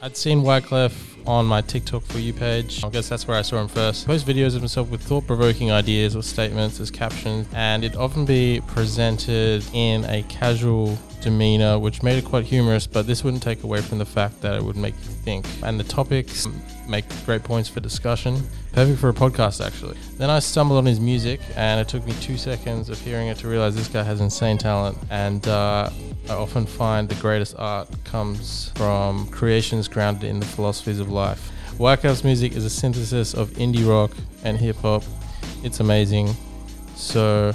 I'd seen Wyclef on my TikTok for you page. I guess that's where I saw him first. Post videos of himself with thought-provoking ideas or statements as captions, and it'd often be presented in a casual demeanor, which made it quite humorous. But this wouldn't take away from the fact that it would make you think. And the topics make great points for discussion. Perfect for a podcast, actually. Then I stumbled on his music, and it took me two seconds of hearing it to realize this guy has insane talent. And uh, I often find the greatest art comes from creations grounded in the philosophies of life. Wyclef's music is a synthesis of indie rock and hip hop. It's amazing. So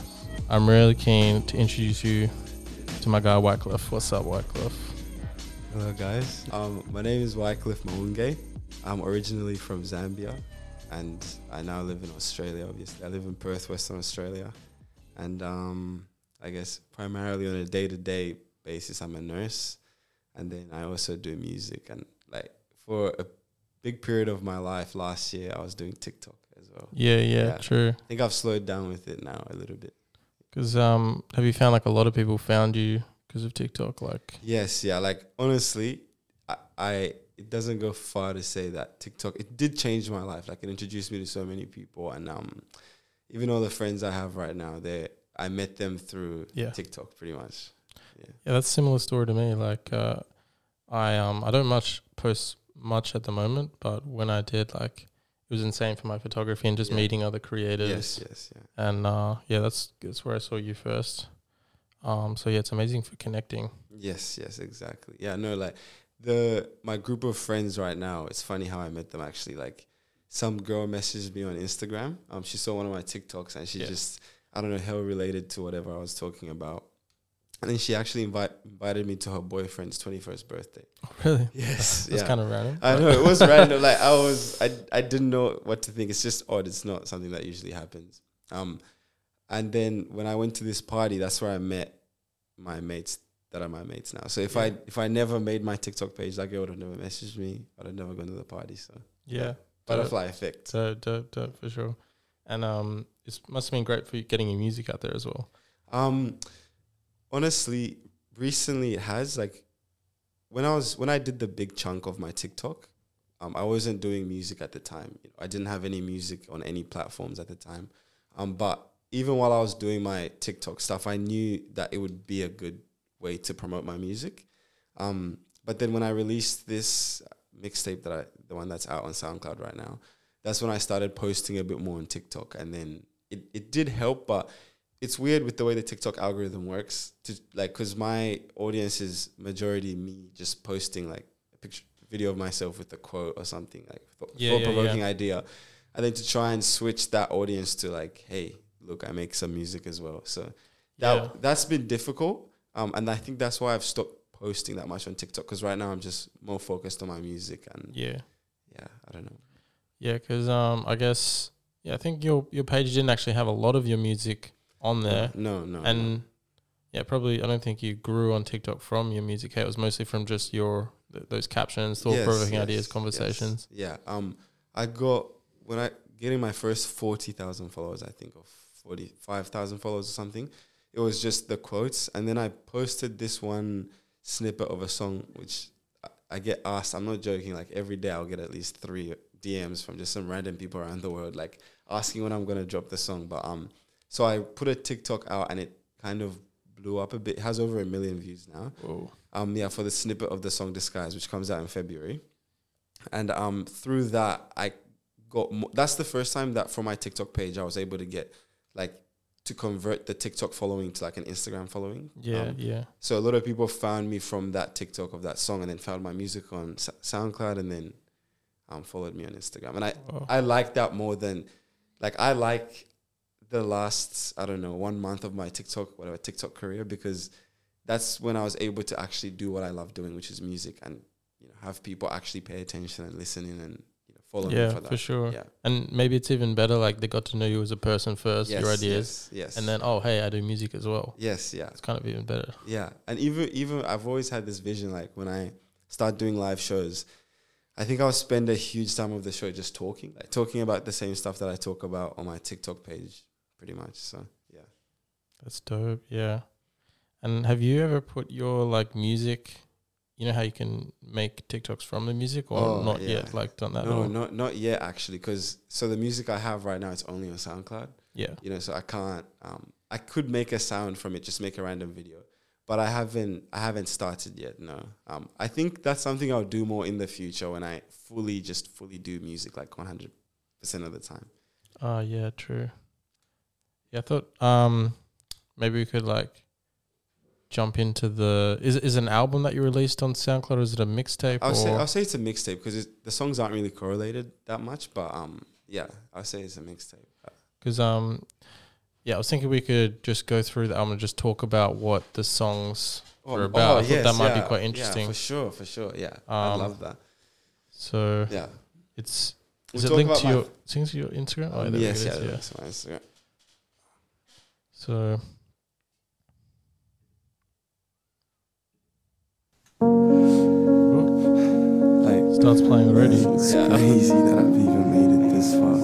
I'm really keen to introduce you to my guy Wycliffe. What's up, Wycliffe? Hello, guys. Um, my name is Wycliffe Maunge. I'm originally from Zambia, and I now live in Australia. Obviously, I live in Perth, Western Australia, and um, I guess primarily on a day-to-day basis, I'm a nurse, and then I also do music. And like for a big period of my life last year, I was doing TikTok as well. Yeah, yeah, Yeah. true. I think I've slowed down with it now a little bit. Because um, have you found like a lot of people found you because of TikTok? Like, Yes, yeah. Like honestly, I, I it doesn't go far to say that TikTok it did change my life. Like it introduced me to so many people, and um, even all the friends I have right now, they I met them through Yeah. TikTok pretty much. Yeah, that's a similar story to me. Like, uh, I um, I don't much post much at the moment, but when I did, like, it was insane for my photography and just Yeah. meeting other creators. Yes, yes, yeah. And uh, yeah, that's that's where I saw you first. Um, so yeah, it's amazing for connecting. Yes, yes, exactly. Yeah, no, like the my group of friends right now. It's funny how I met them actually. Like some girl messaged me on Instagram. Um, she saw one of my TikToks and she Yeah. just I don't know how related to whatever I was talking about. And then she actually invite, invited me to her boyfriend's twenty first birthday. Really? Yes, That's yeah. kind of random. I know it was random. Like I was, I I didn't know what to think. It's just odd. It's not something that usually happens. Um, and then when I went to this party, that's where I met my mates that are my mates now. So if I if I never made my TikTok page, that girl would have never messaged me. I'd have never gone to the party. So Yeah. butterfly effect. So dope, dope for sure. And um, it must have been great for you getting your music out there as well. Um, honestly, recently it has like when I was when I did the big chunk of my TikTok, um, I wasn't doing music at the time. You know, I didn't have any music on any platforms at the time. Um, but even while I was doing my TikTok stuff, I knew that it would be a good way to promote my music. Um, but then when I released this mixtape that I, the one that's out on SoundCloud right now, that's when I started posting a bit more on TikTok, and then it, it did help, but it's weird with the way the TikTok algorithm works. To like, cause my audience is majority me just posting like a picture, video of myself with a quote or something like Yeah, thought provoking yeah. idea, and then to try and switch that audience to like, hey, look, I make some music as well. So that Yeah. that's been difficult, um, and I think that's why I've stopped posting that much on TikTok because right now I'm just more focused on my music and Yeah. yeah, I don't know. Yeah, because um, I guess yeah, I think your your page didn't actually have a lot of your music on there, No, no, no. and yeah, probably I don't think you grew on TikTok from your music. It was mostly from just your th- those captions, thought provoking Yes, ideas, conversations. yes. Yeah. Um, I got when I getting my first forty thousand followers, I think, or forty five thousand followers or something. It was just the quotes, and then I posted this one snippet of a song, which I, I get asked. I'm not joking. Like every day, I'll get at least three DMs from just some random people around the world, like asking when I'm gonna drop the song. But um, so I put a TikTok out, and it kind of blew up a bit. It has over a million views now Whoa. um yeah for the snippet of the song disguise which comes out in february and um through that i got mo- that's the first time that from my tiktok page i was able to get like to convert the tiktok following to like an instagram following Yeah, Um, yeah, so a lot of people found me from that tiktok of that song and then found my music on S- soundcloud and then um followed me on instagram and i Wow. i like that more than like i like the last i don't know one month of my tiktok whatever tiktok career because that's when i was able to actually do what i love doing which is music and you know have people actually pay attention and listen in and you know follow yeah, me for, for sure. yeah And maybe it's even better. Like they got to know you as a person first, yes, your ideas, yes yes and then oh hey, I do music as well. yes yeah It's kind of even better. Yeah, and even even I've always had this vision like when I start doing live shows, I think I'll spend a huge time of the show just talking, like talking about the same stuff that I talk about on my TikTok page, pretty much. So yeah, That's dope. Yeah. And have you ever put your like music you know how you can make TikToks from the music or Oh, not yeah. yet? Like done that? No, not not yet actually, because so the music I have right now it's only on SoundCloud. Yeah. You know, so I can't. Um, I could make a sound from it, just make a random video, but I haven't. I haven't started yet. No. Um, I think that's something I'll do more in the future when I fully just fully do music like one hundred percent of the time. Oh yeah, true. Yeah, I thought um maybe we could like jump into the is is an album that you released on SoundCloud or is it a mixtape I'll say I'll say it's a mixtape because the songs aren't really correlated that much, but um, yeah, I'll say it's a mixtape. because um yeah, I was thinking we could just go through the album and just talk about what the songs were about. I thought that might be quite Yeah, interesting. for sure, for sure. Yeah, I Um, love that. So Yeah. it's We'll is it linked to your linked to your Instagram? Oh, Um, yes, yeah, yeah. Instagram. So Like, starts playing already. it's Yeah. crazy that I've even made it this far.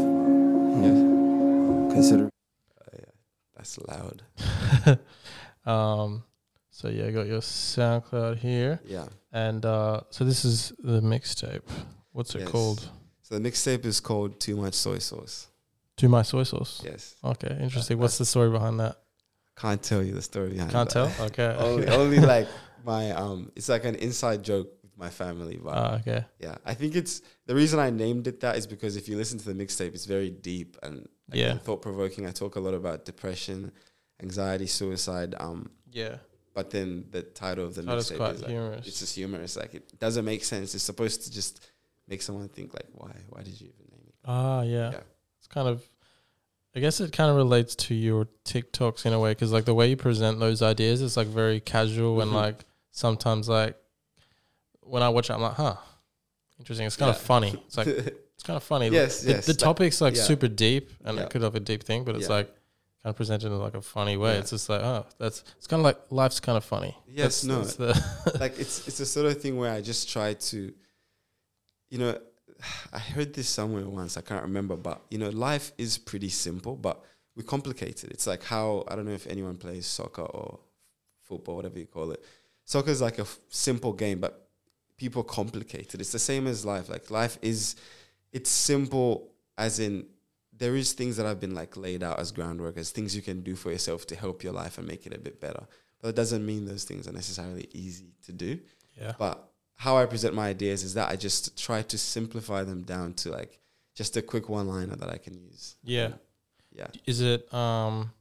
Yeah. Consider Uh, yeah, that's loud. um so yeah, I got your SoundCloud here. Yeah. And uh so this is the mixtape. What's it Yes. called? So the mixtape is called Too Much Soy Sauce. Do my soy sauce. Yes. Okay, interesting. What's the story behind that? Can't tell you the story behind. Can't that. tell. Okay. only, only like my um. It's like an inside joke with my family, but Ah, okay. yeah, I think it's the reason I named it that is because if you listen to the mixtape, it's very deep and Yeah. thought provoking. I talk a lot about depression, anxiety, suicide. Um, Yeah. but then the title of the mixtape quite is like, humorous. it's just humorous. Like it doesn't make sense. It's supposed to just make someone think like, why? Why did you even name it? Ah, yeah. Yeah. Kind of, I guess it kind of relates to your TikToks in a way because like the way you present those ideas is like very casual and Mhm. like sometimes like when I watch it, I'm like, huh, interesting. It's kind of funny. It's like it's kind of funny. Yes, the, yes, The like- topic's like yeah. super deep and Yeah. it could have a deep thing, but it's Yeah. like kind of presented in like a funny way. Yeah. It's just like, oh, that's it's kind of like life's kind of funny. Yes, That's- no. that's the like it's it's a sort of thing where I just try to, you know, I heard this somewhere once. I can't remember, but you know, life is pretty simple, but we complicate it. It's like how I don't know if anyone plays soccer or football, whatever you call it. Soccer is like a f- simple game, but people complicate it. It's the same as life. Like life is, it's simple as in there is things that have been like laid out as groundwork, as things you can do for yourself to help your life and make it a bit better. But it doesn't mean those things are necessarily easy to do. yeah. But how I present my ideas is that I just try to simplify them down to like just a quick one liner that I can use. Yeah. Yeah. Is it um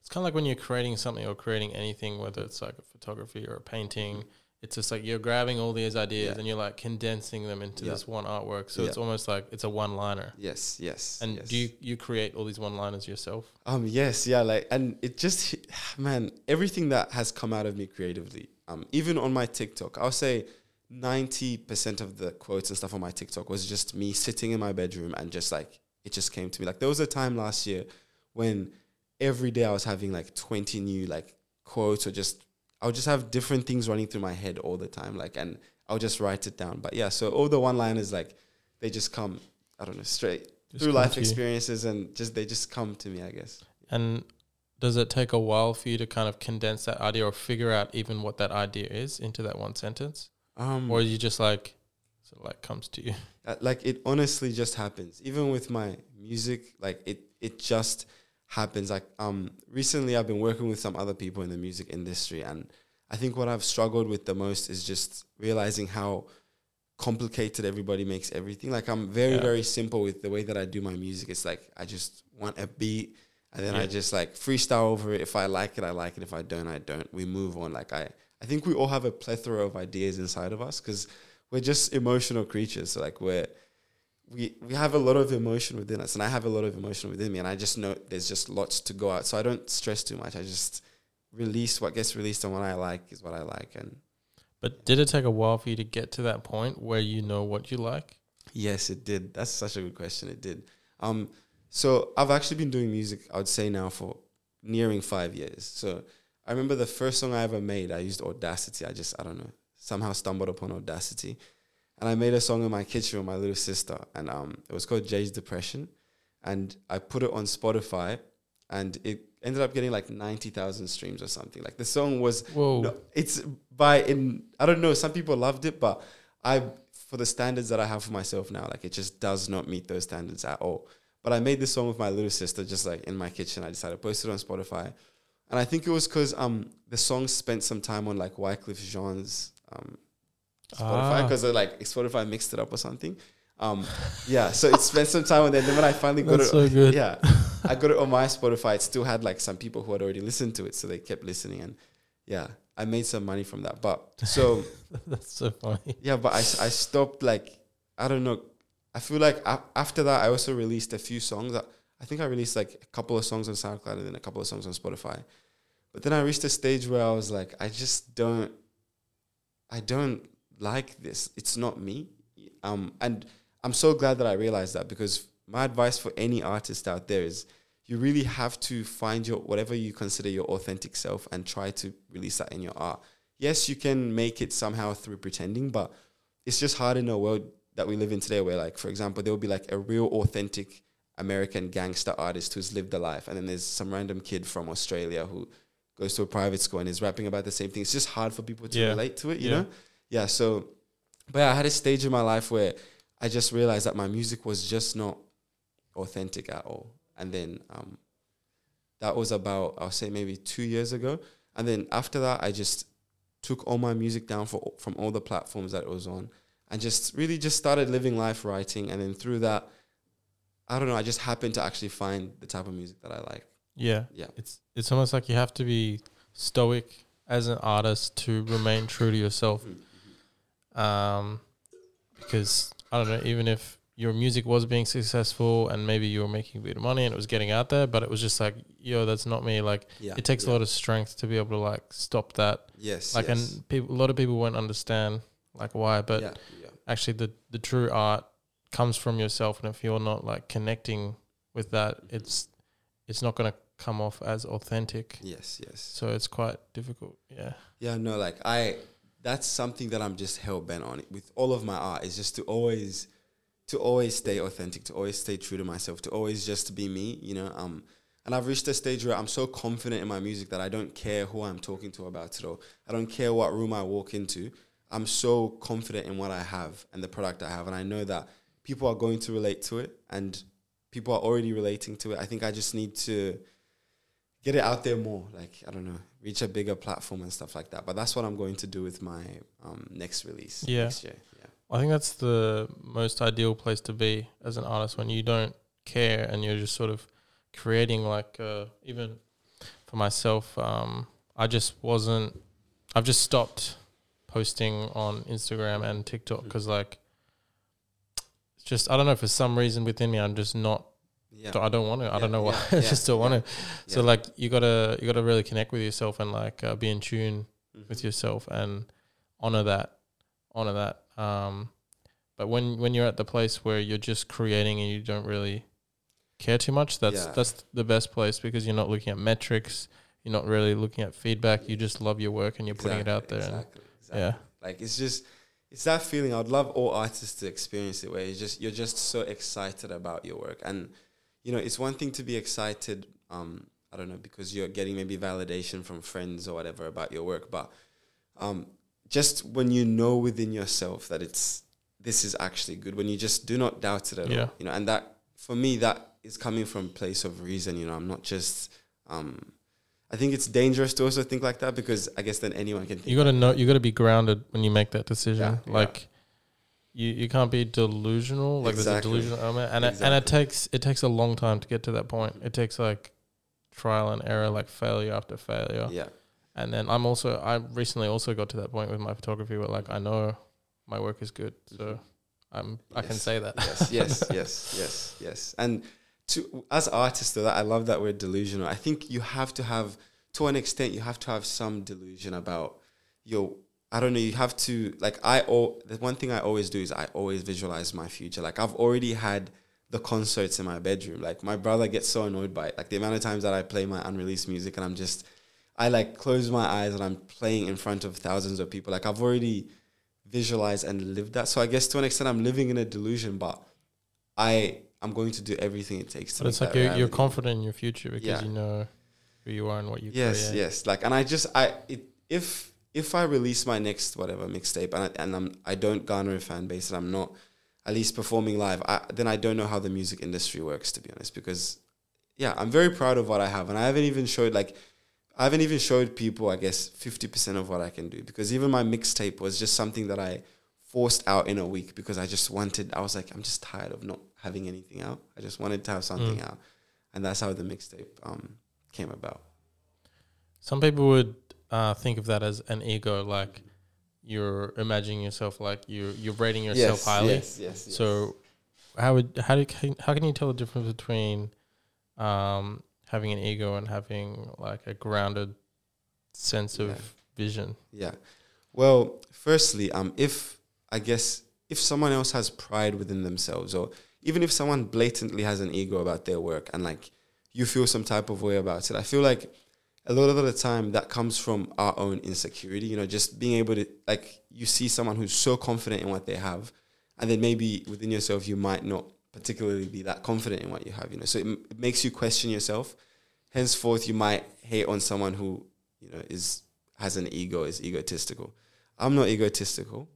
it's kind of like when you're creating something or creating anything whether it's like a photography or a painting it's just like you're grabbing all these ideas Yeah. and you're like condensing them into Yeah. this one artwork so Yeah. it's almost like it's a one liner Yes, yes. and yes. do you you create all these one liners yourself Um yes, yeah, like and it just man, everything that has come out of me creatively. Um even on my TikTok, I'll say 90% of the quotes and stuff on my TikTok was just me sitting in my bedroom and just like it just came to me. Like there was a time last year when every day I was having like 20 new like quotes or just I would just have different things running through my head all the time like and I'll just write it down. But yeah, so all the one-liners like they just come I don't know, straight Just through life experiences and just they just come to me, I guess. and does it take a while for you to kind of condense that idea or figure out even what that idea is into that one sentence Um, or you just like so like comes to you? Uh, like it honestly just happens. Even with my music like it it just happens. Like um recently i've been working with some other people in the music industry and i think what i've struggled with the most is just realizing how complicated everybody makes everything. Like i'm very Yeah. very simple with the way that i do my music. It's like i just want a beat and then i just like freestyle over it. If i like it i like it. If i don't i don't. We move on. Like i i think we all have a plethora of ideas inside of us because we're just emotional creatures. So like we're we we have a lot of emotion within us, and I have a lot of emotion within me, and I just know there's just lots to go out. So I don't stress too much. I just release what gets released, and what I like is what I like. And but did it take a while for you to get to that point where you know what you like yes, it did. That's such a good question. It did. Um, so I've actually been doing music. I would say now for nearing five years. So I remember the first song I ever made. I used Audacity. I just I don't know somehow stumbled upon Audacity, and I made a song in my kitchen with my little sister, and um, it was called Jay's Depression, and I put it on Spotify, and it ended up getting like ninety thousand streams or something. Like the song was Whoa. it's by in I don't know. Some people loved it, but I for the standards that I have for myself now, like it just does not meet those standards at all. But I made this song with my little sister, just like in my kitchen. I decided to post it on Spotify, and I think it was because um the song spent some time on like Wyclef Jean's um Spotify Ah. because like Spotify mixed it up or something. Um, yeah, so it spent some time on there. Then when I finally got That's it, so yeah, I got it on my Spotify. It still had like some people who had already listened to it, so they kept listening, and yeah, I made some money from that. But so That's so funny. yeah, but I I stopped like I don't know. I feel like after that, I also released a few songs. I, I think I released like a couple of songs on SoundCloud and then a couple of songs on Spotify. But then I reached a stage where I was like, I just don't, I don't like this. It's not me. Um, and I'm so glad that I realized that because my advice for any artist out there is you really have to find your whatever you consider your authentic self and try to release that in your art. Yes, you can make it somehow through pretending, but it's just hard in a world that we live in today where like for example there will be like a real authentic American gangster artist who's lived a life and then there's some random kid from Australia who goes to a private school and is rapping about the same thing. It's just hard for people to Yeah. relate to it, you Yeah. know? Yeah, so but yeah, I had a stage in my life where I just realized that my music was just not authentic at all. And then um that was about I'll say maybe 2 years ago. And then after that I just took all my music down for from all the platforms that it was on and just really just started living life writing and then through that I don't know, I just happened to actually find the type of music that I like. Yeah. Yeah. It's it's almost like you have to be stoic as an artist to remain true to yourself. Um, because I don't know, even if your music was being successful and maybe you were making a bit of money and it was getting out there, but it was just like, yo, that's not me. Like Yeah. it takes yeah. a lot of strength to be able to like stop that. Yes. Like yes. and people, a lot of people won't understand like why, but yeah, yeah. actually the the true art comes from yourself and if you're not like connecting with that it's it's not going to come off as authentic Yes, yes. so it's quite difficult yeah Yeah, no, like I that's something that I'm just hell bent on with all of my art is just to always to always stay authentic, to always stay true to myself, to always just be me, you know. Um and I've reached a stage where I'm so confident in my music that I don't care who I'm talking to about it or I don't care what room I walk into. I'm so confident in what I have and the product I have and I know that people are going to relate to it and people are already relating to it. I think I just need to get it out there more. Like I don't know, reach a bigger platform and stuff like that. But that's what I'm going to do with my um, next release Yeah. next year. Yeah, i think that's the most ideal place to be as an artist when you don't care and you're just sort of creating like uh, even for myself um, i just wasn't i've just stopped posting on instagram and tiktok because like just i don't know for some reason within me i'm just not yeah, I don't want to. I don't know why. yeah, I just don't want to. So like you gotta you gotta really connect with yourself and like uh, be in tune Mhm. with yourself and honor that, honor that. Um, but when when you're at the place where you're just creating and you don't really care too much, that's Yeah. that's the best place because you're not looking at metrics. You're not really looking at feedback. You just love your work and you're putting it out there. And Exactly, exactly. yeah, Like it's just it's that feeling. I'd love all artists to experience it, where it's just you're just so excited about your work, and you know it's one thing to be excited. Um, I don't know because you're getting maybe validation from friends or whatever about your work, but um, just when you know within yourself that it's this is actually good, when you just do not doubt it at Yeah. all, you know, and that for me that is coming from place of reason. You know, I'm not just. Um, I think it's dangerous to also think like that because I guess then anyone can think. you gotta know. You gotta be grounded when you make that decision. Yeah, yeah. like. You, you can't be delusional like there's a delusional element and it, and it takes it takes a long time to get to that point it takes like trial and error like failure after failure yeah. and then I'm also I recently also got to that point with my photography where like I know my work is good so I'm I can say that yes, yes, yes, yes, yes. And to as artists, though, that I love that we're delusional. I think you have to have, to an extent, you have to have some delusion about your. I don't know. You have to like. I all the one thing I always do is I always visualize my future. Like I've already had the concerts in my bedroom. Like my brother gets so annoyed by it. Like the amount of times that I play my unreleased music and I'm just, I like close my eyes and I'm playing in front of thousands of people. Like I've already visualized and lived that. So I guess to an extent, I'm living in a delusion, but I I'm going to do everything it takes to. but it's like you're, you're confident in your future because Yeah. you know who you are and what you yes create. yes like and i just i it, if if i release my next whatever mixtape and, I, and i'm i don't garner a fan base and i'm not at least performing live I, then i don't know how the music industry works to be honest because yeah i'm very proud of what i have and i haven't even showed like i haven't even showed people i guess 50% of what i can do because even my mixtape was just something that i forced out in a week because i just wanted i was like i'm just tired of not having anything out i just wanted to have something Mm. out and that's how the mixtape um came about Some people would uh, think of that as an ego, like you're imagining yourself like you're you're rating yourself highly. Yes, yes, yes. So how would how do can, how can you tell the difference between um, having an ego and having like a grounded sense of Yeah. vision? yeah. Well, firstly, um, if I guess if someone else has pride within themselves, or even if someone blatantly has an ego about their work, and like you feel some type of way about it, I feel like a lot of the time that comes from our own insecurity. You know, just being able to like you see someone who's so confident in what they have, and then maybe within yourself you might not particularly be that confident in what you have. You know, so it, it makes you question yourself. Henceforth, you might hate on someone who you know is has an ego, is egotistical. I'm not egotistical,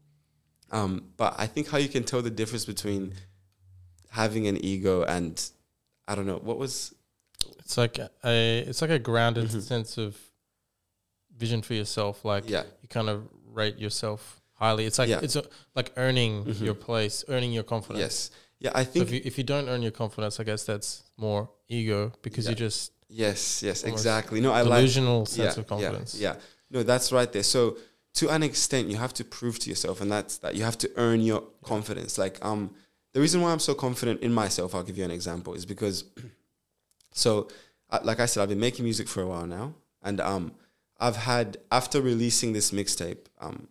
um, but I think how you can tell the difference between having an ego and I don't know what was It's like a it's like a grounded Mhm. sense of vision for yourself. Like yeah you kind of rate yourself highly. It's like Yeah. it's a, like earning Mhm. your place, earning your confidence. yes yeah I So think if you, if you don't earn your confidence, I guess that's more ego because Yeah. you just yes yes exactly no I like delusional sense of confidence. Yeah, yeah. No, that's right there. So to an extent, you have to prove to yourself, and that's that you have to earn your confidence. Like um, the reason why I'm so confident in myself, I'll give you an example, is because, so, uh, like I said, I've been making music for a while now, and um, I've had after releasing this mixtape, um,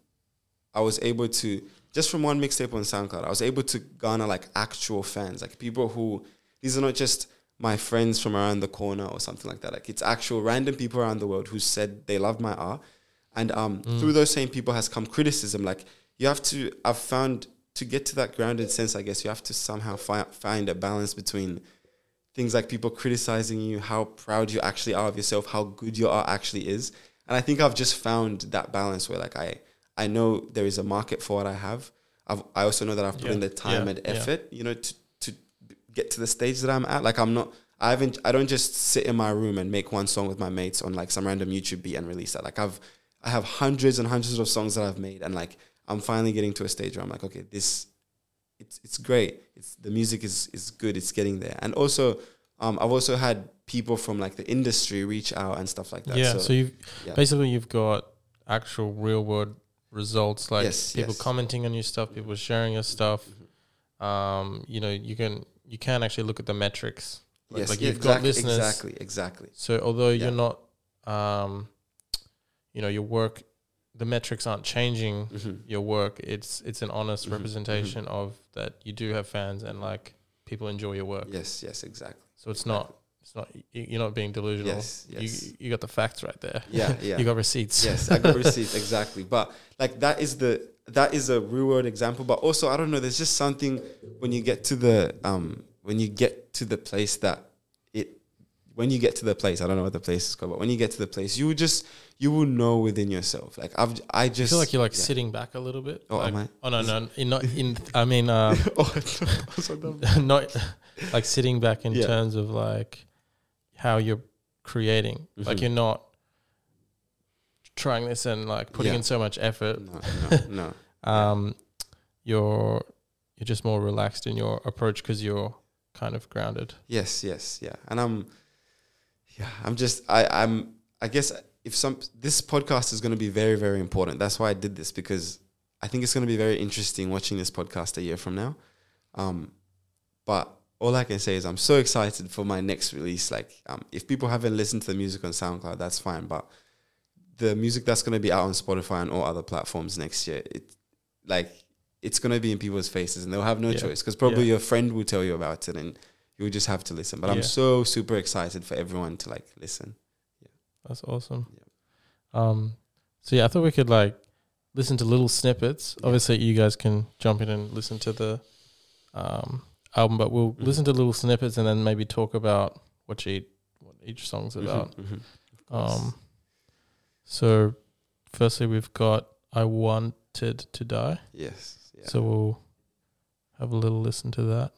I was able to just from one mixtape on SoundCloud, I was able to garner like actual fans, like people who these are not just my friends from around the corner or something like that. Like it's actual random people around the world who said they loved my art, and um, through those same people has come criticism. Like you have to, I've found to get to that grounded sense. I guess you have to somehow fi- find a balance between things like people criticizing you, how proud you actually are of yourself, how good your art actually is. And I think I've just found that balance where like I I know there is a market for what I have. I've, I also know that I've put Yeah, in the time yeah, and yeah. effort, you know, to to get to the stage that I'm at. Like I'm not I haven't I don't just sit in my room and make one song with my mates on like some random YouTube beat and release that. Like I've I have hundreds and hundreds of songs that I've made and like I'm finally getting to a stage where I'm like, okay, this it's it's great. It's the music is is good. It's getting there. And also um, I've also had people from like the industry reach out and stuff like that. yeah. So, you've yeah. basically you've got actual real world results, like Yes, people yes. Mm-hmm. commenting on your stuff, people sharing your stuff. Um, you know, you can you can actually look at the metrics. Like, yes, like yeah, you've got exactly, listeners. exactly, exactly. So although Yeah. you're not, um, you know, your work, the metrics aren't changing Mhm. your work. It's it's an honest Mhm, representation of that you do have fans and like people enjoy your work. Yes, yes, exactly. So it's not it's not you're not being delusional. Yes, yes. You you got the facts right there. Yeah, yeah. you got receipts. yes, I got receipts exactly. But like that is the that is a real world example. But also, I don't know. There's just something when you get to the um when you get to the place that when you get to the place. I don't know what the place is called, but when you get to the place, you just you will know within yourself. Like I've I I just feel like you're like yeah. sitting back a little bit. Oh, like, am I? Oh no no in not in I mean um, oh, no, I like, not like sitting back in Yeah. terms of like how you're creating. Like Mhm. you're not trying this and like putting Yeah. in so much effort. no, no, no. Um, you're you're just more relaxed in your approach because you're kind of grounded. Yes, yes, yeah. And I'm yeah, I'm just I I'm I guess if some this podcast is going to be very very important. That's why I did this because I think it's going to be very interesting watching this podcast a year from now. Um but all I can say is I'm so excited for my next release. Like um if people haven't listened to the music on SoundCloud, that's fine, but the music that's going to be out on Spotify and all other platforms next year, it like it's going to be in people's faces and they'll have no Yeah. choice because probably Yeah. your friend will tell you about it and you'll just have to listen. But Yeah. I'm so super excited for everyone to like listen. Yeah. That's awesome. Yeah. Um, so yeah, I thought we could like listen to little snippets. Yeah. Obviously, you guys can jump in and listen to the um, album, but we'll Mhm. listen to little snippets and then maybe talk about what each what each song's about. Mhm, mhm. Um, so, firstly, we've got "I Wanted to Die," yes. So we'll have a little listen to that.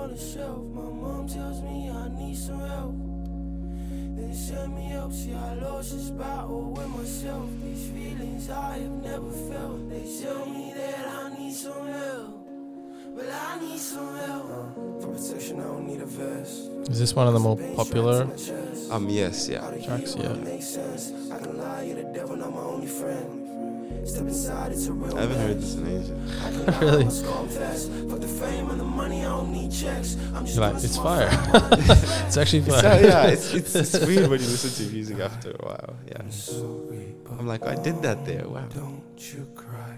On the shelf. My mom tells me I need some help. Then send me help. See, I lost this battle with myself. These feelings I have never felt. They tell me that I need some help. But I need some help. For protection, I don't need a vest. Is this one of the more popular? um. Yes. Yeah. Tracks, yeah. Step inside, it's a real I haven't heard this in ages. I can lie, Really? I must confess. For the fame and the money, I don't need checks. I'm just like, it's fire. it's actually It's, fire. uh, yeah. It's, it's it's weird when you listen to music after a while. Yeah. Sorry, I'm like, I did that there. Wow. don't you cry.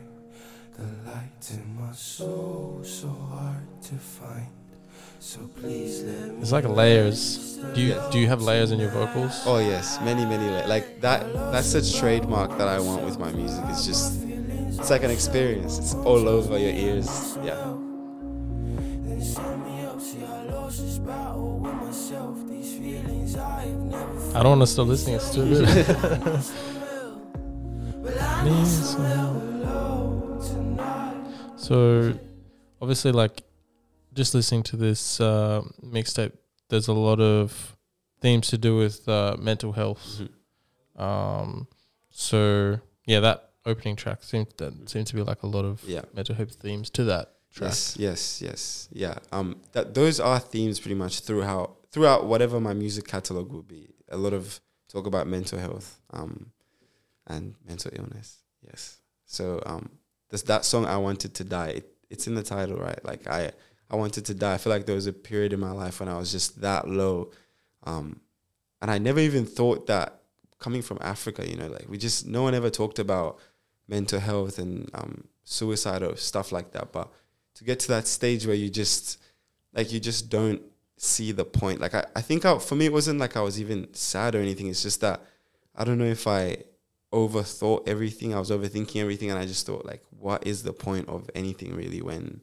The light in my soul so hard to find. It's like layers. Do you do you have layers in your vocals? Oh yes, many many la- like that. That's such a trademark that I want with my music. It's just, it's like an experience. It's all over your ears. Yeah. Then send me up. See, I lost this battle with myself. These feelings I have never felt. I don't want to stop listening. It's too good. But I Need need some some help alone tonight. So, obviously, like just listening to this uh, mixtape, there's a lot of themes to do with uh, mental health. Mhm. Um, so yeah, that opening track seems that seems to be like a lot of Yeah. mental health themes to that track. Yes, yes, yes. Yeah. Um that those are themes pretty much throughout throughout whatever my music catalog will be. A lot of talk about mental health um and mental illness. Yes. So um this that song I wanted to die. It, it's in the title, right? Like I I wanted to die. I feel like there was a period in my life when I was just that low. Um and I never even thought that coming from Africa, you know, like we just no one ever talked about mental health and um suicide or stuff like that. But to get to that stage where you just like you just don't see the point. Like I, I think I, for me it wasn't like I was even sad or anything. It's just that I don't know if I overthought everything. I was overthinking everything and I just thought like what is the point of anything really when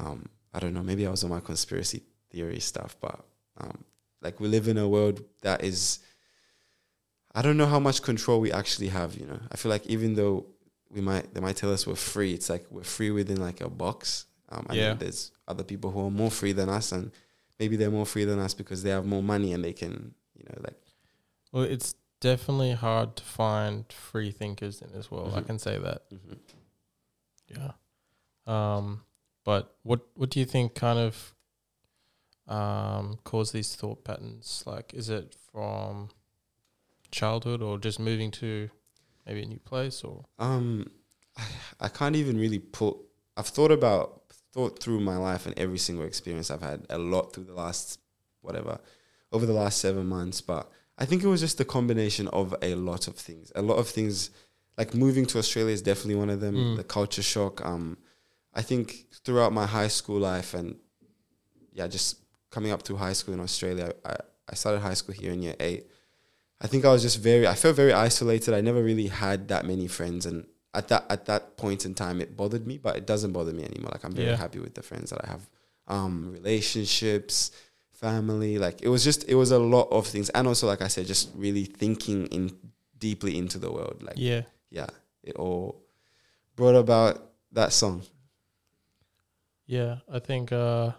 um I don't know, maybe I was on my conspiracy theory stuff, but um like we live in a world that is I don't know how much control we actually have, you know. I feel like even though we might they might tell us we're free, it's like we're free within like a box. Um Yeah. there's other people who are more free than us and maybe they're more free than us because they have more money and they can, you know, like Well, it's definitely hard to find free thinkers in this world. I Mhm. can say that. mhm. Yeah. Um, but what what do you think kind of um caused these thought patterns? Like, is it from childhood or just moving to maybe a new place or? Um, I, I can't even really put. I've thought about thought through my life and every single experience I've had a lot through the last whatever over the last seven months. But I think it was just a combination of a lot of things. A lot of things, like moving to Australia is definitely one of them. Mm. The culture shock. Um, I think throughout my high school life and yeah, just coming up to high school in Australia, I, I started high school here in year eight. I think I was just very I felt very isolated. I never really had that many friends and at that at that point in time it bothered me, but it doesn't bother me anymore. Like I'm very Yeah. happy with the friends that I have. Um relationships, family, like it was just it was a lot of things. And also like I said, just really thinking in deeply into the world. Like Yeah. yeah, it all brought about that song. Yeah, I think uh,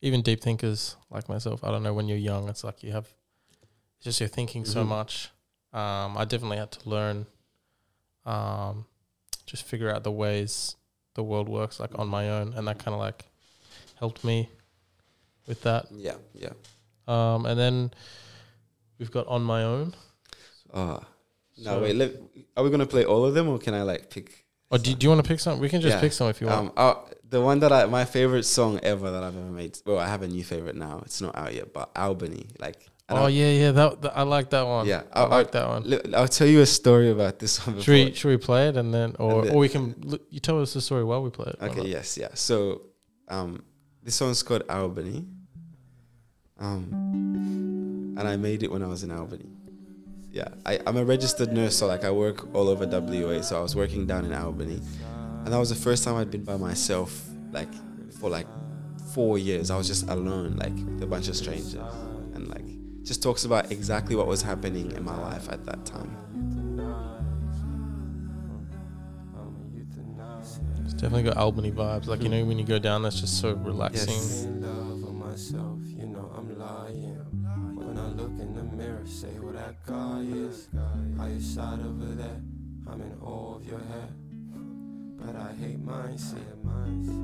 even deep thinkers like myself, I don't know, when you're young, it's like you have, it's just you're thinking so Mhm. much. Um, I definitely had to learn, um, just figure out the ways the world works like on my own, and that kind of like helped me with that. Yeah, yeah. Um, and then we've got on my own. Uh no, So- wait. Let, are we gonna play all of them, or can I like pick? Oh, do, do you want to pick some? We can just Yeah. pick some if you want. Um, uh, the one that I my favorite song ever that I've ever made. Well, I have a new favorite now. It's not out yet, but Albany. Like, oh I'll- yeah, yeah. That, that I like that one. yeah. I I'll, like that one. I'll, I'll tell you a story about this one. Should we should we play it and then or then- or we can look, you tell us the story while we play it. Okay. Yes. Yeah. So, um, this song's called Albany. Um, and I made it when I was in Albany. Yeah, I, I'm a registered nurse, so like I work all over WA. So I was working down in Albany, and that was the first time I'd been by myself, like for like four years. I was just alone, like with a bunch of strangers, and like just talks about exactly what was happening in my life at that time. It's definitely got Albany vibes. Like you know when you go down, that's just so relaxing. Yes. in love myself, you know I'm lying. When I look in the mirror, say who that guy is. By your side over there, I'm in awe of your hair. But I hate mine, see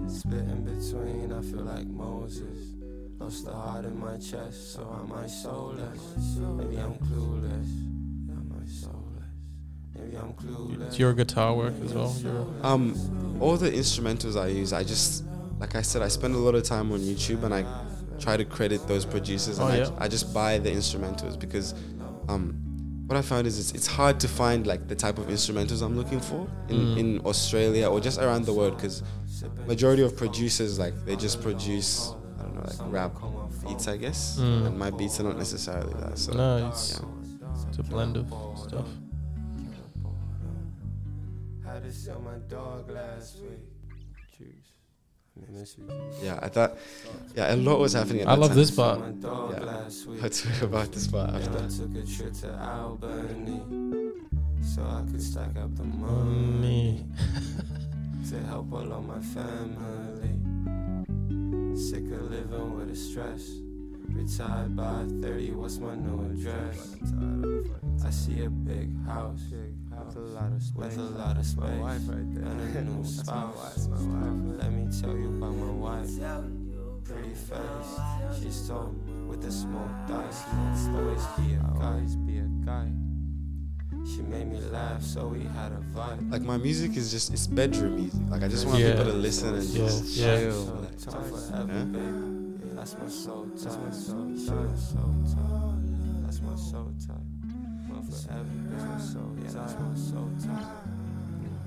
Split in between, I feel like Moses. Lost the heart in my chest, so am I soulless? Maybe I'm clueless. Am I soulless? Maybe I'm clueless. It's your guitar work as well. Um, all the instrumentals I use, I just like I said, I spend a lot of time on YouTube and I try to credit those producers. And Oh, I, yeah. I just buy the instrumentals because um, what I found is it's, it's hard to find like the type of instrumentals I'm looking for in, Mm. in Australia or just around the world because majority of producers like they just produce I don't know like rap beats I guess Mm. and my beats are not necessarily that. So no, it's, yeah. it's a blend of stuff. Yeah, I thought yeah a lot was happening. At I that love time. this part. Yeah. last week. Let's talk about this part And after. I took a trip to Albany so I could stack up the money Me. to help all of my family. Sick of living with the stress. Retired by 30, what's my new address? I see a big house with a lot of space, with a lot of space and a new spouse. Let me tell you about my wife. Pretty face, she's tall with a small thighs. Always be a guy, be a guy. She made me laugh, so we had a vibe. Like my music is just it's bedroom music. Like I just want Yeah. people to listen and Yeah, just yeah. chill. So Like, tight forever, Yeah? baby. That's my soul tie. That's my soul tie. That's my soul tie. That's my soul tie. My forever, that's my soul tie. That's my soul tie.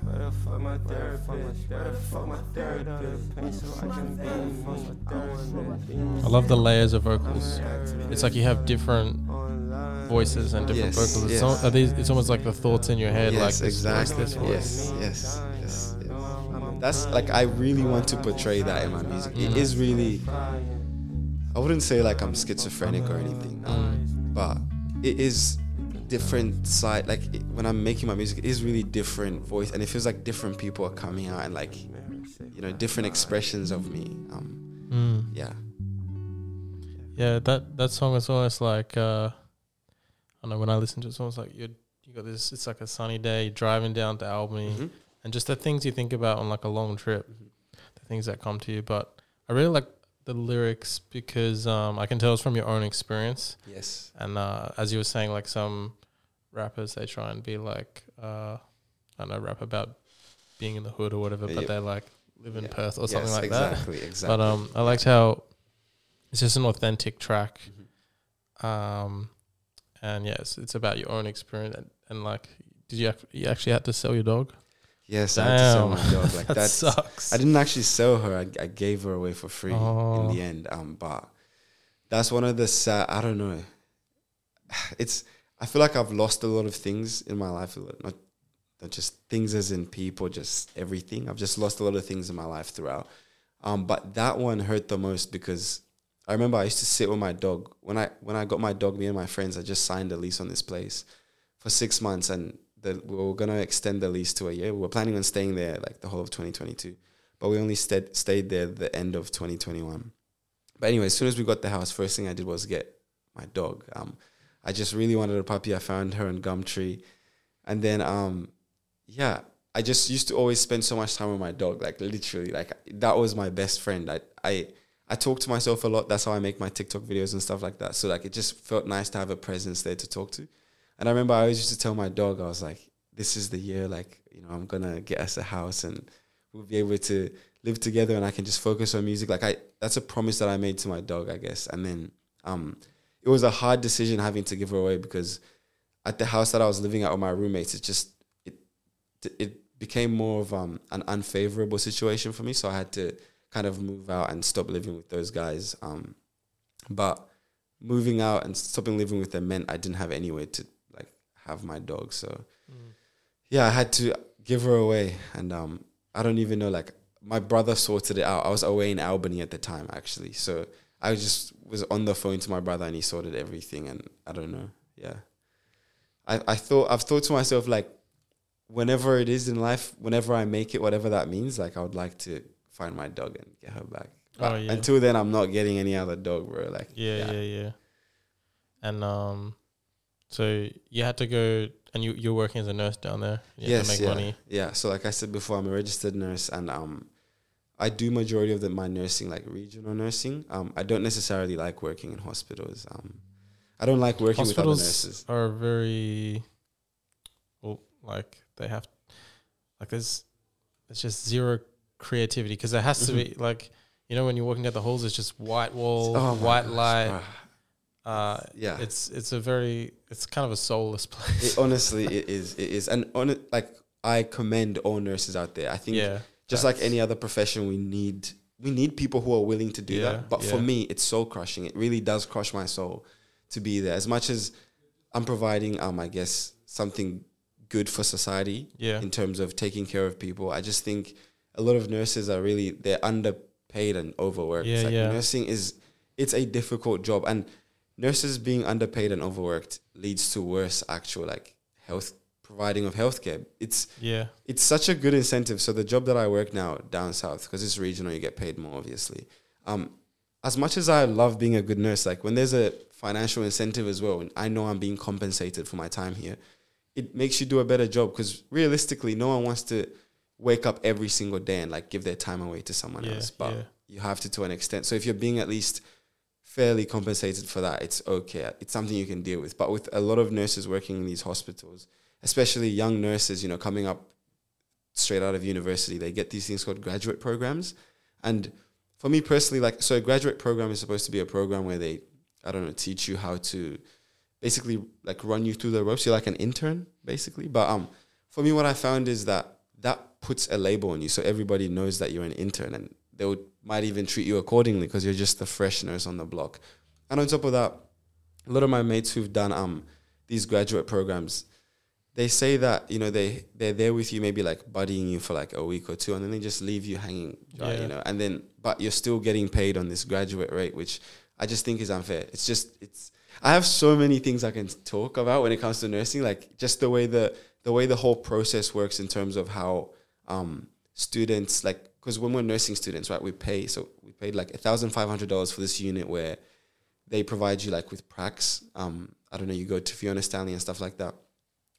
Where the fuck my therapist? Where the fuck my therapist? So I can be me. I love the layers of vocals. It's like you have different voices and different Yes, vocals. It's, yes. al- these, it's almost like the thoughts in your head. like yes, this voice, exactly. this voice. Yes, yes, yes, yes. That's like I really want to portray that in my music. It is really. I wouldn't say like I'm schizophrenic or anything, um, but it is different side. Like it, when I'm making my music, it is really different voice, and it feels like different people are coming out and like, you know, different expressions of me. Um, Mm. yeah. Yeah, that that song is almost like uh, I don't know when I listen to it, it's almost like you you got this. It's like a sunny day, driving down to Albany, Mhm. and just the things you think about on like a long trip, Mm-hmm. the things that come to you. But I really like the lyrics because um, I can tell it's from your own experience. Yes. And uh, as you were saying, like some rappers, they try and be like, uh, I don't know, rap about being in the hood or whatever, but Yep. they like live in Yeah. Perth or something Yes, like that. exactly, Exactly. But um, I liked how it's just an authentic track. Mhm. Um, and yes, it's about your own experience. And, and like, did you ac- you actually had to sell your dog? Yes, I had to sell my dog. Like that that's. sucks. I didn't actually sell her. I, I gave her away for free Oh. in the end. Um, but that's one of the sad. I don't know. It's. I feel like I've lost a lot of things in my life. Not, not just things as in people, just everything. I've just lost a lot of things in my life throughout. Um, but that one hurt the most because I remember I used to sit with my dog when I when I got my dog. Me and my friends, I just signed a lease on this place for six months, and the, we were gonna extend the lease to a year. We were planning on staying there like the whole of 2022, but we only stayed stayed there the end of 2021. But anyway, as soon as we got the house, first thing I did was get my dog. Um, I just really wanted a puppy. I found her in Gumtree, and then um, yeah, I just used to always spend so much time with my dog. Like literally, like that was my best friend. I I I talk to myself a lot. That's how I make my TikTok videos and stuff like that. So like it just felt nice to have a presence there to talk to. And I remember I always used to tell my dog, I was like, this is the year, like, you know, I'm gonna get us a house and we'll be able to live together and I can just focus on music. Like I that's a promise that I made to my dog, I guess. And then um it was a hard decision having to give her away because at the house that I was living at with my roommates, it just it it became more of um an unfavorable situation for me. So I had to kind of move out and stop living with those guys. Um but moving out and stopping living with them meant I didn't have anywhere to like have my dog. So Mm. yeah, I had to give her away, and um, I don't even know. Like my brother sorted it out. I was away in Albany at the time, actually. So I just was on the phone to my brother, and he sorted everything. And I don't know. Yeah, I I thought I've thought to myself like, whenever it is in life, whenever I make it, whatever that means, like I would like to find my dog and get her back. But Oh, yeah. until then, I'm not getting any other dog, bro. Like Yeah, yeah, yeah. And um, so you had to go, and you you're working as a nurse down there. You make yeah, money. Yeah. So like I said before, I'm a registered nurse and um I do majority of the, my nursing like regional nursing. Um I don't necessarily like working in hospitals. Um I don't like working with other nurses. are very, well, like they have, like there's, it's just zero creativity because there has to be like, you know, when you're walking down the halls, it's just white wall, Mm-hmm. Oh white light. Uh, Yeah. it's it's a very, it's kind of a soulless place. It, honestly it is it is and on it like I commend all nurses out there. I think yeah, just like any other profession we need we need people who are willing to do Yeah, that but for me it's soul crushing. It really does crush my soul to be there. As much as i'm providing um i guess something good for society Yeah. in terms of taking care of people i just think a lot of nurses are really they're underpaid and overworked. Yeah, like yeah. nursing is it's a difficult job. And nurses being underpaid and overworked leads to worse actual like health providing of healthcare it's yeah, it's such a good incentive. So the job that I work now down south, because it's regional, you get paid more, obviously. Um, as much as I love being a good nurse, like when there's a financial incentive as well, and I know I'm being compensated for my time here, it makes you do a better job. Because realistically, no one wants to wake up every single day and like give their time away to someone Yeah, else, but yeah. you have to to an extent. So if you're being at least fairly compensated for that, it's okay. It's something you can deal with. But with a lot of nurses working in these hospitals, especially young nurses, you know, coming up straight out of university, they get these things called graduate programs. And for me personally, like, so a graduate program is supposed to be a program where they, I don't know, teach you how to basically like run you through the ropes. You're like an intern, basically. But um, for me, what I found is that that puts a label on you, so everybody knows that you're an intern, and they would might even treat you accordingly because you're just the fresh nurse on the block. And on top of that, a lot of my mates who've done um these graduate programs, they say that you know they they're there with you maybe like buddying you for like a week or two, and then they just leave you hanging dry, Yeah. you know. And then but you're still getting paid on this graduate rate, which I just think is unfair. It's just it's I have so many things I can talk about when it comes to nursing, like just the way the the way the whole process works in terms of how um, students like because when we're nursing students, right, we pay so we paid like thousand five hundred dollars for this unit where they provide you like with pracs. Um, I don't know, you go to Fiona Stanley and stuff like that.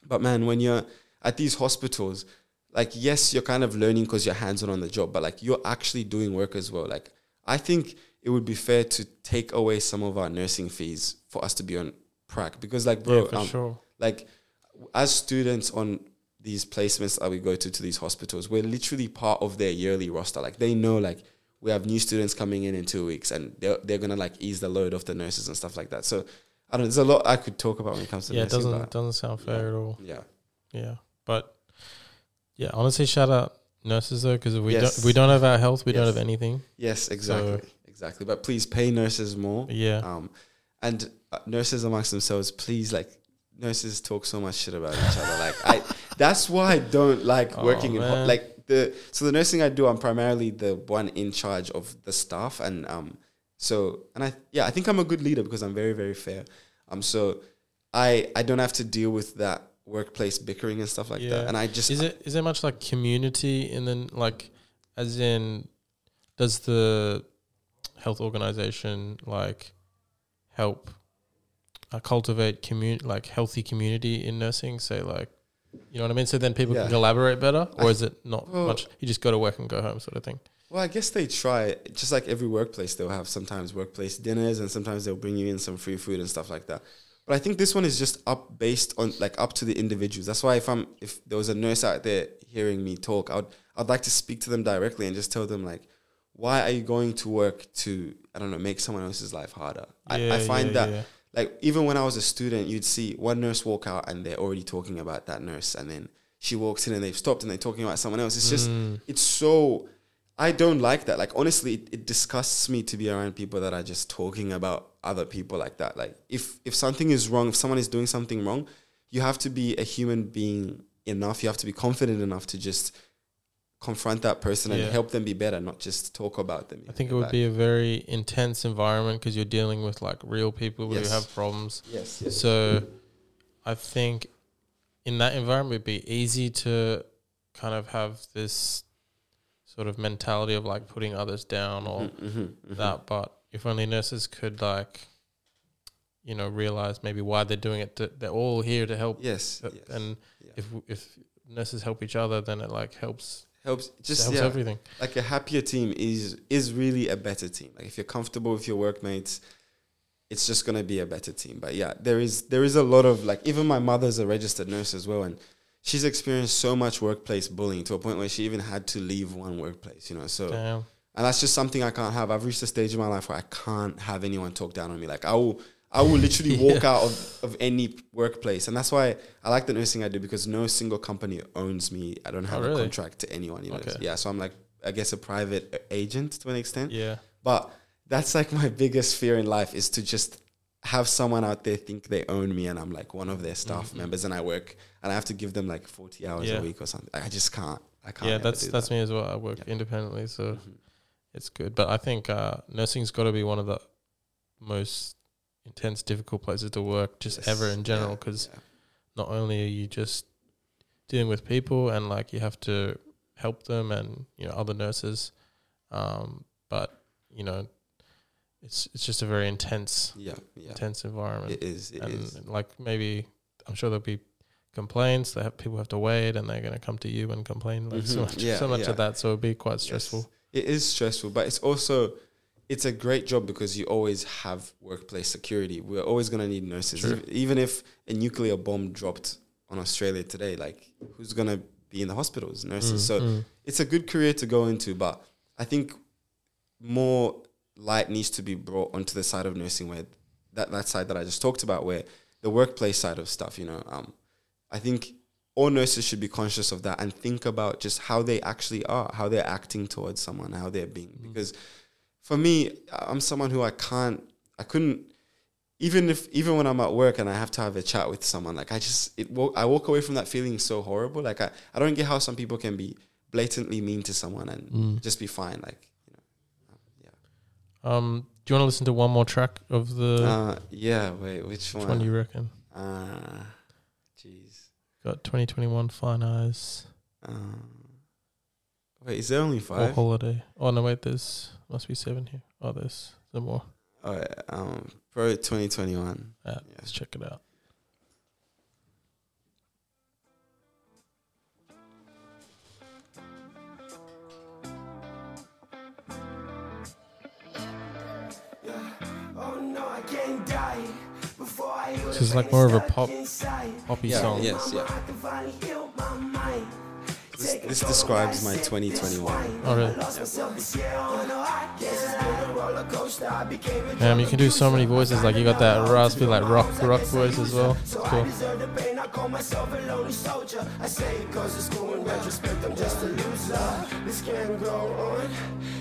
But man, when you're at these hospitals, like yes, you're kind of learning because you're hands on on the job, but like you're actually doing work as well. Like I think it would be fair to take away some of our nursing fees for us to be on prac because like bro, yeah, um, sure. like as students on these placements that we go to to these hospitals, we're literally part of their yearly roster. Like they know like we have new students coming in in two weeks, and they're they're gonna like ease the load off the nurses and stuff like that. So I don't. There's a lot I could talk about when it comes to Yeah, it doesn't but doesn't sound fair at all. yeah, Yeah, but yeah, honestly, shout out nurses though, because if we Yes. don't we don't have our health, we don't have anything. yes, exactly, exactly. But please pay nurses more. Yeah, Um, and uh, nurses amongst themselves, please like nurses talk so much shit about each other. Like I, that's why I don't like Oh, working in ho- like the so the nursing I do. I'm primarily the one in charge of the staff, and um, so and I yeah I think I'm a good leader because I'm very very fair. Um, so I I don't have to deal with that workplace bickering and stuff like Yeah. that. And I just is it is there much like community and then like as in does the health organization like help uh, cultivate community like healthy community in nursing say like you know what i mean so then people Yeah. can collaborate better or I- is it not well- much you just go to work and go home sort of thing Well, I guess they try. Just like every workplace, they'll have sometimes workplace dinners, and sometimes they'll bring you in some free food and stuff like that. But I think this one is just up based on like up to the individuals. That's why if I'm if there was a nurse out there hearing me talk, I'd I'd like to speak to them directly and just tell them like, why are you going to work to I don't know make someone else's life harder? I, I find yeah, that yeah. like even when I was a student, you'd see one nurse walk out and they're already talking about that nurse, and then she walks in and they've stopped and they're talking about someone else. It's just Mm. it's so I don't like that. Like honestly, it, it disgusts me to be around people that are just talking about other people like that. Like if if something is wrong, if someone is doing something wrong, you have to be a human being enough. You have to be confident enough to just confront that person and Yeah. help them be better, not just talk about them. I think it would be a very intense environment because you're dealing with like real people Yes. who have problems. yes, yes. So I think in that environment it'd be easy to kind of have this sort of mentality of like putting others down or Mhm, mhm, mhm. that. But if only nurses could like, you know, realize maybe why they're doing it. To, they're all here to help. Yes, uh, yes. And Yeah. if if nurses help each other, then it like helps. helps just helps yeah, everything. like a happier team is is really a better team. Like if you're comfortable with your workmates, it's just gonna be a better team. But yeah, there is there is a lot of like even my mother's a registered nurse as well, and she's experienced so much workplace bullying to a point where she even had to leave one workplace. You know, so Damn. and that's just something I can't have. I've reached a stage in my life where I can't have anyone talk down on me. Like I will, I will literally walk out of, of any workplace, and that's why I like the nursing I do because no single company owns me. I don't have Oh, really? a contract to anyone. You know, Okay. yeah. So I'm like, I guess a private agent to an extent. Yeah. But that's like my biggest fear in life is to just have someone out there think they own me and I'm like one of their staff Mhm. members and I work and I have to give them like 40 hours Yeah. a week or something. I just can't. I can't. Yeah, that's that's that. me as well. I work Yeah. independently, so Mhm. it's good. But I think uh, nursing's got to be one of the most intense, difficult places to work, just ever in general, because yeah. not only are you just dealing with people and like you have to help them and you know other nurses, um, but you know it's it's just a very intense yeah, yeah. intense environment, It is. It and is. like maybe I'm sure there'll be complaints. They have people have to wait, and they're going to come to you and complain like so Mhm. much Yeah, so much yeah. of that. So it'd be quite Yes. stressful. It is stressful, but it's also it's a great job because you always have workplace security. We're always going to need nurses, True. Even if a nuclear bomb dropped on Australia today. Like, who's going to be in the hospitals? Nurses. Mm, So mm. it's a good career to go into, but I think more light needs to be brought onto the side of nursing where that, that side that I just talked about, where the workplace side of stuff, you know, um, I think all nurses should be conscious of that and think about just how they actually are, how they're acting towards someone, how they're being. Because for me, I'm someone who I can't, I couldn't, even if, even when I'm at work and I have to have a chat with someone, like I just, it, I walk away from that feeling so horrible. Like I, I don't get how some people can be blatantly mean to someone and Mm. just be fine. Like, you know, yeah. Um, do you want to listen to one more track of the? uh, yeah, wait, which one? which one? one you reckon? Uh. Got 2021 Fine Eyes Um, wait, is there only five? or? Holiday. Oh no, wait, there's must be seven here. Oh, there's some more. All right, um, Pro 2021. Yeah, Yeah. let's check it out. This is like more of a pop- Poppy Yeah, song. yes, yeah. I can finally heal my mind. This, this describes my I sip this 2021. wine. Oh, really? I lost myself this year, no, I can't lie. roller coaster, I became a Um, you can do so many voices. Like you got that raspy, like rock, rock voice as well. It's cool. deserve the pain, I call myself a lonely soldier. I say it cause it's cool in retrospect, I'm just a loser. This can't go on,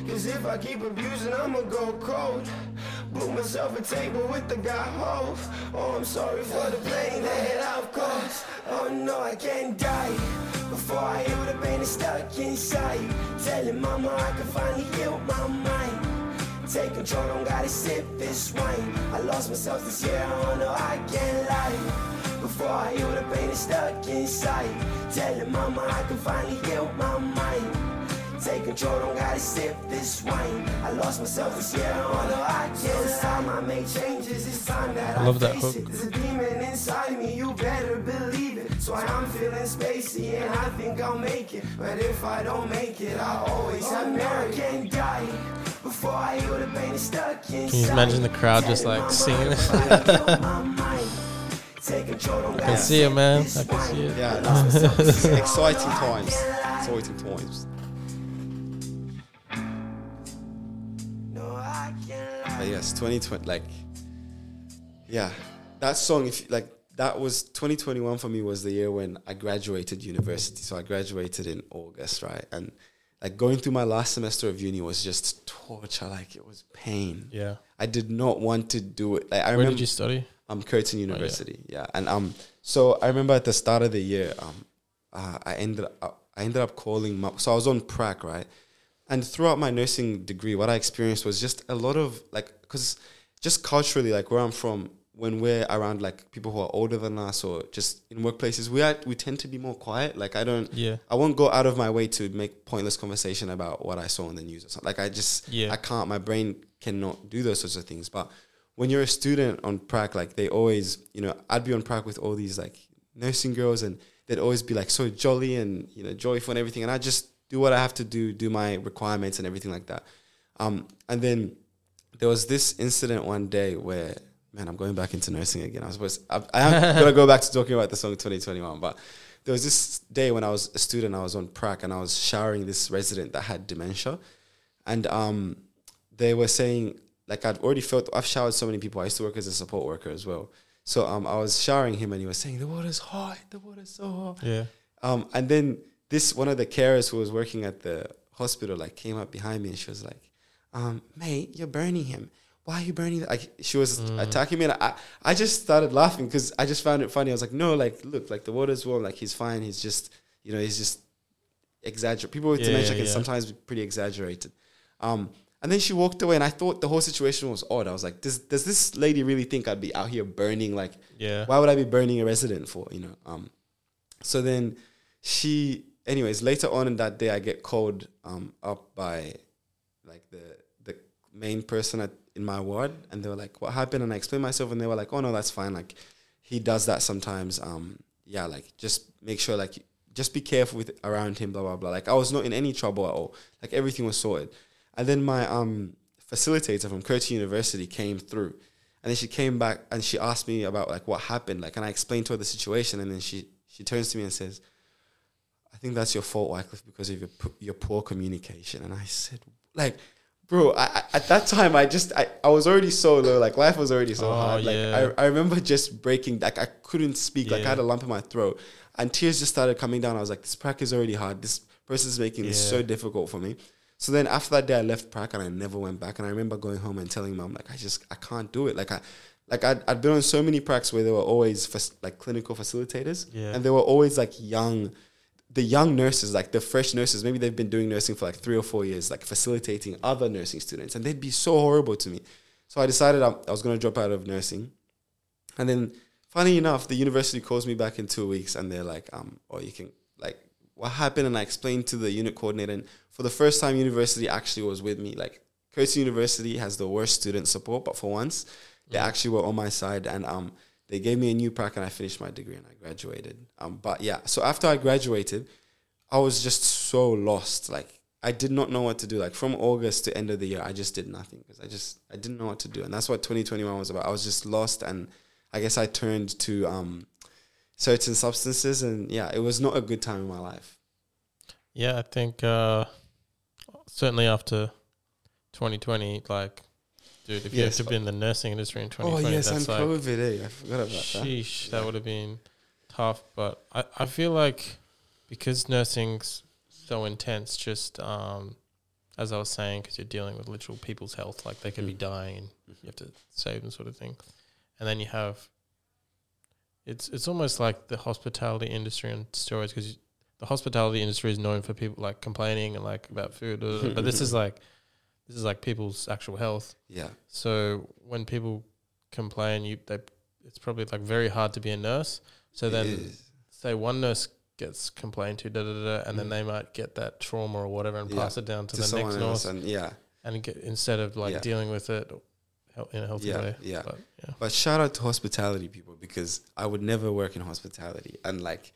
cause if I keep abusing, I'ma go cold. Blew myself a table with the guy Hove. Oh, I'm sorry for the pain that I've caused. Oh no, I can't die. Before I heal the pain that's stuck inside. Telling mama I can finally heal my mind. Take control, don't gotta sip this wine. I lost myself this year, oh no, I can't lie. Before I heal the pain that's stuck inside. Telling mama I can finally heal my mind. Take control, don't gotta sip this wine. I lost myself this year, oh no, I can't It's time I make changes, it's time that I I, love that hook. it. There's a demon inside me, you better believe it. So I'm feeling spacey and I think I'll make it. But if I don't make it, I'll always have oh, merit. can't die before I heal the pain that's stuck inside. Can you imagine the crowd just like singing this? I I can see it, man. I can see it. Yeah, this is, this is exciting times. Exciting times. But yes, 2020, like, yeah, that song, if like, that was 2021 for me was the year when I graduated university. So I graduated in August, right? And like going through my last semester of uni was just torture. Like it was pain. Yeah. I did not want to do it. Like I Where remember did you study? um, Curtin University. yeah. and um, so I remember at the start of the year, um, uh, I ended up I ended up calling my, so I was on prac, right? And throughout my nursing degree, what I experienced was just a lot of like, because just culturally, like where I'm from, when we're around like people who are older than us or just in workplaces, we are, we tend to be more quiet. Like I don't, Yeah. I won't go out of my way to make pointless conversation about what I saw on the news or something. Like I just, Yeah. I can't. My brain cannot do those sorts of things. But when you're a student on prac, like they always, you know, I'd be on prac with all these like nursing girls, and they'd always be like so jolly and you know joyful and everything. And I just do what I have to do, do my requirements and everything like that. Um, and then there was this incident one day where, man, I'm going back into nursing again. I was supposed, I, I am gonna go back to talking about the song 2021, but there was this day when I was a student, I was on prac and I was showering this resident that had dementia, and um, they were saying like I'd already felt I've showered so many people. I used to work as a support worker as well, so um, I was showering him and he was saying the water's hot, the water's so hot. Yeah. Um, and then this one of the carers who was working at the hospital like came up behind me and she was like, um, "Mate, you're burning him. Why are you burning?" that?" Like she was attacking me, and I, I just started laughing because I just found it funny. I was like, "No, like look, like the water's warm. Like he's fine. He's just, you know, he's just exaggerate. People with Yeah, dementia yeah, can yeah. sometimes be pretty exaggerated." Um, and then she walked away, and I thought the whole situation was odd. I was like, "Does does this lady really think I'd be out here burning like?" Yeah. why would I be burning a resident for? You know. Um, so then she, anyways, later on in that day, I get called um up by like the the main person at in my ward, and they were like, "What happened?" And I explained myself, and they were like, "Oh no, that's fine. Like he does that sometimes. Um, yeah, like just make sure like." Just be careful with around him, blah blah blah. Like I was not in any trouble at all. Like everything was sorted. And then my um facilitator from Curtin University came through, and then she came back and she asked me about like what happened. Like, and I explained to her the situation, and then she she turns to me and says, "I think that's your fault, Wyclef, because of your your poor communication." And I said, like. Bro, I, I, at that time, I just I, I was already so low. Like life was already so Oh, hard. Like yeah. I, I remember just breaking. Like I couldn't speak. Like I had a lump in my throat, and tears just started coming down. I was like, this prac is already hard. This person's making this so difficult for me. So then after that day, I left prac and I never went back. And I remember going home and telling mom, like, I just I can't do it. Like I, like I'd, I'd been on so many pracs where there were always fac- like clinical facilitators, Yeah. and they were always like young, the young nurses, like the fresh nurses. Maybe they've been doing nursing for like three or four years, like facilitating other nursing students, and they'd be so horrible to me. So I decided I, I was going to drop out of nursing, and then funny enough, the university calls me back in two weeks, and they're like, um, oh, you can like what happened, and I explained to the unit coordinator, and for the first time, university actually was with me. Like Curtin University has the worst student support, but for once, they actually were on my side, and um, they gave me a new pack and I finished my degree and I graduated. Um, but yeah, so after I graduated, I was just so lost. Like I did not know what to do. Like from August to end of the year, I just did nothing because I just I didn't know what to do, and that's what 2021 was about. I was just lost, and I guess I turned to um, certain substances, and yeah, it was not a good time in my life. Yeah, I think uh, certainly after 2020, like, dude, if you Yes. had to be in the nursing industry in 2020, Oh 2020, yes, and that's like, COVID. Eh? I forgot about that. sheesh, that would have been tough. But I, I feel like because nursing's so intense, just um, as I was saying, because you're dealing with literal people's health, like they could be Mm. dying and you have to save them, sort of thing. And then you have it's it's almost like the hospitality industry and steroids because the hospitality industry is known for people like complaining and like about food, but this is like this is like people's actual health. Yeah, So when people complain, you they it's probably like very hard to be a nurse. So it then is. say one nurse gets complained to, da da da, and then Mm. they might get that trauma or whatever and Yeah. pass it down to, to the next nurse, and yeah. and get, instead of like Yeah. dealing with it in a healthy Yeah, way. yeah. But yeah, But shout out to hospitality people because I would never work in hospitality. And like,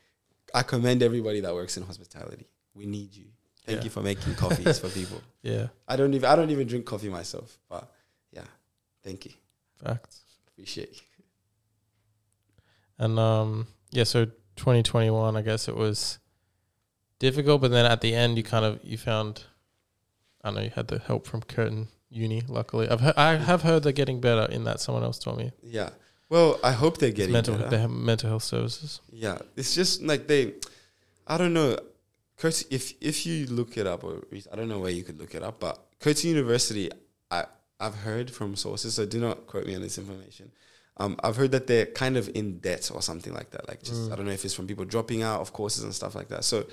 I commend everybody that works in hospitality. We need you. Thank Yeah. you for making coffees for people. yeah, I don't even I don't even drink coffee myself, but yeah, thank you. facts. Appreciate you. And um, yeah, so 2021, I guess it was difficult, but then at the end, you kind of you found, I know, you had the help from Curtin Uni. Luckily, I've he- I have heard they're getting better in that. Someone else told me Yeah. Well, I hope they're getting mental better. they have mental health services. Yeah, it's just like they, I don't know. Curtin, if if you look it up, or I don't know where you could look it up, but Curtin University, I I've heard from sources, so do not quote me on this information. Um, I've heard that they're kind of in debt or something like that. Like just Mm. I don't know if it's from people dropping out of courses and stuff like that. So,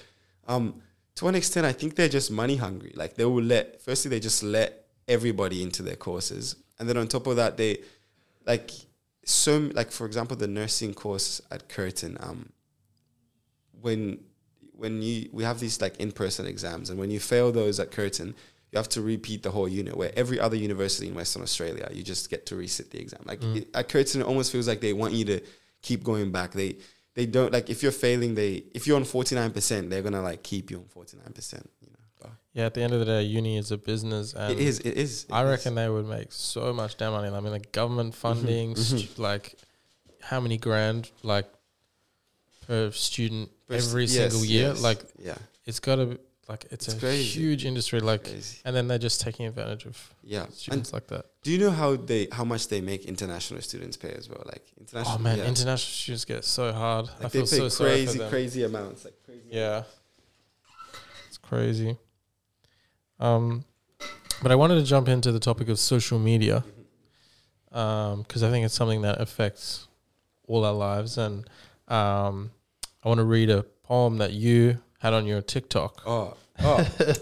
Um, to an extent, I think they're just money hungry. Like they will let firstly they just let everybody into their courses, and then on top of that, they like so like for example the nursing course at Curtin. Um, when when you we have these like in person exams, and when you fail those at Curtin, you have to repeat the whole unit. Where every other university in Western Australia, you just get to resit the exam. Like it, at Curtin, it almost feels like they want you to keep going back. They they don't like if you're failing. They if you're on forty nine percent, they're gonna like keep you on forty nine percent. You know, But Yeah, at the end of the day, uni is a business, and it is. It is. it I is. reckon they would make so much damn money. I mean, like government funding, mhm. stu- like how many grand, like per student But every yes, single year. yes, Like yeah, it's got to like it's, It's a crazy. huge industry. Like, crazy. and then they're just taking advantage of yeah. And like that. do you know how they how much they make international students pay as well? Like international. Oh man, yeah. international students get so hard. I Like they feel pay so sorry for crazy, them. crazy amounts. Like crazy. Yeah, it's crazy. Um, but I wanted to jump into the topic of social media, um, because I think it's something that affects all our lives, and um, I want to read a poem that you had on your TikTok. Oh, oh,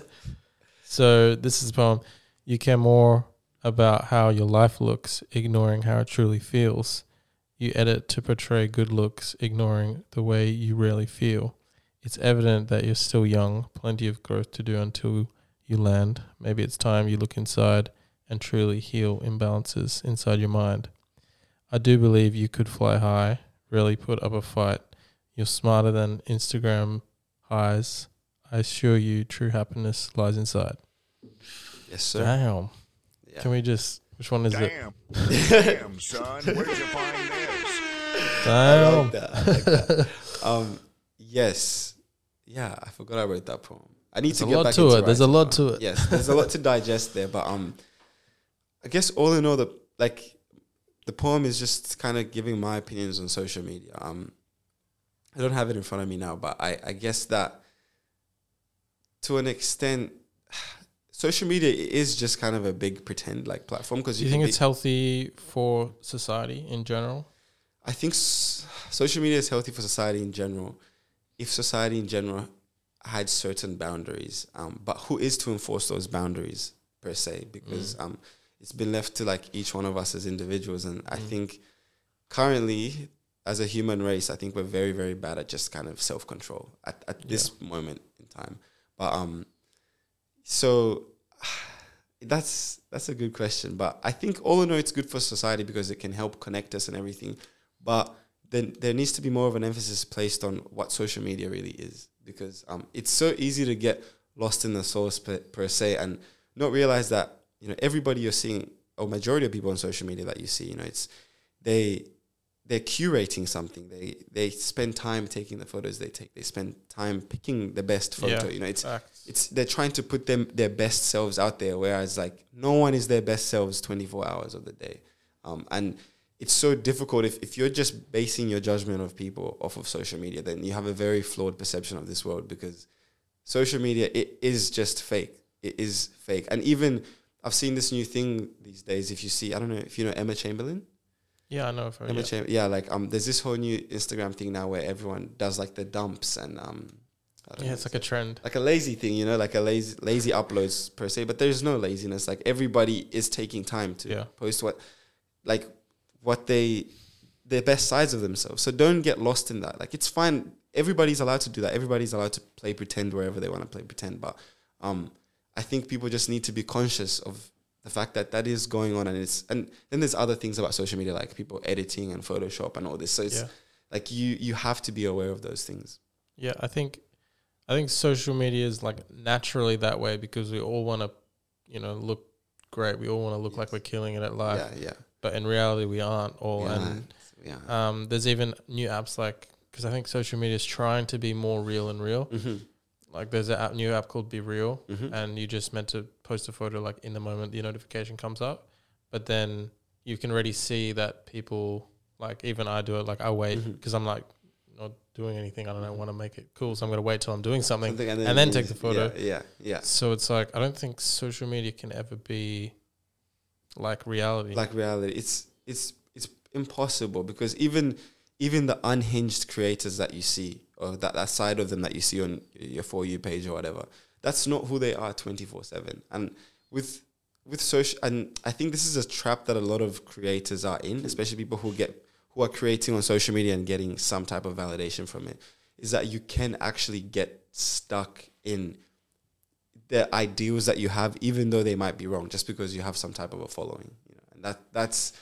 So this is a poem. You care more about how your life looks, ignoring how it truly feels. You edit to portray good looks, ignoring the way you really feel. It's evident that you're still young, plenty of growth to do until you land. Maybe it's time you look inside and truly heal imbalances inside your mind. I do believe you could fly high, really put up a fight. You're smarter than Instagram highs. I assure you, true happiness lies inside. yes, sir. Damn. Yeah. Can we just? Which one is it? Damn. Damn, son. Where'd you find this? I Damn. like that. I like that. um, yes, yeah. I forgot I wrote that poem. I need There's to a get back to into it. There's a lot now. to it. Yes, there's a lot to digest there, but um, I guess all in all, the like, the poem is just kind of giving my opinions on social media. Um, I don't have it in front of me now, but I I guess that to an extent. Social media is just kind of a big pretend like platform because Do you think it's healthy for society in general? I think s- social media is healthy for society in general. If society in general had certain boundaries, um, but who is to enforce those boundaries per se? Because Mm. um, it's been left to like each one of us as individuals, and I think currently, as a human race, I think we're very, very bad at just kind of self control at, at this moment in time. But um, so that's that's a good question. But I think all in all, it's good for society because it can help connect us and everything. But then there needs to be more of an emphasis placed on what social media really is because um, it's so easy to get lost in the source per, per se and not realize that you know everybody you're seeing or majority of people on social media that you see you know it's they they're curating something. They they spend time taking the photos they take. They spend time picking the best photo Yeah. you know it's Facts. it's they're trying to put them their best selves out there whereas like no one is their best selves 24 hours of the day. Um, and it's so difficult. If, if you're just basing your judgment of people off of social media then you have a very flawed perception of this world because social media it is just fake. It is fake. And even i've seen this new thing these days if you see i don't know if you know emma chamberlain Yeah, I know. For, Emma yeah. Cham- yeah like um there's this whole new instagram thing now where everyone does like the dumps and um yeah, it's like a trend. like a lazy thing, you know, like a lazy lazy uploads per se. But there's no laziness. Like everybody is taking time to Yeah. post what, like, what they, their best sides of themselves. So don't get lost in that. Like it's fine. Everybody's allowed to do that. Everybody's allowed to play pretend wherever they want to play pretend. But um, I think people just need to be conscious of the fact that that is going on, and it's and then there's other things about social media like people editing and Photoshop and all this. So it's Yeah. like you you have to be aware of those things. Yeah, I think, I think social media is like naturally that way because we all want to, you know, look great. We all want to look like we're killing it at life, yeah, yeah, but in reality, we aren't all. yeah, And yeah. um, there's even new apps like because I think social media is trying to be more real and real. mm-hmm. Like there's a app, new app called Be Real, Mm-hmm. and you just meant to post a photo like in the moment the notification comes up, but then you can already see that people like even I do it like I wait because I'm like not doing anything. I don't know, want to make it cool, so I'm gonna wait till I'm doing something. Something and then take the photo. Yeah, yeah, yeah. So it's like I don't think social media can ever be like reality. Like reality, it's it's it's impossible because even even the unhinged creators that you see, or that, that side of them that you see on your For You page or whatever, that's not who they are 24 7. And with with social and I think this is a trap that a lot of creators are in, especially people who get who are creating on social media and getting some type of validation from it, is that you can actually get stuck in the ideals that you have, even though they might be wrong, just because you have some type of a following. You know, and that that's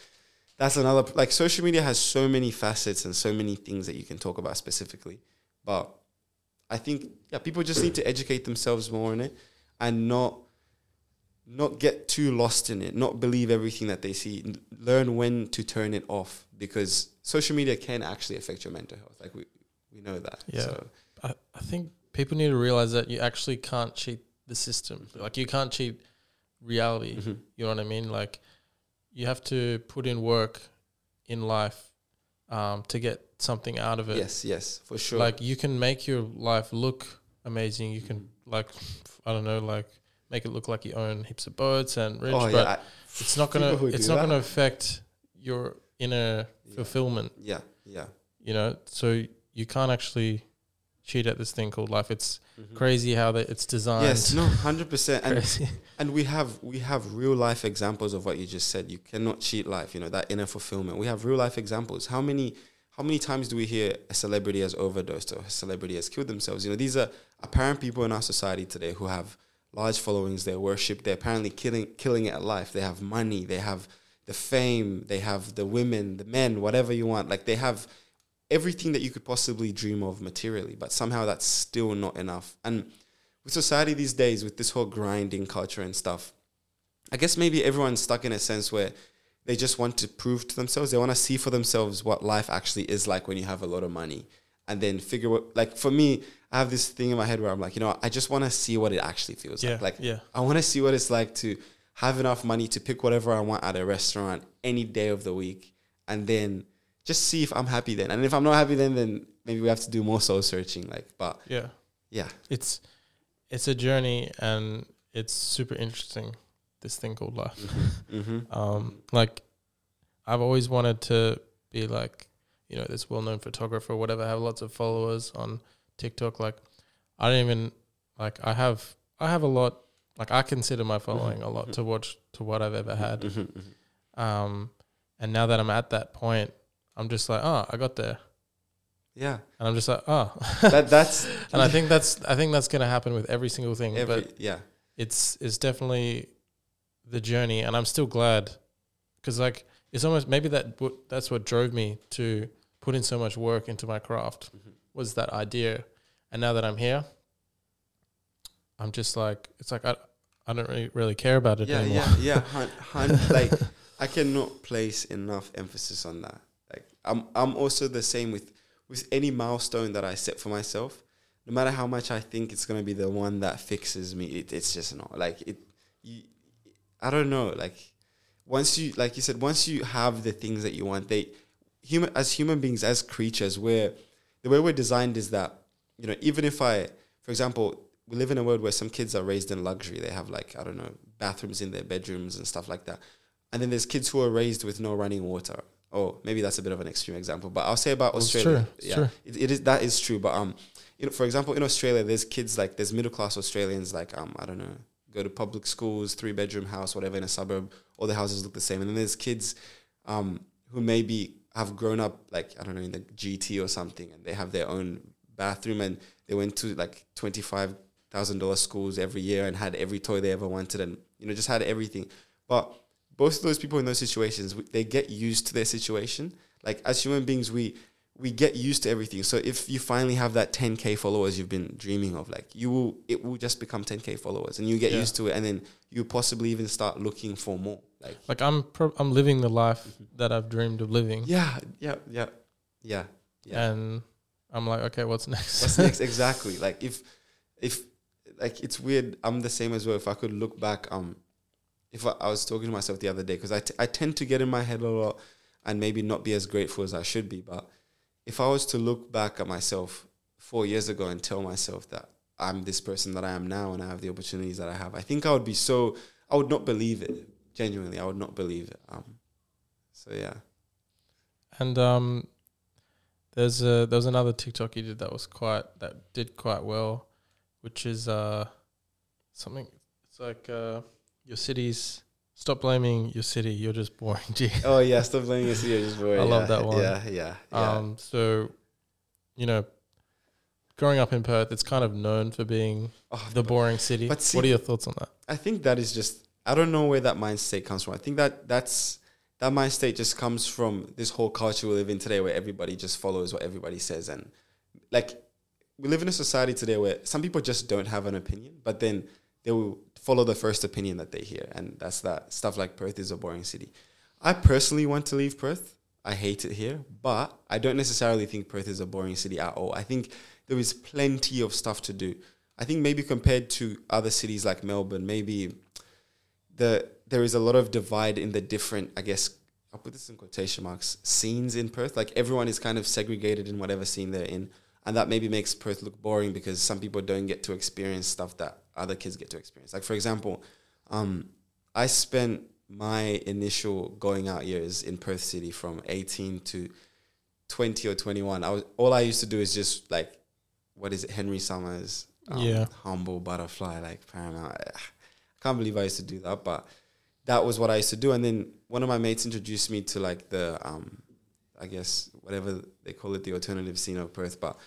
that's another like social media has so many facets and so many things that you can talk about specifically. But I think yeah, people just need to educate themselves more in it and not not get too lost in it, not believe everything that they see. Learn when to turn it off because social media can actually affect your mental health. Like we we know that. Yeah. So, I, I think people need to realize that you actually can't cheat the system. Like you can't cheat reality. mhm. You know what I mean? Like you have to put in work in life um, to get something out of it. Yes, yes, for sure. Like you can make your life look amazing. You can like I don't know, like make it look like you own heaps of boats and rich, oh but I- it's not gonna it's not that. gonna affect your inner Yeah. fulfillment. yeah, yeah. You know, so you can't actually cheat at this thing called life. It's Mhm. crazy how that it's designed. Yes, no, hundred percent. And and we have we have real life examples of what you just said. You cannot cheat life. You know that inner fulfillment. We have real life examples. How many how many times do we hear a celebrity has overdosed or a celebrity has killed themselves? You know these are apparent people in our society today who have large followings. They're worshipped. They're apparently killing killing it at life. They have money. They have the fame. They have the women, the men, whatever you want. Like they have everything that you could possibly dream of materially, but somehow that's still not enough. And with society these days, with this whole grinding culture and stuff, I guess maybe everyone's stuck in a sense where they just want to prove to themselves, they want to see for themselves what life actually is like when you have a lot of money. And then figure what, like for me, I have this thing in my head where I'm like, you know, I just want to see what it actually feels yeah, like. Like, yeah, I want to see what it's like to have enough money to pick whatever I want at a restaurant any day of the week, and then just see if I'm happy then. And if I'm not happy then, then maybe we have to do more soul searching. Like, but yeah. yeah, It's it's a journey and it's super interesting. This thing called life. mm-hmm. Um, like I've always wanted to be like, you know, this well-known photographer, or whatever. Have lots of followers on TikTok. Like, I don't even like. I have I have a lot. Like, I consider my following a lot to watch to what I've ever had. Mm-hmm. Um, and now that I'm at that point, I'm just like, oh, I got there, yeah, and I'm just like, oh, that that's and I think that's I think that's gonna happen with every single thing. every but yeah, it's it's definitely the journey, and I'm still glad because like it's almost maybe that that's what drove me to put in so much work into my craft Mhm. was that idea, and now that I'm here, I'm just like it's like I I don't really really care about it yeah, anymore. yeah, yeah. Hun, hun, like I cannot place enough emphasis on that. I'm I'm also the same with with any milestone that I set for myself. No matter how much I think it's gonna be the one that fixes me, it, it's just not like it. You, I don't know. Like once you, like you said, once you have the things that you want, they human as human beings as creatures, where the way we're designed is that you know even if I, for example, we live in a world where some kids are raised in luxury. They have like I don't know bathrooms in their bedrooms and stuff like that. And then there's kids who are raised with no running water. Oh, maybe that's a bit of an extreme example, but I'll say about Well, it's Australia. true. It's yeah. It, it is that is true. But um, you know, for example, in Australia, there's kids like there's middle class Australians like um I don't know go to public schools, three bedroom house, whatever in a suburb. All the houses look the same, and then there's kids um who maybe have grown up like I don't know in the GT or something, and they have their own bathroom, and they went to like twenty five thousand dollar schools every year and had every toy they ever wanted, and you know just had everything. But both of those people in those situations, they get used to their situation. Like as human beings, we we get used to everything. So if you finally have that 10k followers you've been dreaming of, like you will, it will just become 10k followers, and you get Yeah. used to it, and then you possibly even start looking for more. Like Like I'm pro- I'm living the life that I've dreamed of living, yeah, yeah, yeah, yeah, yeah. and I'm like, okay, what's next? What's next? Exactly. Like if if like it's weird. I'm the same as well. If I could look back, um, if I, I was talking to myself the other day because I, t- I tend to get in my head a lot and maybe not be as grateful as I should be. But if I was to look back at myself four years ago and tell myself that I'm this person that I am now and I have the opportunities that I have, I think I would be so. I would not believe it. Genuinely, I would not believe it. Um, so yeah. And um, There's a there was another TikTok you did that was quite that did quite well, which is uh something. It's like uh your city's stop blaming your city. You're just boring. G. Oh yeah, stop blaming your city. Just boy. I love that one. Yeah, yeah, yeah. Um, so you know, growing up in Perth, it's kind of known for being oh, the boring city. but see- what are your thoughts on that? I think that is just I don't know where that mind state comes from. I think that that's that mind state just comes from this whole culture we live in today where everybody just follows what everybody says and like we live in a society today where some people just don't have an opinion, but then they will follow the first opinion that they hear and that's that stuff like Perth is a boring city. I personally want to leave Perth. I hate it here, but I don't necessarily think Perth is a boring city at all. I think there is plenty of stuff to do. I think maybe compared to other cities like Melbourne, maybe the there is a lot of divide in the different, I guess, I'll put this in quotation marks, scenes in Perth. Like everyone is kind of segregated in whatever scene they're in. And that maybe makes Perth look boring because some people don't get to experience stuff that other kids get to experience. Like for example, um, I spent my initial going out years in Perth City from 18 to 20 or 21. I was all I used to do is just like what is it, Henry Summers, um, Yeah. humble butterfly, like Paramount. I can't believe I used to do that, but that was what I used to do. And then one of my mates introduced me to like the, um, I guess whatever they call it, the alternative scene of Perth, but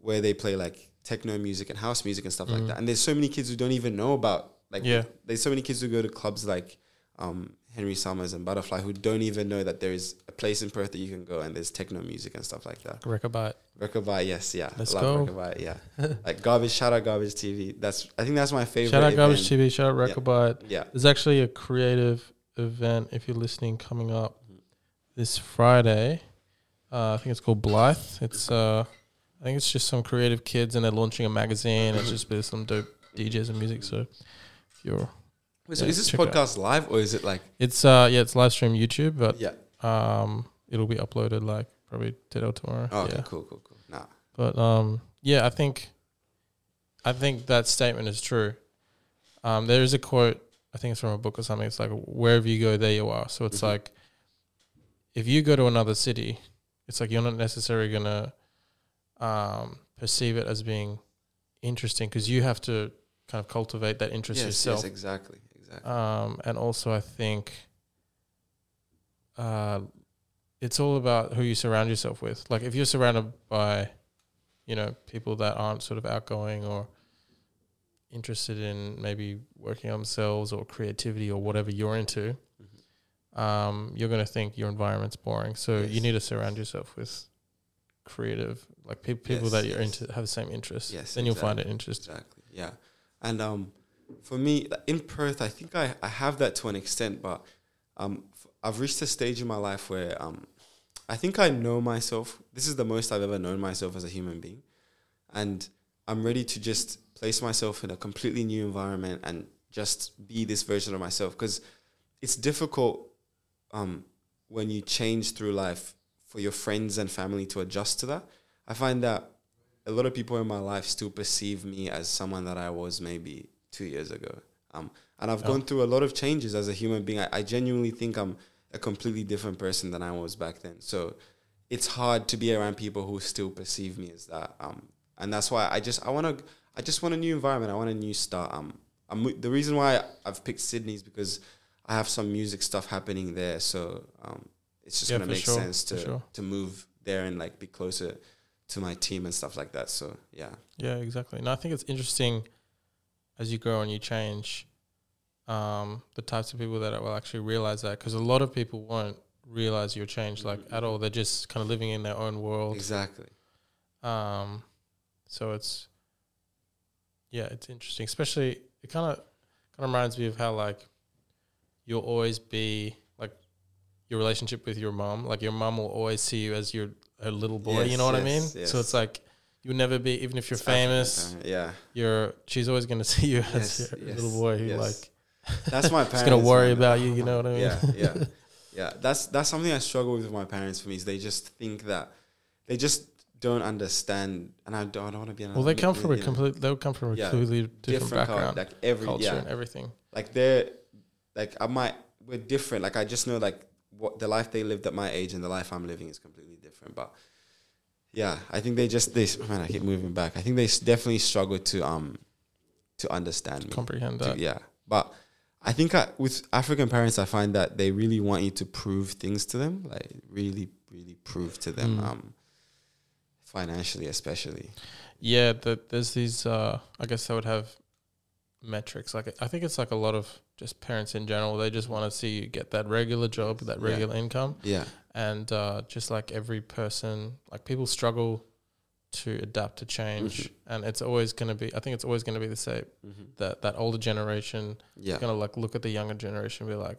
where they play like techno music and house music and stuff like Mm. that. And there's so many kids who don't even know about like Yeah. there's so many kids who go to clubs like um, Henry Summers and Butterfly who don't even know that there is a place in Perth that you can go and there's techno music and stuff like that. Rechabite. Rechabite, yes, yeah. Let's I love go. Rechabite, yeah. like garbage, shout out garbage TV. That's I think that's my favorite. Shout out Garbage event. TV. Shout out Yeah. Yeah. There's actually a creative event if you're listening coming up Mhm. this Friday. Uh, I think it's called Blythe. It's uh, I think it's just some creative kids and they're launching a magazine. It's just with some dope DJs and music. So if you're, Wait, so Yeah, is this check it out. podcast live or is it like it's uh, yeah, it's live stream YouTube, but yeah? um, it'll be uploaded like probably today or tomorrow. Oh, okay, yeah. cool, cool, cool. Nah. But um, yeah, I think, I think that statement is true. Um, there is a quote. I think it's from a book or something. It's like wherever you go, there you are. So it's Mhm. like, if you go to another city, it's like you're not necessarily gonna um, perceive it as being interesting because you have to kind of cultivate that interest Yes, yourself. yes, exactly, exactly. Um, and also, I think uh, it's all about who you surround yourself with. Like, if you're surrounded by, you know, people that aren't sort of outgoing or interested in maybe working on themselves or creativity or whatever you're into, um, you're going to think your environment's boring. So you need to surround yourself with creative, like pe- people Yes, that you're yes. into have the same interests. Yes, then you'll find it interesting. Exactly. Yeah. And um, for me, in Perth, I think I, I have that to an extent, but um, I've reached a stage in my life where um, I think I know myself. This is the most I've ever known myself as a human being. And I'm ready to just place myself in a completely new environment and just be this version of myself. Because it's difficult um, when you change through life for your friends and family to adjust to that. I find that a lot of people in my life still perceive me as someone that I was maybe two years ago. Um, and I've Oh. gone through a lot of changes as a human being. I, I genuinely think I'm a completely different person than I was back then. So it's hard to be around people who still perceive me as that. Um, and that's why I just I want to I just want a new environment. I want a new start. Um, I'm, the reason why I've picked Sydney is because I have some music stuff happening there. So um, it's just Yeah, gonna make sure, sense to sure. to move there and like be closer to my team and stuff like that. So yeah, Yeah, exactly. And I think it's interesting as you grow and you change, um, the types of people that will actually realize that because a lot of people won't realize your change like at all. They're just kind of living in their own world. exactly. Um, so it's yeah, it's interesting. Especially it kind of kind of reminds me of how like you'll always be your relationship with your mom. Like your mom will always see you as your a little boy. you know what I mean? yes, yes. So it's like you'll never be even if you're It's famous. Yeah, you're she's always going to see you as Yes, your yes, little boy who yes. like that's my parents. to worry about you. You know what I mean? yeah, yeah, yeah. That's that's something I struggle with with my parents. For me, is they just think that they just don't understand, and I don't, I don't want to be. well, they come from a complete. They'll come from a Yeah, completely different, cul- background, like every culture, yeah, and everything. like they're like I might we're different. Like I just know like what the life they lived at my age and the life I'm living is completely different. But yeah, I think they just they man, I keep moving back. I think they definitely struggle to um to understand me. Comprehend To- that. yeah, but I think I, with African parents, I find that they really want you to prove things to them, like really, really prove to them, Mm. um, financially especially. Yeah, the, there's these. Uh, I guess they would have metrics. Like I think it's like a lot of just parents in general. They just want to see you get that regular job, that Yeah. regular income, Yeah, and uh, just like every person, like people struggle to adapt to change, Mhm. and it's always going to be. I think it's always going to be the same. That that older generation yeah, gonna like look at the younger generation and be like,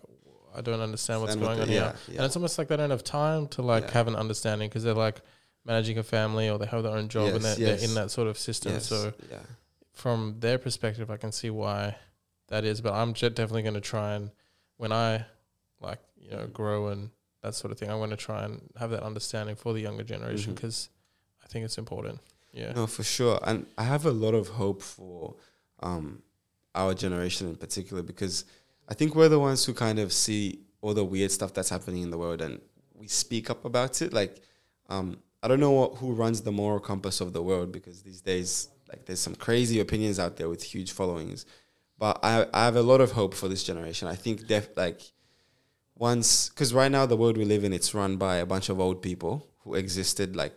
I don't understand what's going on the- here. yeah, And it's almost like they don't have time to like Yeah. have an understanding because they're like managing a family or they have their own job and they're, they're in that sort of system. yes, So yeah, from their perspective, I can see why that is. But I'm definitely going to try and when I like you know grow and that sort of thing, I'm going to try and have that understanding for the younger generation because I think it's important. Yeah. No, for sure. And I have a lot of hope for um, our generation in particular because I think we're the ones who kind of see all the weird stuff that's happening in the world and we speak up about it. Like, um, I don't know what, who runs the moral compass of the world because these days, like, there's some crazy opinions out there with huge followings. But I, I have a lot of hope for this generation. I think, def- like, once, because right now the world we live in, it's run by a bunch of old people who existed like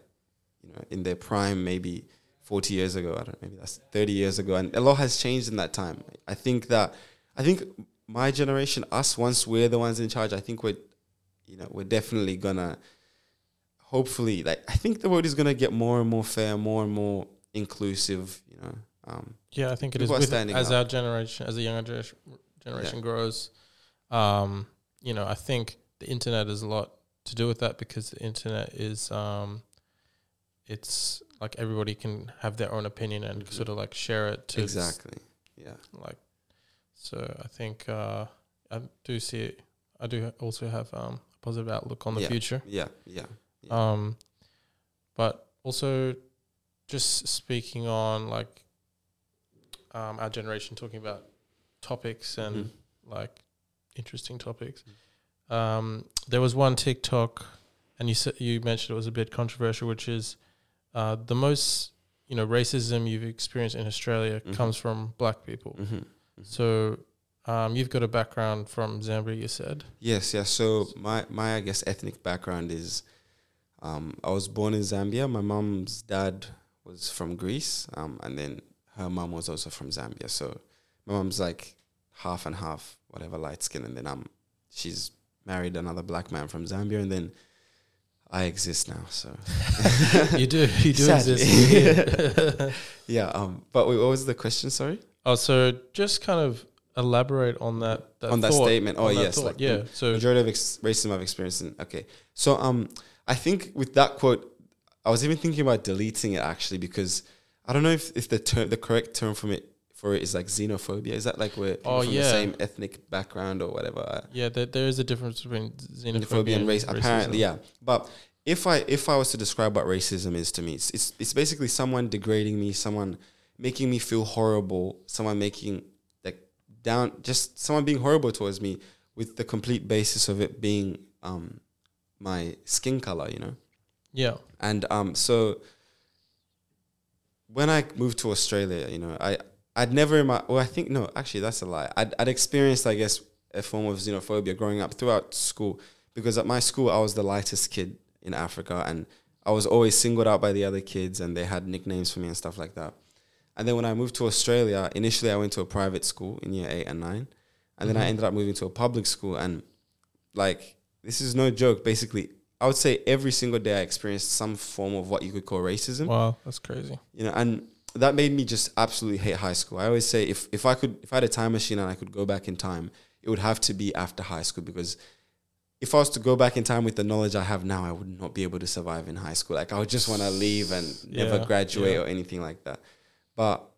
you know, in their prime maybe 40 years ago. I don't know, maybe that's 30 years ago. And a lot has changed in that time. I think that, I think my generation, us, once we're the ones in charge, I think we're, you know, we're definitely gonna, hopefully, like, I think the world is gonna get more and more fair, more and more inclusive. Um, Yeah, I think it is. With, as up. our generation, as the younger generation, generation grows, um, you know, I think the internet has a lot to do with that because the internet is, um, it's like everybody can have their own opinion and Mhm. sort of like share it to s- exactly. Yeah. like. So I think uh, I do see it. I do also have um, a positive outlook on the Yeah. future. Yeah. Yeah. Yeah. Um, but also, just speaking on like um, our generation talking about topics and Mhm. like interesting topics. Um, there was one TikTok, and you said you mentioned it was a bit controversial, which is uh, the most you know racism you've experienced in Australia Mhm. comes from black people. Mhm. So um, you've got a background from Zambia, you said. Yes, yes. So my my I guess ethnic background is um, I was born in Zambia. My mom's dad was from Greece, um, and then her mom was also from Zambia. So my mom's like half and half, whatever, light skin, and then I'm she's married another black man from Zambia, and then I exist now. So you do, you do Sadly. exist. yeah. Um. But wait, what was the question? Sorry. Oh, so just kind of elaborate on that, that On that thought, statement. Oh, yes, thought. like yeah. So majority of ex- racism I've experienced. In, okay, so um, I think with that quote, I was even thinking about deleting it actually because I don't know if, if the term, the correct term from it for it is like xenophobia. Is that like where Oh, from yeah. the same ethnic background or whatever? yeah, there, there is a difference between xenophobia, Xenophobia and race, apparently, yeah. But if I if I was to describe what racism is to me, it's it's, it's basically someone degrading me, someone making me feel horrible, someone making like down, just someone being horrible towards me with the complete basis of it being um my skin color, you know. Yeah. And um, so when I moved to Australia, you know, I I'd never in my well, I think no, actually that's a lie. I'd I'd experienced, I guess, a form of xenophobia growing up throughout school because at my school I was the lightest kid in Africa and I was always singled out by the other kids and they had nicknames for me and stuff like that. And then when I moved to Australia, initially I went to a private school in year eight and nine. And then I Mhm. ended up moving to a public school and like this is no joke, basically I would say every single day I experienced some form of what you could call racism. Wow, that's crazy. You know, and that made me just absolutely hate high school. I always say if if I could if I had a time machine and I could go back in time, it would have to be after high school because if I was to go back in time with the knowledge I have now, I would not be able to survive in high school. Like I would just want to leave and never Yeah, graduate yeah. or anything like that. But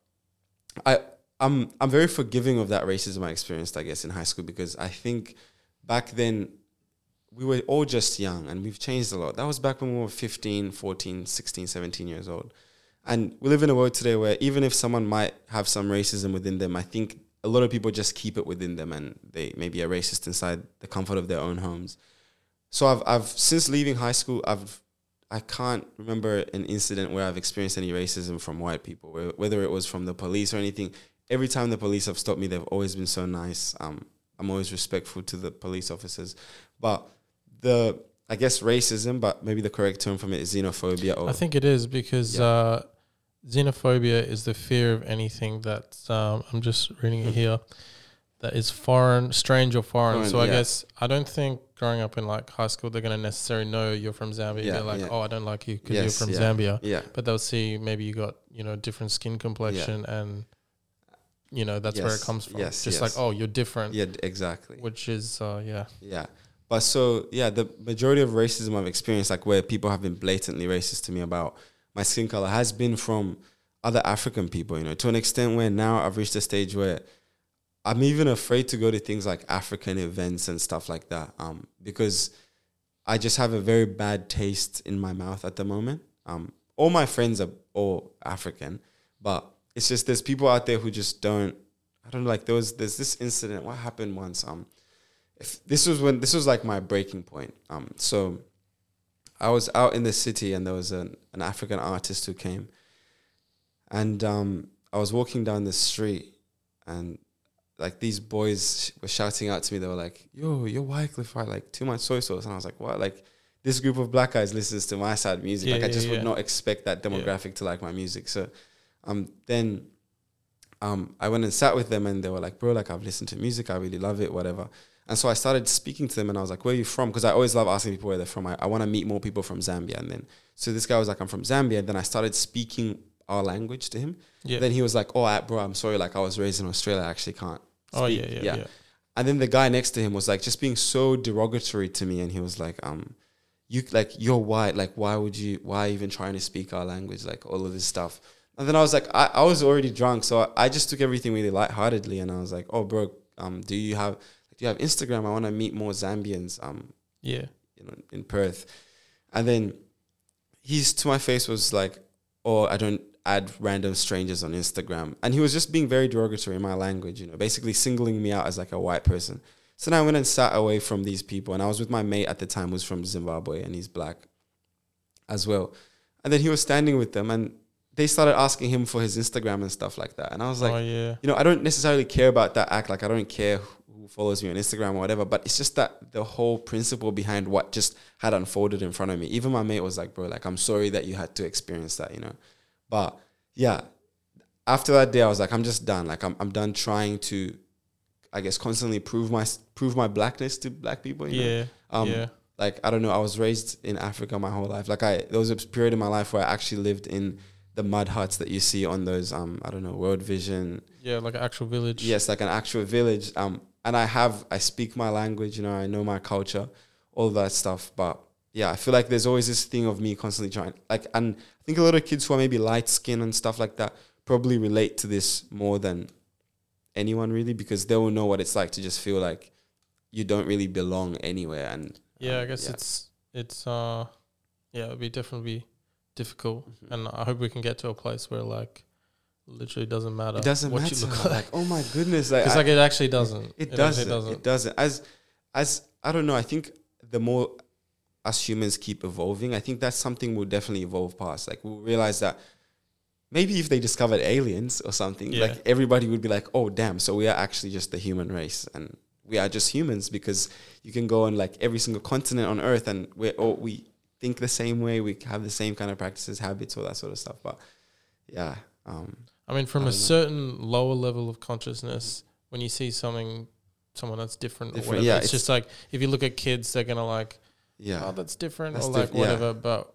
I I'm I'm very forgiving of that racism I experienced, I guess, in high school because I think back then we were all just young and we've changed a lot. That was back when we were 15, 14, 16, 17 years old. And we live in a world today where even if someone might have some racism within them, I think a lot of people just keep it within them and they maybe are racist inside the comfort of their own homes. So I've I've since leaving high school, I've I can't remember an incident where I've experienced any racism from white people, whether it was from the police or anything. Every time the police have stopped me, they've always been so nice. Um, I'm always respectful to the police officers, but the I guess racism, but maybe the correct term from it is xenophobia. Or I think it is because Yeah. uh, xenophobia is the fear of anything that's. Um, I'm just reading it here. That is foreign, strange or foreign. Foreign, so I yeah. guess I don't think growing up in like high school they're gonna necessarily know you're from Zambia. Yeah, they're like, oh, I don't like you because Yes, you're from. Zambia. yeah, But they'll see maybe you got you know different skin complexion and you know that's where it comes from. yes, just yes. like oh, you're different, yeah, exactly. which is uh, yeah. Yeah. But so yeah, the majority of racism I've experienced, like where people have been blatantly racist to me about my skin color, has been from other African people. You know, to an extent where now I've reached a stage where I'm even afraid to go to things like African events and stuff like that, um, because I just have a very bad taste in my mouth at the moment. Um, all my friends are all African, but it's just there's people out there who just don't. I don't know. Like there was there's this incident. What happened once? Um, if this was when this was like my breaking point. Um, so I was out in the city and there was an, an African artist who came, and um, I was walking down the street and like these boys were shouting out to me. They were like, "Yo, you're Wyclef, right? Like too much soy sauce." And I was like, "What?" Like this group of black guys listens to my side music. Yeah, like I just yeah. would not expect that demographic to like my music. So um, then um, I went and sat with them and they were like, bro, like I've listened to music, I really love it, whatever. And so I started speaking to them and I was like, where are you from? Because I always love asking people where they're from. I, I want to meet more people from Zambia. And then, so this guy was like, I'm from Zambia. And then I started speaking our language to him. Yeah. Then he was like, oh, I, bro, I'm sorry. Like I was raised in Australia. I actually can't. oh speak." yeah, yeah, yeah. And then the guy next to him was like just being so derogatory to me, and he was like, um, you like you're white, like why would you why even trying to speak our language, like all of this stuff. And then I was like, I, I was already drunk, so I, I just took everything really lightheartedly, and I was like, oh bro, um, do you have do you have Instagram? I want to meet more Zambians, um, Yeah. you know, in Perth. And then he's to my face was like, oh, I don't add random strangers on Instagram. And he was just being very derogatory in my language, you know, basically singling me out as like a white person. So then I went and sat away from these people. And I was with my mate at the time who's from Zimbabwe and he's black as well. And then he was standing with them and they started asking him for his Instagram and stuff like that. And I was like, oh yeah. you know, I don't necessarily care about that act. Like, I don't care who follows me on Instagram or whatever, but it's just that the whole principle behind what just had unfolded in front of me. Even my mate was like, bro, like, I'm sorry that you had to experience that, you know? But yeah, after that day, I was like, I'm just done. Like, I'm, I'm done trying to, I guess, constantly prove my, prove my blackness to black people, you know? Yeah. Um, yeah. like I don't know, I was raised in Africa my whole life. Like I there was a period in my life where I actually lived in the mud huts that you see on those um I don't know, World Vision. Yeah, like an actual village. Yes, like an actual village. Um and I have I speak my language, you know, I know my culture, all that stuff. But yeah, I feel like there's always this thing of me constantly trying like and I think a lot of kids who are maybe light skin and stuff like that probably relate to this more than anyone really because they will know what it's like to just feel like you don't really belong anywhere and Yeah, I um, guess yeah. it's it's uh yeah, it'd be definitely difficult. Mm-hmm. And I hope we can get to a place where like literally doesn't matter It doesn't what matter. you look like, like. oh my goodness, like, Because I- like it actually doesn't. it, actually doesn't, doesn't. It doesn't. As as I don't know. I think the more us humans keep evolving, I think that's something we'll definitely evolve past. Like we'll realize that maybe if they discovered aliens or something, Yeah. like everybody would be like, oh damn, so we are actually just the human race and we are just humans because you can go on like every single continent on Earth and we all we think the same way, we have the same kind of practices, habits, all that sort of stuff. But yeah, um, I mean, from I a don't know. certain lower level of consciousness, when you see something, someone that's different, or Different, whatever, yeah, it's, it's- just like if you look at kids, they're gonna like, yeah, oh, that's different, That's or like diff- yeah. whatever. But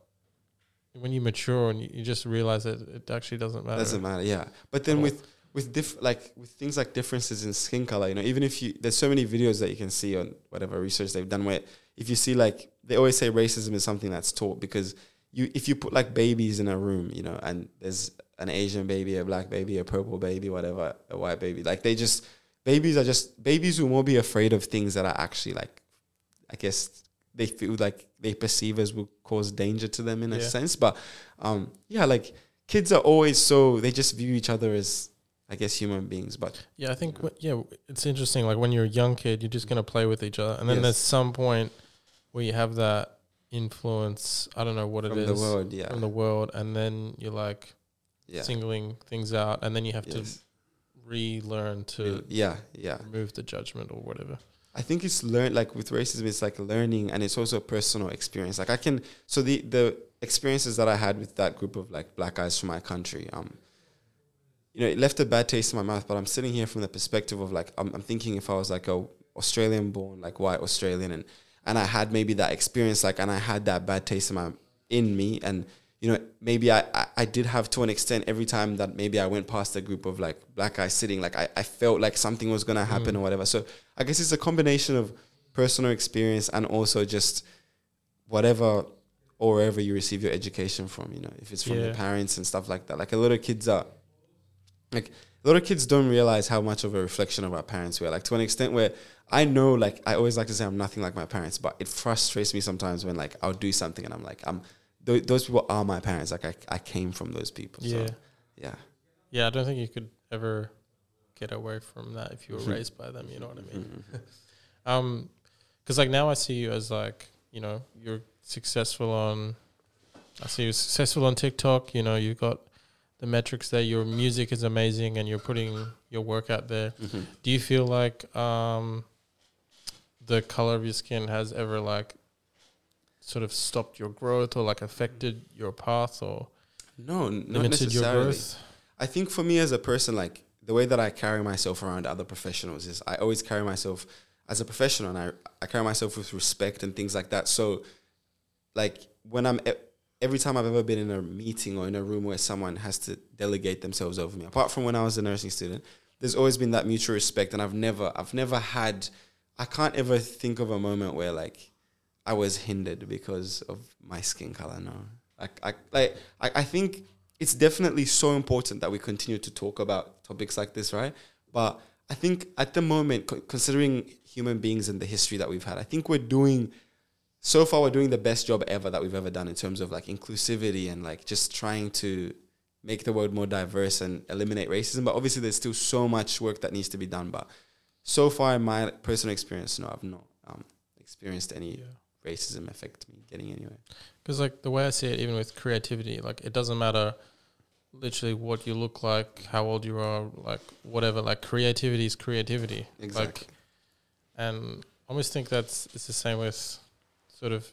when you mature and you, you just realize that it actually doesn't matter. Doesn't matter, yeah. But then with with diff like with things like differences in skin color, you know, even if you there's so many videos that you can see on whatever research they've done where if you see like they always say racism is something that's taught because you if you put like babies in a room, you know, and there's an Asian baby, a black baby, a purple baby, whatever, a white baby, like they just babies are just babies who won't be afraid of things that are actually like I guess they feel like they perceive as will cause danger to them in a Yeah. sense. But um yeah, like kids are always so they just view each other as I guess human beings. But Yeah, I think wh- yeah, it's interesting. Like when you're a young kid, you're just gonna play with each other, and then Yes. there's some point where you have that influence. I don't know what it is from the world. Yeah, from the world, and then you're like yeah, singling things out, and then you have yes. to relearn to yeah, yeah. remove the judgment or whatever. I think it's learned like with racism, it's like learning, and it's also a personal experience. Like I can, so the the experiences that I had with that group of like black guys from my country, um, you know, it left a bad taste in my mouth. But I'm sitting here from the perspective of like I'm, I'm thinking if I was like a Australian born, like white Australian, and and I had maybe that experience, like, and I had that bad taste in my in me, and you know, maybe I, I, I did have to an extent every time that maybe I went past a group of like black guys sitting, like I, I felt like something was gonna happen or mm. whatever. So I guess it's a combination of personal experience and also just whatever or wherever you receive your education from, you know, if it's from your parents and stuff like that. Like a lot of kids are like a lot of kids don't realize how much of a reflection of our parents we are. Like to an extent where I know, like I always like to say I'm nothing like my parents, but it frustrates me sometimes when like I'll do something and I'm like I'm th- those people are my parents. Like I, I came from those people. Yeah, So, yeah. yeah. I don't think you could ever get away from that if you were Mhm. raised by them. You know what I mean? Mhm. Um, because like now I see you as like you know you're successful on. I see you're successful on TikTok. You know you've got the metrics there. Your music is amazing, and you're putting your work out there. Mhm. Do you feel like um, the color of your skin has ever like sort of stopped your growth or like affected your path or No, not limited your necessarily. growth? I think for me as a person, like the way that I carry myself around other professionals is I always carry myself as a professional and I, I carry myself with respect and things like that. So, like when I'm, e- every time I've ever been in a meeting or in a room where someone has to delegate themselves over me, apart from when I was a nursing student, there's always been that mutual respect. And I've never, I've never had, I can't ever think of a moment where like I was hindered because of my skin color. No, like I, like I, I think it's definitely so important that we continue to talk about topics like this, right? But I think at the moment, co- considering human beings and the history that we've had, I think we're doing so far we're doing the best job ever that we've ever done in terms of like inclusivity and like just trying to make the world more diverse and eliminate racism. But obviously, there's still so much work that needs to be done. But so far, in my personal experience, no, I've not um, experienced any Yeah. Racism affect me getting anywhere. Because like the way I see it, even with creativity, like it doesn't matter literally what you look like, how old you are, like whatever. Like creativity is creativity. Exactly. Like, and I almost think that's it's the same with sort of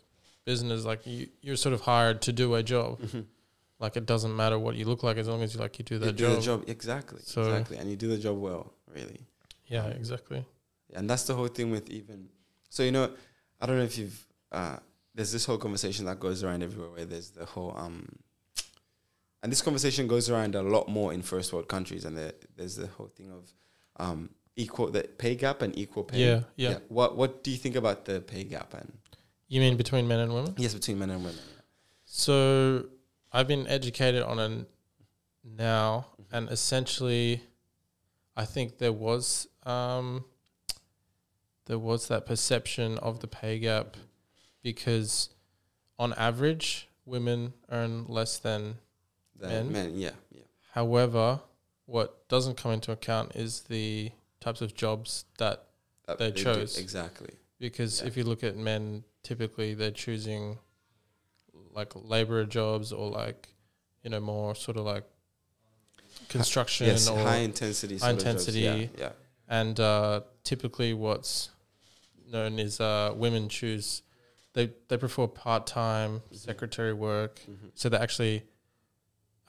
business. Like you, you're sort of hired to do a job. Mhm. Like it doesn't matter what you look like as long as you like you do You that do job. the job exactly, So- exactly, and you do the job well, really. Yeah, exactly. And that's the whole thing with even. So you know, I don't know if you've. Uh, there's this whole conversation that goes around everywhere where there's the whole um. And this conversation goes around a lot more in first world countries, and there, there's the whole thing of um equal the pay gap and equal pay. Yeah, yeah, What What do you think about the pay gap and You mean between men and women? yes between men and women? So I've been educated on it now, and essentially, I think there was um, there was that perception of the pay gap because, on average, women earn less than. Men? men, yeah, yeah. However, what doesn't come into account is the types of jobs that That They do- chose. exactly. because Yeah. if you look at men, typically they're choosing like laborer jobs or like you know more sort of like construction Yes, or high intensity. high sort of jobs, intensity. Yeah, yeah. and uh, typically what's known is uh, women choose they they prefer part time secretary work Mhm. so they're actually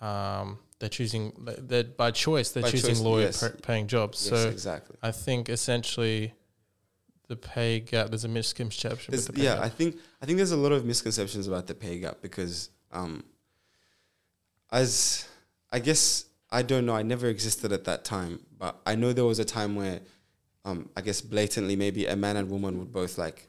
um, they're choosing they're by choice they're By choosing choice, lawyer yes. pa- paying jobs Yes, so exactly. I think essentially the pay gap there's a misconception with There's, the pay yeah, gap. I think I think there's a lot of misconceptions about the pay gap because um, as I guess I don't know, I never existed at that time, but I know there was a time where um, I guess blatantly maybe a man and woman would both like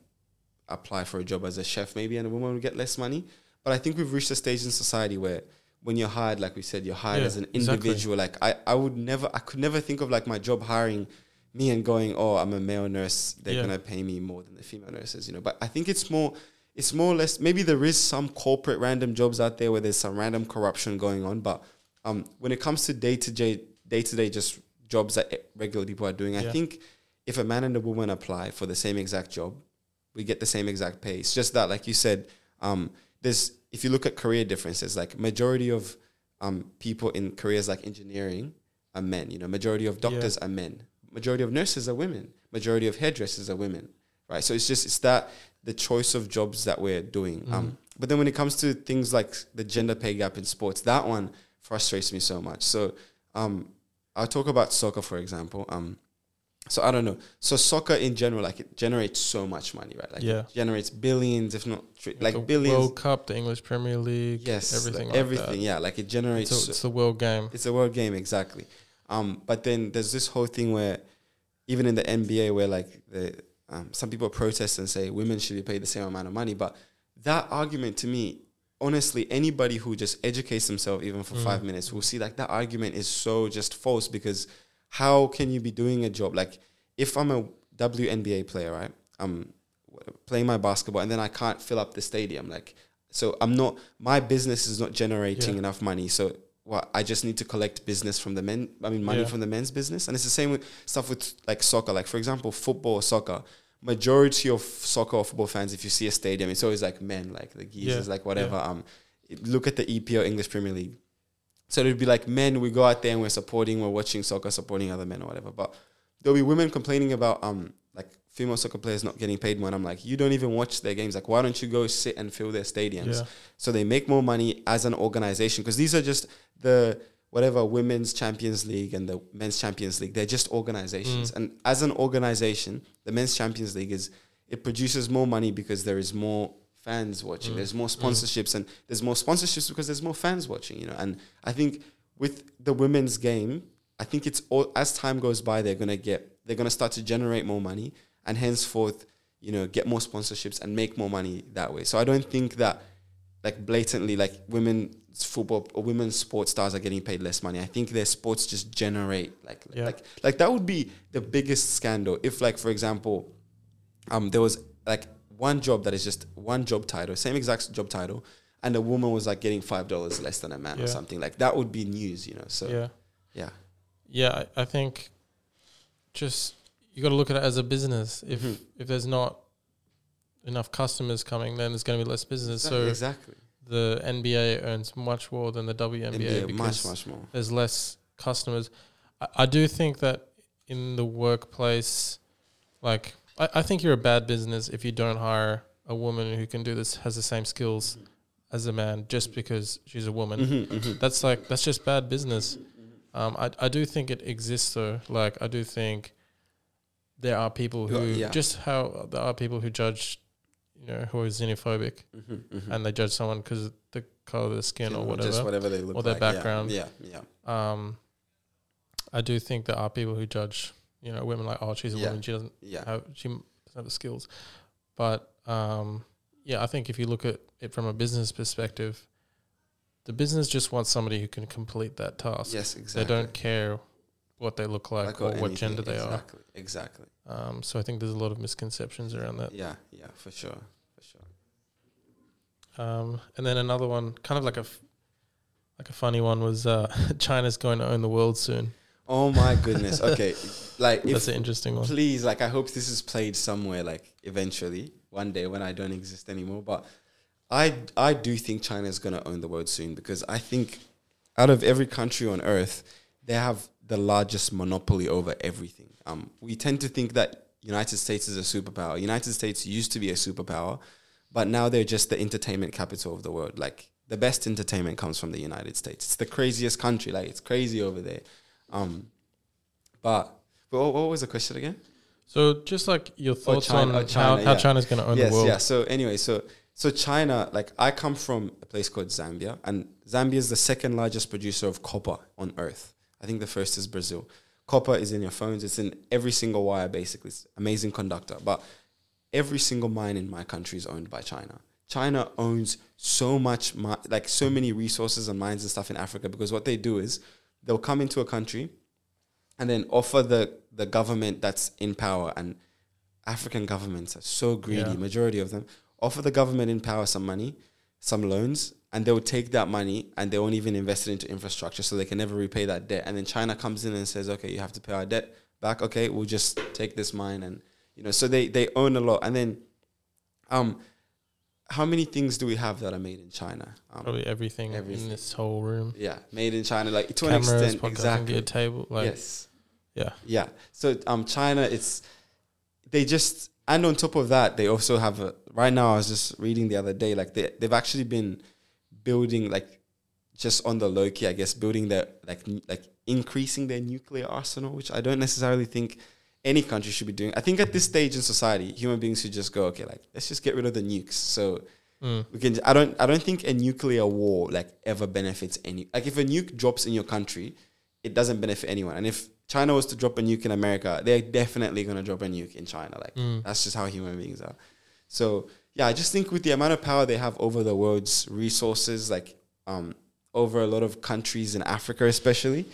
apply for a job as a chef maybe and a woman would get less money. But I think we've reached a stage in society where when you're hired, like we said, you're hired Yeah, as an exactly. individual. Like I, I would never I could never think of like my job hiring me and going, Oh, I'm a male nurse, they're Yeah. gonna pay me more than the female nurses, you know. But I think it's more it's more or less maybe there is some corporate random jobs out there where there's some random corruption going on, but um, when it comes to day to day day to day just jobs that regular people are doing, I think if a man and a woman apply for the same exact job, we get the same exact pay. It's just that, like you said, Um, there's if you look at career differences, like majority of um, people in careers like engineering are men. You know, majority of doctors are men. Majority of nurses are women. Majority of hairdressers are women. Right. So it's just it's that the choice of jobs that we're doing. Um, but then when it comes to things like the gender pay gap in sports, that one frustrates me so much. So um, I'll talk about soccer, for example. Um, so I don't know. So soccer in general, like it generates so much money, right? Like Yeah. it generates billions, if not tri- like the billions. World Cup, the English Premier League, yes, everything, like like everything. That. Yeah, like it generates. It's, a, it's the world game. It's a world game, exactly. Um, but then there's this whole thing where, even in the NBA, where like the um, some people protest and say women should be paid the same amount of money, but that argument to me, honestly, anybody who just educates themselves even for five minutes will see like that argument is so just false because how can you be doing a job like if I'm a WNBA player, right? I'm playing my basketball and then I can't fill up the stadium, like so I'm not my business is not generating Yeah. enough money, so what I just need to collect business from the men. I mean, money Yeah. from the men's business, and it's the same with stuff with like soccer. Like for example, football or soccer. Majority of soccer or football fans, if you see a stadium, it's always like men, like the geezers, Yeah. like whatever. Um, look at the EPL English Premier League. So it'd be like men. We go out there and we're supporting, we're watching soccer, supporting other men or whatever. But there'll be women complaining about um like female soccer players not getting paid more. And I'm like, you don't even watch their games. Like, why don't you go sit and fill their stadiums? Yeah. So they make more money as an organization because these are just the whatever women's Champions League and the men's Champions League. They're just organizations. And as an organization, the men's Champions League is it produces more money because there is more fans watching. There's more sponsorships and there's more sponsorships because there's more fans watching, you know. And I think with the women's game, I think it's all as time goes by, they're gonna get they're gonna start to generate more money and henceforth, you know, get more sponsorships and make more money that way. So I don't think that like blatantly like women's football or women's sports stars are getting paid less money. I think their sports just generate like Yeah. like like that would be the biggest scandal if like for example um there was like one job that is just one job title, same exact job title, and a woman was like getting five dollars less than a man Yeah. or something. Like that would be news, you know. So Yeah. yeah. Yeah, I, I think just you got to look at it as a business. If Mhm. if there's not enough customers coming, then there's going to be less business. So exactly. the NBA earns much more than the WNBA NBA, because much much more. there's less customers. I, I do think that in the workplace, like I, I think you're a bad business if you don't hire a woman who can do this has the same skills as a man just because she's a woman. Mhm, mhm. That's like that's just bad business. Um, I I do think it exists though. Like I do think there are people who yeah. just how there are people who judge, you know, who are xenophobic Mhm, mhm. and they judge someone because the color of their skin or whatever. just whatever they look or their like. Yeah, background. Yeah, yeah, um, I do think there are people who judge, you know, women like, oh, she's a Yeah. woman, she doesn't yeah. have she doesn't have the skills. But um, yeah, I think if you look at it from a business perspective, the business just wants somebody who can complete that task. Yes, exactly. They don't care what they look like, Like or what anything. gender they are. exactly, Exactly. Um, so I think there's a lot of misconceptions around that. Yeah, yeah, for sure, for sure. Um, and then another one, kind of like a f- like a funny one, was uh, China's going to own the world soon. Oh my goodness. Okay, like if That's an interesting one. please, like I hope this is played somewhere, like eventually, one day when I don't exist anymore. But I I do think China is gonna own the world soon because I think out of every country on earth, they have the largest monopoly over everything. Um, we tend to think that United States is a superpower. United States used to be a superpower, but now they're just the entertainment capital of the world. Like the best entertainment comes from the United States. It's the craziest country. Like it's crazy over there. Um, but but what, was the question again? So just like your thoughts China- on oh, China, how, how yeah. China's going to own yes, the world. yeah. So anyway, so so China, like I come from a place called Zambia, and Zambia is the second largest producer of copper on earth. I think the first is Brazil. Copper is in your phones. It's in every single wire, basically. It's amazing conductor. But every single mine in my country is owned by China. China owns so much, like so many resources and mines and stuff in Africa because what they do is they'll come into a country and then offer the the government that's in power and African governments are so greedy, Yeah. majority of them offer the government in power some money, some loans, and they will take that money and they won't even invest it into infrastructure so they can never repay that debt. And then China comes in and says, Okay, you have to pay our debt back. Okay, we'll just take this mine and you know, so they they own a lot. And then um how many things do we have that are made in China? Um, Probably everything, everything. in this whole room. yeah, made in China. Like to an extent, exactly. gear, table. Like, yes. yeah. Yeah. So um, China, it's they just and on top of that, they also have a. Right now, I was just reading the other day, like they they've actually been building like just on the low key, I guess, building their like n- like increasing their nuclear arsenal, which I don't necessarily think any country should be doing. I think at this stage in society, human beings should just go, okay, like let's just get rid of the nukes. So Mm. we can. I don't. I don't think a nuclear war like ever benefits any. Like if a nuke drops in your country, it doesn't benefit anyone. And if China was to drop a nuke in America, they're definitely gonna drop a nuke in China. Like Mm. that's just how human beings are. So yeah, I just think with the amount of power they have over the world's resources, like um, over a lot of countries in Africa, especially,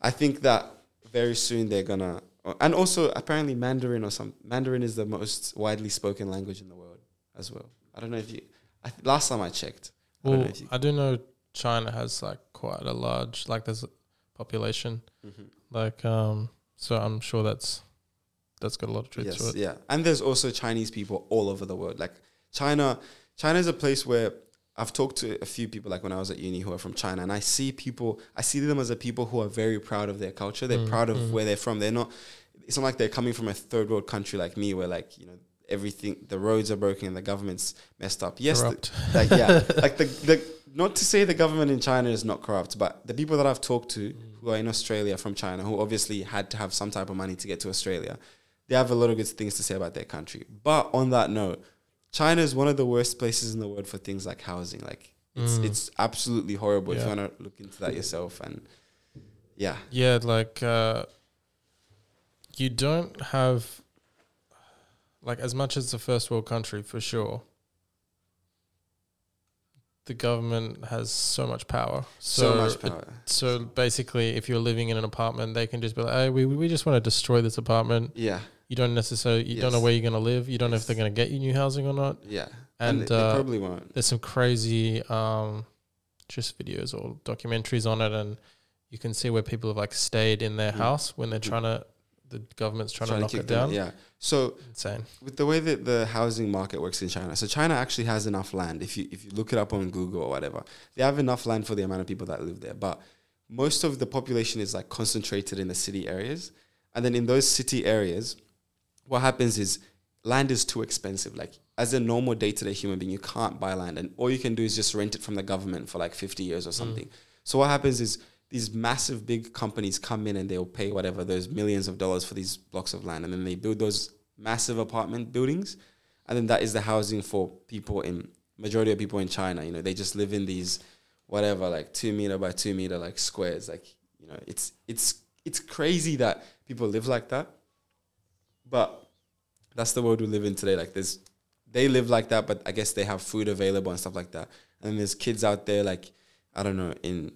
I think that very soon they're gonna. And also, apparently, Mandarin or some Mandarin is the most widely spoken language in the world as well. I don't know if you. I th- last time I checked, I don't know if you. I do know China has like quite a large, like there's a population, Mhm. like um. So I'm sure that's that's got a lot of truth to Yes, it. yeah. And there's also Chinese people all over the world. Like China, China is a place where I've talked to a few people like when I was at uni who are from China and I see people I see them as a people who are very proud of their culture. They're Mm, proud of mm. where they're from. They're not it's not like they're coming from a third world country like me where like, you know, everything the roads are broken and the government's messed up. Yes, the, like yeah, like the the not to say the government in China is not corrupt, but the people that I've talked to who are in Australia from China, who obviously had to have some type of money to get to Australia, they have a lot of good things to say about their country. But on that note, China is one of the worst places in the world for things like housing. Like it's Mm. it's absolutely horrible if you want to look into that yourself. And yeah, Yeah, like uh, you don't have like as much as the first world country for sure. The government has so much power. so, So, much it- power. so basically, if you're living in an apartment, they can just be like, "Hey, we we just want to destroy this apartment." Yeah, You don't necessarily you don't know where you're gonna live. You don't know if they're gonna get you new housing or not. yeah, And, they, they uh, probably won't. There's some crazy um, just videos or documentaries on it, and you can see where people have like stayed in their Mhm. house when they're Mhm. trying to. The government's trying, to knock kick it them- down. Yeah. So Insane. with the way that the housing market works in China, so China actually has enough land. If you if you look it up on Google or whatever, they have enough land for the amount of people that live there. But most of the population is like concentrated in the city areas, and then in those city areas, what happens is land is too expensive. Like as a normal day to day human being, you can't buy land, and all you can do is just rent it from the government for like fifty years or mm. something. So what happens is these massive big companies come in and they'll pay whatever those millions of dollars for these blocks of land, and then they build those massive apartment buildings, and then that is the housing for people in majority of people in China. You know, they just live in these whatever like two meter by two meter like squares. Like you know, it's it's it's crazy that people live like that, but that's the world we live in today. Like there's they live like that, but I guess they have food available and stuff like that. And then there's kids out there like I don't know in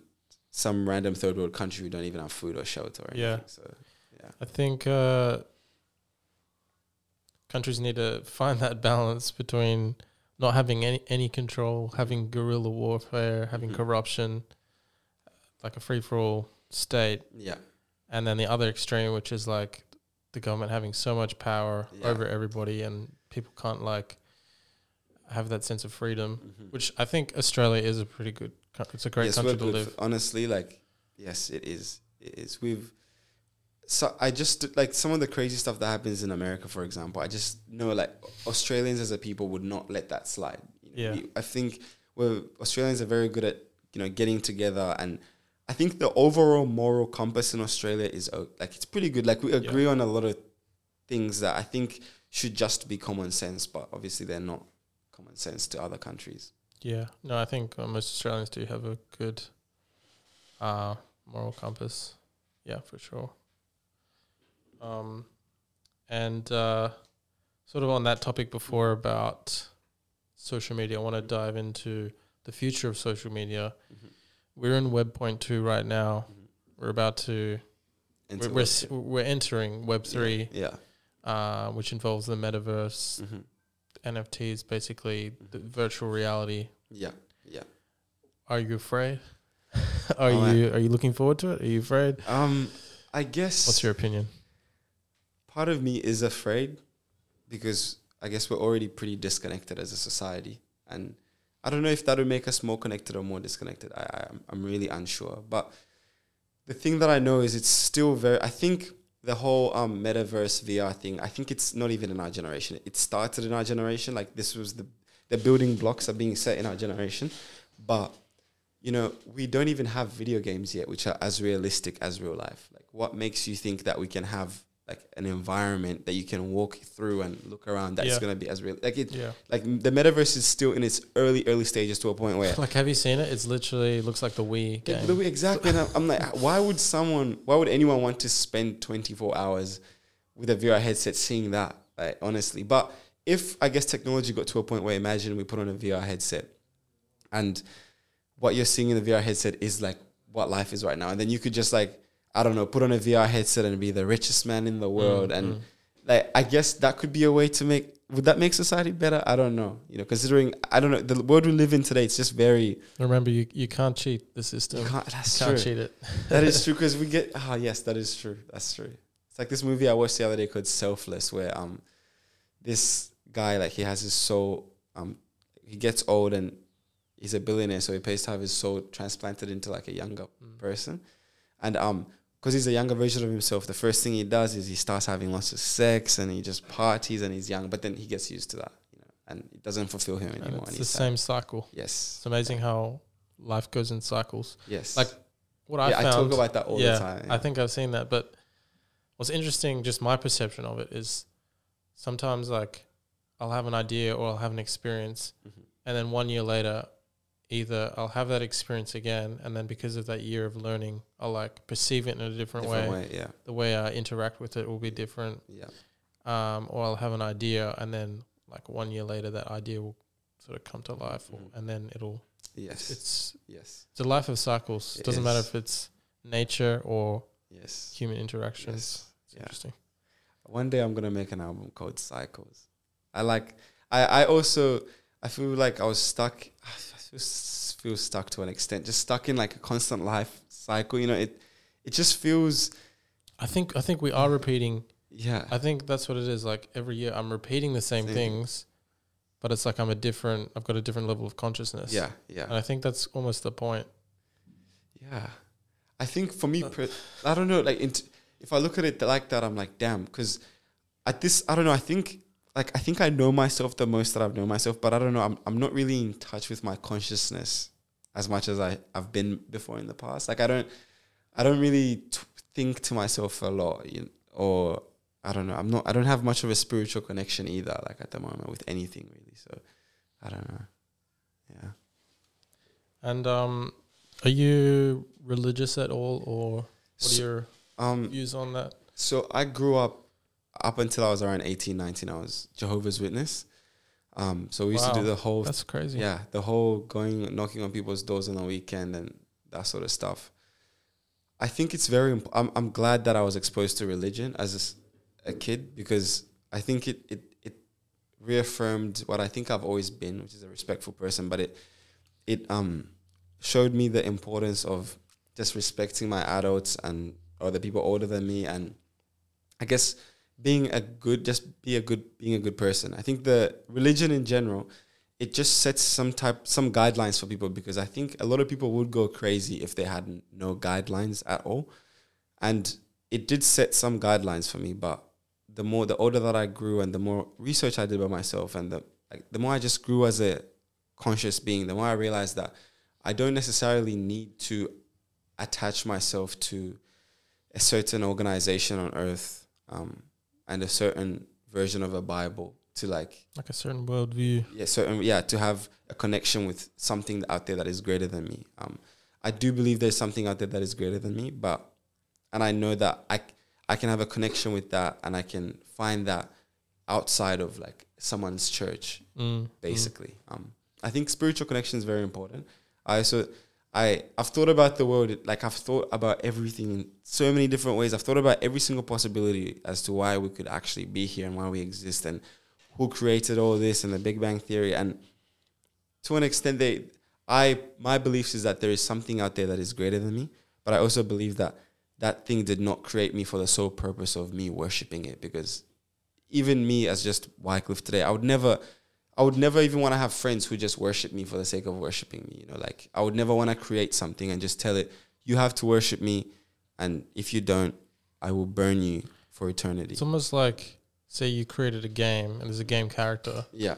some random third world country who don't even have food or shelter. Or Yeah. anything. So I think uh, countries need to find that balance between not having any any control, having guerrilla warfare, having Mhm. corruption, like a free for all state, yeah, and then the other extreme, which is like the government having so much power Yeah. over everybody, and people can't like have that sense of freedom. Mhm. Which I think Australia is a pretty good. It's a great yes, country to live. for- honestly, like yes, it is. It is. We've. So I just like some of the crazy stuff that happens in America, for example. I just know like Australians as a people would not let that slide. You know, Yeah. we- I think we're Australians are very good at you know getting together, and I think the overall moral compass in Australia is like it's pretty good. Like we agree on a lot of things that I think should just be common sense, but obviously they're not common sense to other countries. Yeah, no, I think uh, most Australians do have a good uh, moral compass. Yeah, for sure. Um, and uh, sort of on that topic before about social media, I want to dive into the future of social media. Mhm. We're in Web Point Two right now. Mhm. We're about to Into we're we're, we're entering Web Three, Yeah. uh, which involves the metaverse, Mhm. NFTs, basically the Mhm. virtual reality. Yeah. Yeah. Are you afraid? are Oh, I- you are you looking forward to it? Are you afraid? Um, I guess What's your opinion? part of me is afraid because I guess we're already pretty disconnected as a society. and I don't know if that would make us more connected or more disconnected. I, I I'm really unsure. But the thing that I know is it's still very. I think the whole um, metaverse VR thing. I think it's not even in our generation. It started in our generation. Like this was the the building blocks are being set in our generation, but you know we don't even have video games yet, which are as realistic as real life. Like what makes you think that we can have like an environment that you can walk through and look around that's Yeah. going to be as real like it Yeah. like the metaverse is still in its early early stages to a point where Like, have you seen it? It's literally looks like the Wii game. the way- exactly. And I'm, I'm like, why would someone, why would anyone want to spend 24 hours with a VR headset seeing that? Like, honestly. But if I guess technology got to a point where imagine we put on a VR headset and what you're seeing in the VR headset is like what life is right now. And then you could just like, I don't know, put on a VR headset and be the richest man in the world. and like, I guess that could be a way to make, would that make society better? I don't know. You know, considering, I don't know, the world we live in today, it's just very, Remember, you, you can't cheat the system. you can't, that's You can't true. cheat it. That is true because we get ah yes, that is true. That's true. It's like this movie I watched the other day called Selfless, where um this guy like he has his soul um he gets old and he's a billionaire, so he pays to have his soul transplanted into like a younger person, and um because he's a younger version of himself, the first thing he does is he starts having lots of sex and he just parties and he's young, but then he gets used to that, you know, and it doesn't fulfill him And anymore. it's the sad. same cycle. Yes. It's amazing how life goes in cycles. Yes. Like what I yeah, I talk about that all yeah, the time. Yeah, I think I've seen that. But what's interesting, just my perception of it, is sometimes like I'll have an idea or I'll have an experience, Mhm. and then one year later, either I'll have that experience again, and then because of that year of learning, I'll like perceive it in a different, different way. way. Yeah. The way I interact with it will be different. Yeah. Um, or I'll have an idea, and then like one year later, that idea will sort of come to life, or, Mhm. and then it'll. Yes. It's yes. it's a life of cycles. It doesn't matter if it's nature or Yes. human interactions. Yes. It's Yeah. interesting. One day I'm gonna make an album called Cycles. I like. I. I also. I feel like I was stuck. I feel, feel stuck to an extent. Just stuck in like a constant life cycle. You know. It. It just feels. I think I think we are repeating. Yeah. I think that's what it is. Like every year, I'm repeating the same, Same. things, but it's like I'm a different. I've got a different level of consciousness. yeah. Yeah. and I think that's almost the point. Yeah, I think for Uh, me, per- I don't know. Like, int- if I look at it like that, I'm like, damn. Because at this, I don't know. I think, like, I think I know myself the most that I've known myself, but I don't know. I'm I'm not really in touch with my consciousness as much as I I've been before in the past. Like, I don't, I don't really t- think to myself a lot, you or I don't know. I'm not. I don't have much of a spiritual connection either. Like at the moment with anything really. So I don't know. Yeah. And um, are you religious at all, or what So- are your Um. views on that? So I grew up up until I was around 18, 19. I was Jehovah's Witness. Um, so we used to do the whole, That's crazy. yeah, the whole going knocking on people's doors on the weekend and that sort of stuff. I think it's very. Imp- I'm I'm glad that I was exposed to religion as a kid because I think it it it reaffirmed what I think I've always been, which is a respectful person. But it it um showed me the importance of just respecting my adults and other people older than me, and I guess being a good just be a good being a good person. I think the religion in general it just sets some type some guidelines for people because I think a lot of people would go crazy if they had no guidelines at all. And it did set some guidelines for me, but the more the older that I grew and the more research I did by myself and the like the more I just grew as a conscious being, the more I realized that I don't necessarily need to attach myself to a certain organization on earth um, and a certain version of a Bible to like Like a certain worldview. yeah, so um, yeah, to have a connection with something out there that is greater than me. Um, I do believe there's something out there that is greater than me, but and I know that I I can have a connection with that, and I can find that outside of like someone's church, Mm, basically. Um, I think spiritual connection is very important. I also I I've thought about the world like I've thought about everything in so many different ways. I've thought about every single possibility as to why we could actually be here and why we exist and who created all this and the Big Bang Theory. And to an extent, they I my beliefs is that there is something out there that is greater than me. But I also believe that that thing did not create me for the sole purpose of me worshiping it because even me as just Wyclef today, I would never I would never even want to have friends who just worship me for the sake of worshiping me. You know, like I would never want to create something and just tell it, you have to worship me, and if you don't, I will burn you for eternity. It's almost like say you created a game and there's a game character. yeah,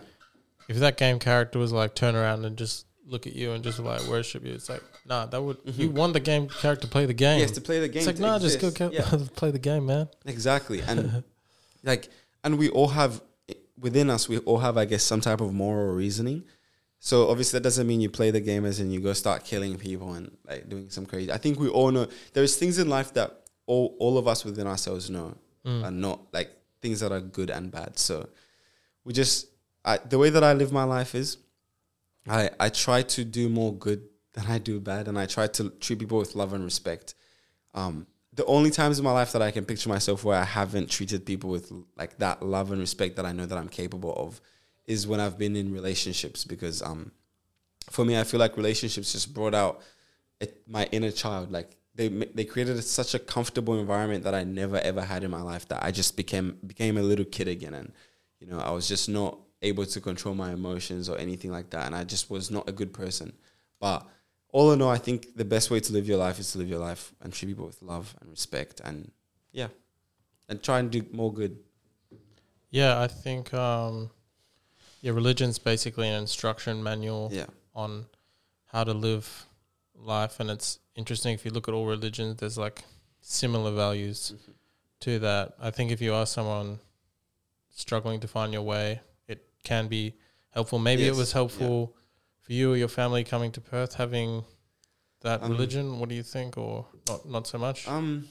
If that game character was like turn around and just look at you and just like worship you, it's like nah, that would you mm-hmm. want the game character to play the game. has to play the game. it's like nah, just go ca- Yeah. play the game, man. Exactly. And like and we all have within us we all have I guess some type of moral reasoning. So obviously that doesn't mean you play the game as in you go start killing people and like doing some crazy. I think we all know there's things in life that all all of us within ourselves know are not like things that are good and bad. So we just I, the way that I live my life is I I try to do more good than I do bad and I try to treat people with love and respect um, the only times in my life that I can picture myself where I haven't treated people with like that love and respect that I know that I'm capable of is when I've been in relationships because um, for me I feel like relationships just brought out it, my inner child. Like they they created such a comfortable environment that I never ever had in my life that I just became became a little kid again. And you know I was just not able to control my emotions or anything like that. And I just was not a good person. But all in all, I think the best way to live your life is to live your life and treat people with love and respect, and yeah, and try and do more good. Yeah, I think um, yeah, religion's basically an instruction manual Yeah, on how to live life, and it's interesting if you look at all religions. There's like similar values Mm-hmm. to that. I think if you are someone struggling to find your way, it can be helpful. Maybe Yes, it was helpful for you or your family coming to Perth having that Um, religion. What do you think, or not? Not so much um,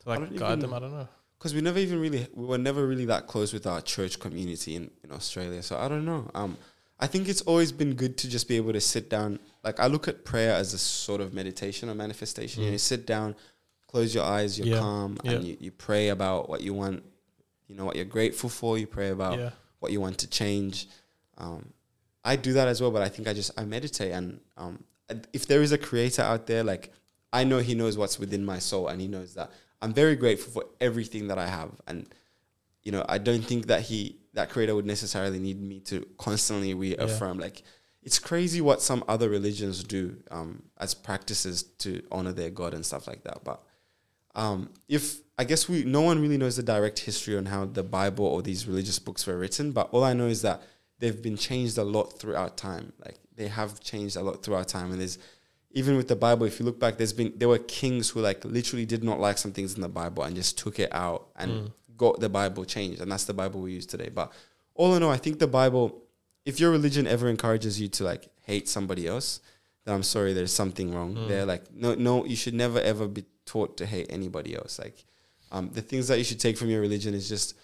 to like guide even- them. I don't know. because we never even really we were never really that close with our church community in in Australia. So I don't know. Um, I think it's always been good to just be able to sit down. Like I look at prayer as a sort of meditation or manifestation. You, know, you sit down, close your eyes, you're Mm. Yeah, calm, yeah. and you, you pray about what you want. You know what you're grateful for. You pray about Yeah, what you want to change. Um, I do that as well, but I think I just I meditate, and um, if there is a creator out there, like I know he knows what's within my soul, and he knows that. I'm very grateful for everything that I have, and you know I don't think that he that creator would necessarily need me to constantly reaffirm. Like it's crazy what some other religions do um, as practices to honor their god and stuff like that, but um, if I guess we no one really knows the direct history on how the Bible or these religious books were written, but all I know is that they've been changed a lot throughout time. Like they have changed a lot throughout time, and there's even with the Bible, if you look back, there's been there were kings who like literally did not like some things in the Bible and just took it out and got the Bible changed, and that's the Bible we use today. But all in all, I think the Bible, if your religion ever encourages you to like hate somebody else, then I'm sorry, there's something wrong there. Like no, no, you should never ever be taught to hate anybody else. Like um, the things that you should take from your religion is just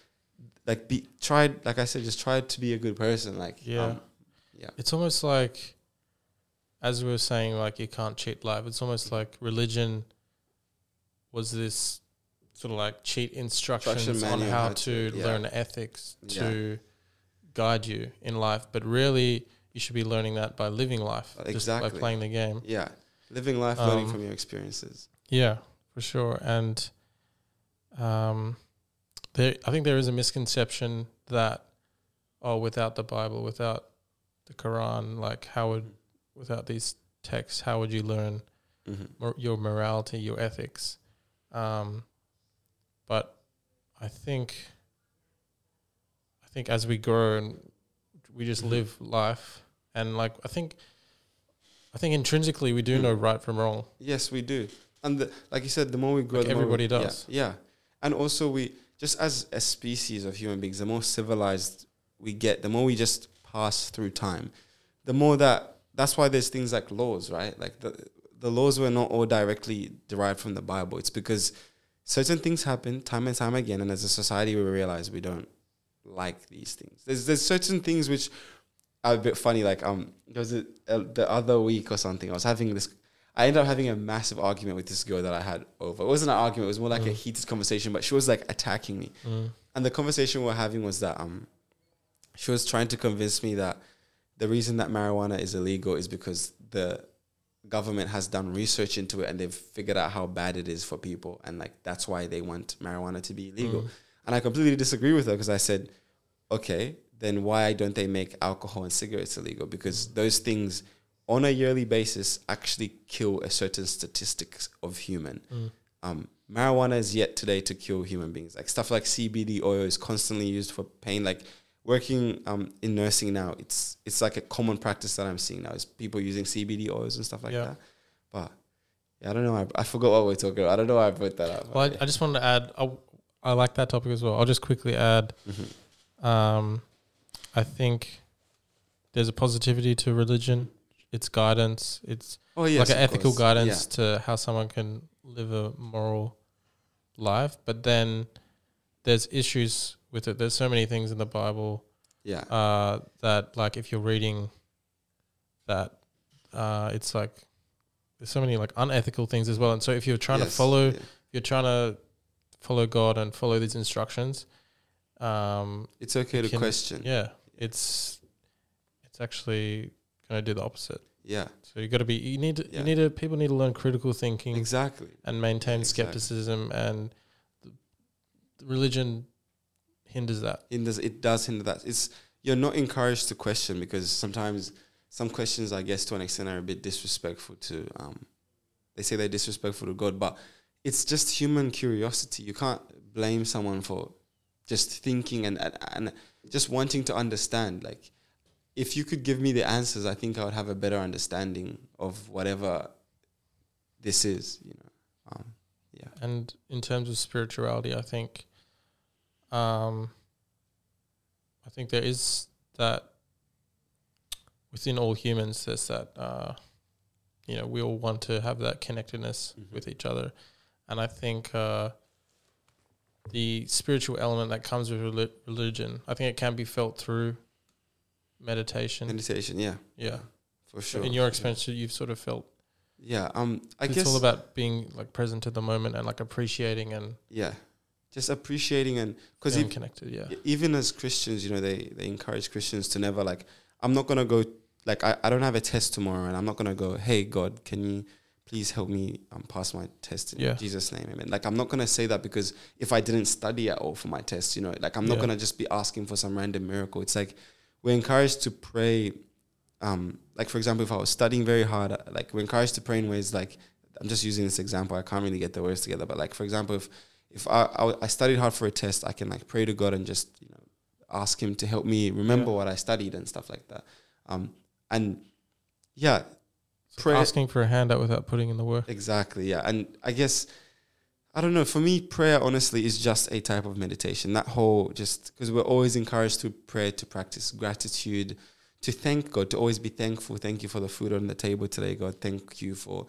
like be try like I said, just try to be a good person. Like Yeah. um, It's almost like, as we were saying, like you can't cheat life. It's almost like religion was this sort of like cheat instructions Instruction on how, how to, to- yeah. learn ethics to guide you in life. But really, you should be learning that by living life, just Exactly. by playing the game. yeah, living life, learning Um, from your experiences. Yeah, for sure. And um, there, I think there is a misconception that oh, without the Bible, without the Quran, like how would without these texts, how would you learn hmm mor- your morality, your ethics? Um, but I think, I think as we grow and we just Mhm. live life, and like I think, I think intrinsically we do know right from wrong. Yes, we do. And the, like you said, the more we grow, Like the more we- everybody yeah, does. Yeah, and also we just as a species of human beings, the more civilized we get, the more we just pass through time, the more that that's why there's things like laws, right? Like the the laws were not all directly derived from the Bible. It's because certain things happen time and time again, and as a society, we realize we don't like these things. There's there's certain things which are a bit funny. Like um, there was a, uh, the other week or something. I was having this. I ended up having a massive argument with this girl that I had over. It wasn't an argument. It was more like a mm. heated conversation. But she was like attacking me, mm. and the conversation we were having was that um, she was trying to convince me that the reason that marijuana is illegal is because the government has done research into it and they've figured out how bad it is for people and like that's why they want marijuana to be illegal mm. and i completely disagree with her because i said okay then why don't they make alcohol and cigarettes illegal? Because those things on a yearly basis actually kill a certain statistics of human. Mm. Um, marijuana is yet today to kill human beings. Like stuff like CBD oil is constantly used for pain. Like working um, in nursing now, it's it's like a common practice that I'm seeing now is people using CBD oils and stuff like Yeah. that. But yeah, I don't know. I, I forgot what we're talking about. I don't know why I brought that up. Well, I, but I just wanted to add. I, I like that topic as well. I'll just quickly add. yeah. Mhm. Um, I think there's a positivity to religion. It's guidance. It's Oh yes, like an ethical course. guidance to how someone can live a moral life. But then there's issues with it. There's so many things in the Bible Yeah. yeah. uh, that, like, if you're reading that, uh, it's like there's so many like unethical things as well. And so if you're trying Yes, to follow, yeah. you're trying to follow God and follow these instructions. Um, It's okay to can- question. yeah, it's it's actually going to do the opposite. Yeah. So you got to be you need to, Yeah. you need to people need to learn critical thinking Exactly. and maintain Exactly. skepticism and the, the religion hinders that. It does. It does hinder that. It's you're not encouraged to question because sometimes some questions, I guess, to an extent, are a bit disrespectful to. Um, they say they're disrespectful to God, but it's just human curiosity. You can't blame someone for just thinking and and, and just wanting to understand. Like, if you could give me the answers, I think I would have a better understanding of whatever this is. You know. Um, yeah. And in terms of spirituality, I think, um, I think there is that within all humans. There's that, uh, you know, we all want to have that connectedness Mhm. with each other, and I think uh, the spiritual element that comes with reli- religion, I think it can be felt through meditation. Meditation. Yeah. yeah, For So sure. in your experience, you've sort of felt Yeah. Um. I it's guess all about being like present to the moment and like appreciating and yeah just appreciating and because connected. Yeah. even as christians you know they they encourage christians to never like i'm not gonna go like i, I don't have a test tomorrow and i'm not gonna go hey god can you please help me um, pass my test in Yeah. jesus name amen like i'm not gonna say that because if i didn't study at all for my test you know like i'm not Yeah. gonna just be asking for some random miracle it's like we're encouraged to pray um like for example if i was studying very hard uh, like we're encouraged to pray in ways like i'm just using this example i can't really get the words together but like for example if if I, I I studied hard for a test, I can like pray to God and just you know ask Him to help me remember Yeah. what I studied and stuff like that. Um, and yeah, So asking for a handout without putting in the work. exactly. Yeah, and I guess I don't know. For me, prayer honestly is just a type of meditation. That whole just because we're always encouraged to pray to practice gratitude, to thank God, to always be thankful. Thank you for the food on the table today, God. Thank you for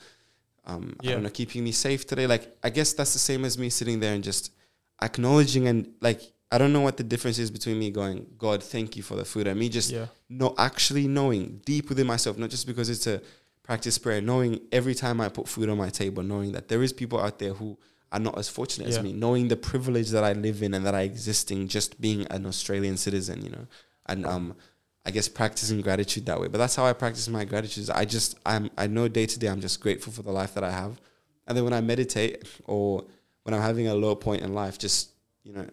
um, I don't know, keeping me safe today. Like, I guess that's the same as me sitting there and just acknowledging and like, I don't know what the difference is between me going, God, thank you for the food, and me just Yeah. not actually knowing deep within myself, not just because it's a practice prayer, knowing every time I put food on my table, knowing that there is people out there who are not as fortunate Yeah. as me, knowing the privilege that I live in and that I exist in just being an Australian citizen, you know, and um, I guess practicing gratitude that way. But that's how I practice my gratitude. I just I'm I know day to day I'm just grateful for the life that I have, and then when I meditate or when I'm having a low point in life, just you know,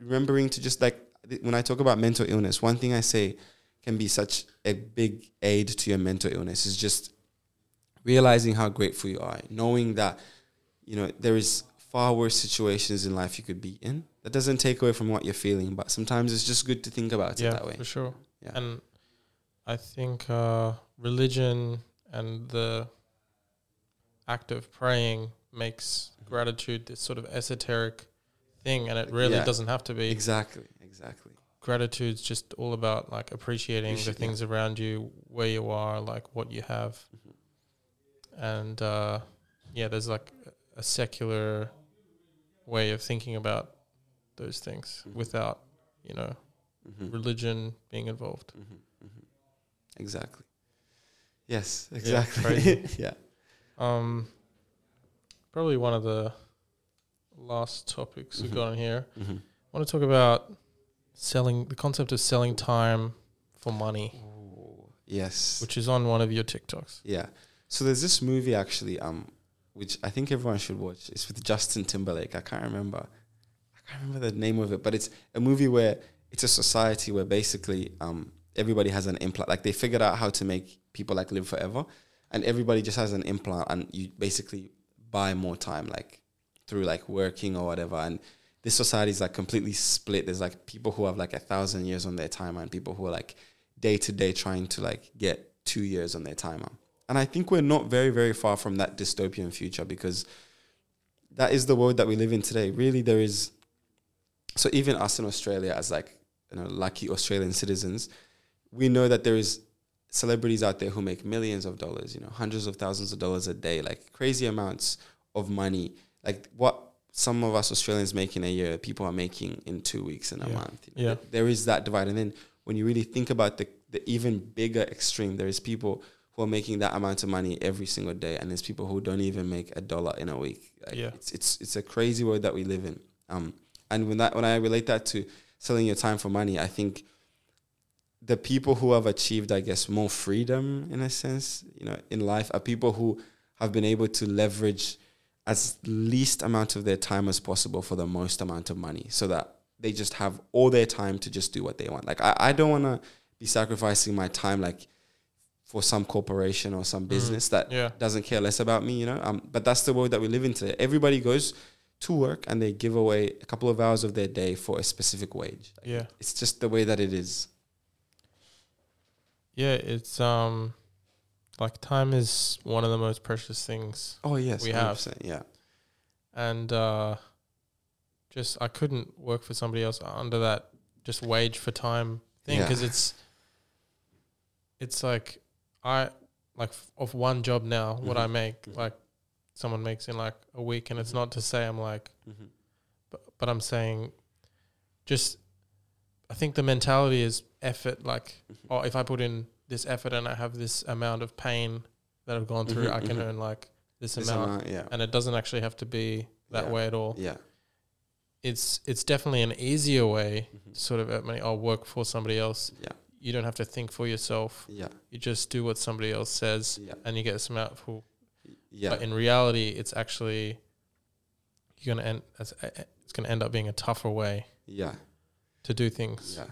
remembering to just like when I talk about mental illness, one thing I say can be such a big aid to your mental illness is just realizing how grateful you are, knowing that you know there is far worse situations in life you could be in. That doesn't take away from what you're feeling, but sometimes it's just good to think about yeah, it that way. for sure. Yeah. And I think uh, religion and the act of praying makes gratitude this sort of esoteric thing, and it really Yeah. doesn't have to be. Exactly, exactly. Gratitude's just all about like appreciating the Appreciate- yeah. things around you, where you are, like what you have, Mm-hmm. and uh, yeah, there's like a secular way of thinking about those things Mhm. without you know hmm religion being involved. hmm hmm Exactly. Yes, exactly. crazy. yeah. Um, probably one of the last topics we've Mhm. got on here. I want to talk about selling the concept of selling time for money, Yes. which is on one of your TikToks. Yeah. So there's this movie actually, um, which I think everyone should watch. It's with Justin Timberlake. I can't remember. I can't remember the name of it, but it's a movie where it's a society where basically um, everybody has an implant. Like they figured out how to make people like live forever, and everybody just has an implant, and you basically buy more time, like through like working or whatever. And this society is like completely split. There's like people who have like a thousand years on their timer, and people who are like day to day trying to like get two years on their timer. And I think we're not very very far from that dystopian future because that is the world that we live in today. Really, there is. So even us in Australia, as like you know, lucky Australian citizens, we know that there is celebrities out there who make millions of dollars, you know, hundreds of thousands of dollars a day, like crazy amounts of money. Like what some of us Australians make in a year, people are making in two weeks in a Yeah. month. you know. Yeah. There is that divide. And then when you really think about the, the even bigger extreme, there is people who are making that amount of money every single day. And there's people who don't even make a dollar in a week. Like Yeah. it's, it's, it's a crazy world that we live in. Um, and when that, when I relate that to selling your time for money, I think the people who have achieved, I guess, more freedom in a sense, you know, in life are people who have been able to leverage as least amount of their time as possible for the most amount of money so that they just have all their time to just do what they want. Like I, I don't want to be sacrificing my time like for some corporation or some business that Yeah. doesn't care less about me, you know. Um, but that's the world that we live in today. Everybody goes to work and they give away a couple of hours of their day for a specific wage. Like, Yeah. It's just the way that it is. Yeah, it's um like time is one of the most precious things Oh yes, We have. 100%, Yeah. and uh just I couldn't work for somebody else under that just wage for time thing Yeah. because it's it's like I like f- of one job now what I Mhm. make Mhm. like someone makes in like a week and it's Mhm. not to say I'm like but, but I'm saying just I think the mentality is effort like oh if I put in this effort and I have this amount of pain that I've gone through I can earn like this, This amount amount, yeah. and it doesn't actually have to be that Yeah. way at all Yeah. it's it's definitely an easier way Mhm. to sort of earn money or work for somebody else Yeah. You don't have to think for yourself Yeah. you just do what somebody else says Yeah. and you get some out for Yeah. but in reality it's actually you're gonna end as- eh, eh, it's gonna end up being a tougher way yeah. to do things Yeah.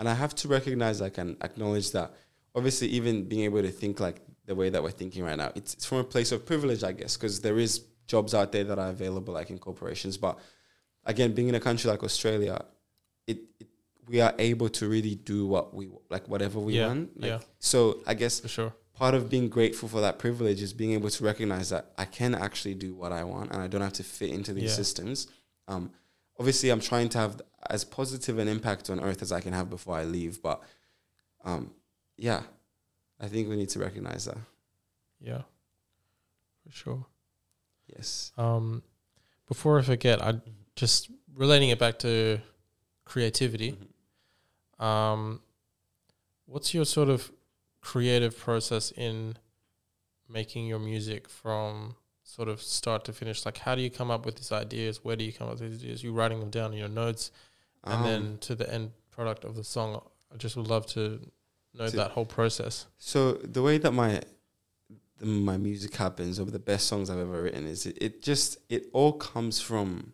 And I have to recognize, like, and acknowledge that obviously, even being able to think like the way that we're thinking right now, it's, it's from a place of privilege, I guess, because there is jobs out there that are available, like in corporations. But again, being in a country like Australia, it, it we are able to really do what we like, whatever we Yeah, want. Like, yeah. So I guess for sure part of being grateful for that privilege is being able to recognize that I can actually do what I want and I don't have to fit into these Yeah. systems. Um, obviously, I'm trying to have as positive an impact on Earth as I can have before I leave. But um, yeah, I think we need to recognize that. yeah for sure Yes. um before i forget i just relating it back to creativity Mhm. Um what's your sort of creative process in making your music from sort of start to finish? Like how do you come up with these ideas? Where do you come up with these ideas? You writing them down in your notes and Um, then to the end product of the song. I just would love to know To- that whole process. So the way that my my music happens, or the best songs I've ever written, is it, it just it all comes from.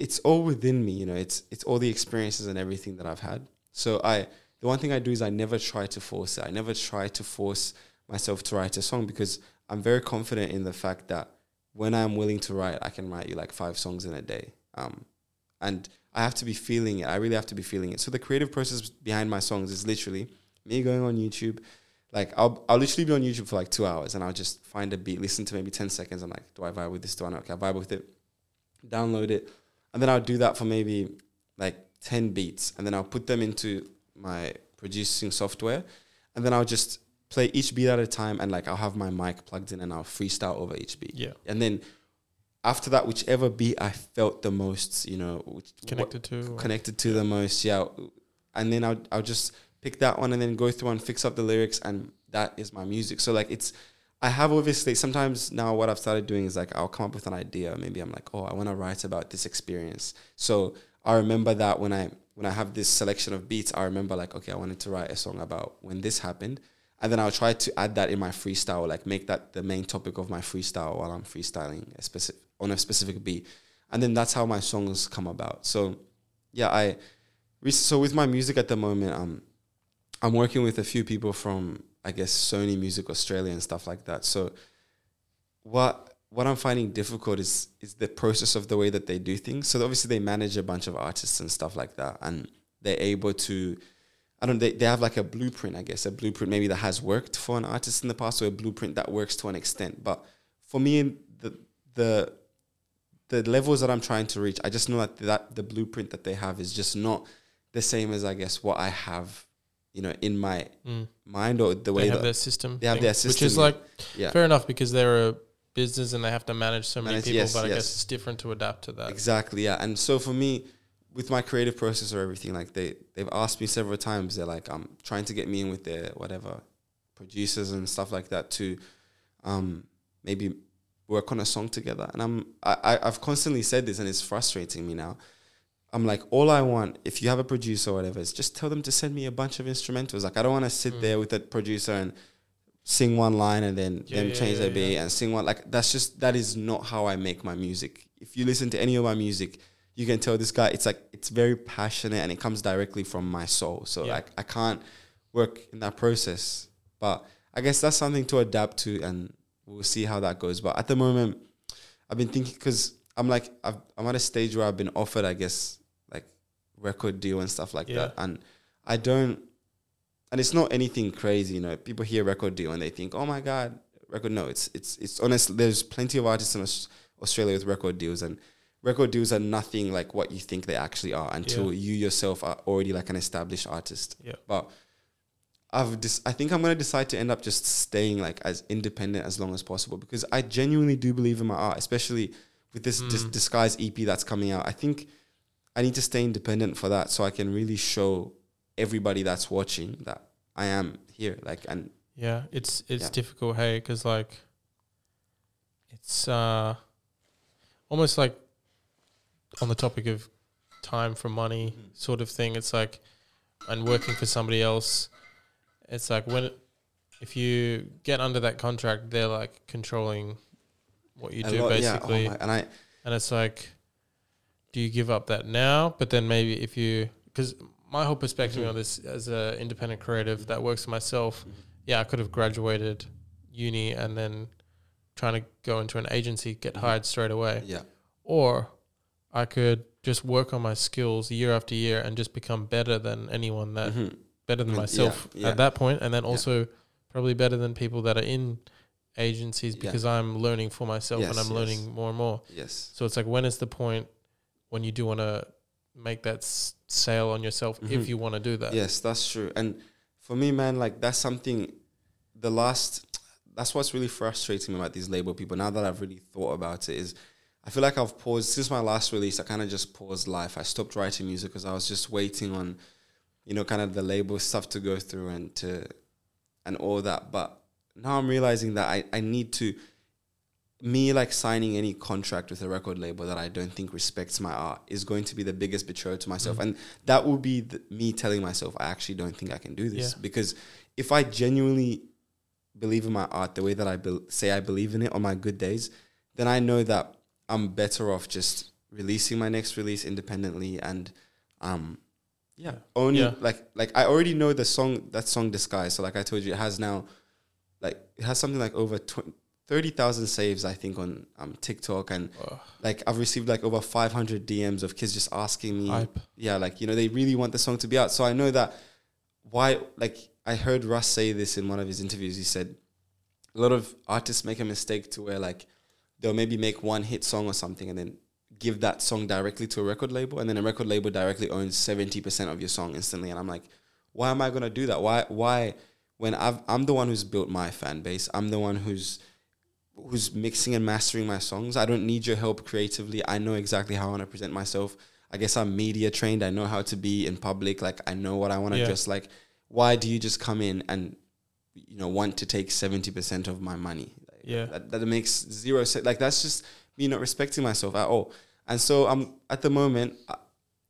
It's all within me, you know. It's it's all the experiences and everything that I've had. So I the one thing I do is I never try to force it. I never try to force myself to write a song because I'm very confident in the fact that when I'm willing to write, I can write you like five songs in a day. Um, and I have to be feeling it. I really have to be feeling it. So the creative process behind my songs is literally me going on YouTube. Like I'll I'll literally be on YouTube for like two hours and I'll just find a beat, listen to maybe ten seconds. I'm like, do I vibe with this? Do I not? Okay, I vibe with it. Download it, and then I'll do that for maybe like ten beats, and then I'll put them into my producing software, and then I'll just play each beat at a time, and like I'll have my mic plugged in, and I'll freestyle over each beat. yeah And then after that, whichever beat I felt the most, you know, connected to connected to the most, yeah. And then I'll I'll just pick that one and then go through and fix up the lyrics, and that is my music. So like it's, I have obviously sometimes now what I've started doing is like I'll come up with an idea. Maybe I'm like, oh, I want to write about this experience. So I remember that when I when I have this selection of beats, I remember like, okay, I wanted to write a song about when this happened. And then I'll try to add that in my freestyle, like make that the main topic of my freestyle while I'm freestyling a specific on a specific beat. And then that's how my songs come about. So yeah, I so with my music at the moment, um, I'm working with a few people from I guess Sony Music Australia and stuff like that. So what what I'm finding difficult is is the process of the way that they do things. So obviously they manage a bunch of artists and stuff like that, and they're able to. I don't. They, they have like a blueprint, I guess, a blueprint maybe that has worked for an artist in the past, or a blueprint that works to an extent. But for me, the the the levels that I'm trying to reach, I just know that that the blueprint that they have is just not the same as I guess what I have, you know, in my Mm. mind or the They way have that their system. they have thing, their system, Which is like yeah. fair enough because they're a business and they have to manage so many Manage- people, yes, but I guess it's different to adapt to that. Exactly, yeah. And so for me, with my creative process or everything, like they they've asked me several times. They're like, I'm um, trying to get me in with their whatever producers and stuff like that to, um, maybe work on a song together. And I'm I- I've constantly said this, and it's frustrating me now. I'm like, all I want, if you have a producer or whatever, is just tell them to send me a bunch of instrumentals. Like, I don't want to sit Mm. there with that producer and sing one line and then Yeah, them yeah, change yeah, their beat and sing one. Like, that's just, that is not how I make my music. If you listen to any of my music, you can tell this guy, it's like, it's very passionate and it comes directly from my soul. So, like, I can't work in that process. But I guess that's something to adapt to and we'll see how that goes. But at the moment, I've been thinking, because I'm like, I've, I'm at a stage where I've been offered, I guess, record deal and stuff like Yeah. that. And I don't, and it's not anything crazy, you know. People hear record deal and they think, "Oh my god, record." No, it's it's it's honest. There's plenty of artists in Australia with record deals, and record deals are nothing like what you think they actually are until you yourself are already like an established artist. Yeah. But I've dis- I think I'm gonna decide to end up just staying like as independent as long as possible because I genuinely do believe in my art, especially with this dis- Mm. disguise EP that's coming out. I think I need to stay independent for that so I can really show everybody that's watching that I am here. Like, and Yeah, it's it's Yeah. difficult, hey, because like it's uh almost like on the topic of time for money Mm-hmm. sort of thing. It's like and working for somebody else. It's like when if you get under that contract, they're like controlling what you a do lot- yeah, oh basically, my- and I, and it's like, do you give up that now? But then maybe if you because my whole perspective Mhm. on this as an independent creative that works for myself, Mhm. yeah, I could have graduated uni and then trying to go into an agency, get Mhm. hired straight away, yeah, or I could just work on my skills year after year and just become better than anyone that mhm. better than Mm, yeah, myself yeah. at that point, and then Yeah. also probably better than people that are in agencies Yeah. because I'm learning for myself Yes, and I'm yes. learning more and more. yes, So it's like, when is the point when you do want to make that s- sale on yourself Mhm. if you want to do that? yes, that's true. And for me, man, like that's something. The last, that's what's really frustrating me about these label people. Now that I've really thought about it, is I feel like I've paused since my last release. I kind of just paused life. I stopped writing music because I was just waiting on, you know, kind of the label stuff to go through and to, and all that. But now I'm realizing that I, I need to, me like signing any contract with a record label that I don't think respects my art is going to be the biggest betrayal to myself. Mm. And that will be the, me telling myself, I actually don't think I can do this. Yeah. Because if I genuinely believe in my art the way that I bel say I believe in it on my good days, then I know that I'm better off just releasing my next release independently and um yeah, Yeah. only Yeah. like like I already know the song that song disguise. So like I told you, it has now like it has something like over tw- thirty thousand saves I think on um TikTok and Ugh, like I've received like over five hundred DMs of kids just asking me hype. yeah, like you know, they really want the song to be out. So I know that why like I heard Russ say this in one of his interviews. He said a lot of artists make a mistake to where like they'll maybe make one hit song or something and then give that song directly to a record label and then a record label directly owns 70% of your song instantly and I'm like why am I going to do that why why when I've, I'm the one who's built my fan base I'm the one who's who's mixing and mastering my songs I don't need your help creatively. I know exactly how I want to present myself. I guess I'm media trained. I know how to be in public. Like I know what I want to Yeah. dress like. Why do you just come in and you know want to take 70% of my money? Like, Yeah. that, that makes zero sense like that's just me not respecting myself at all. And so i'm at the moment I,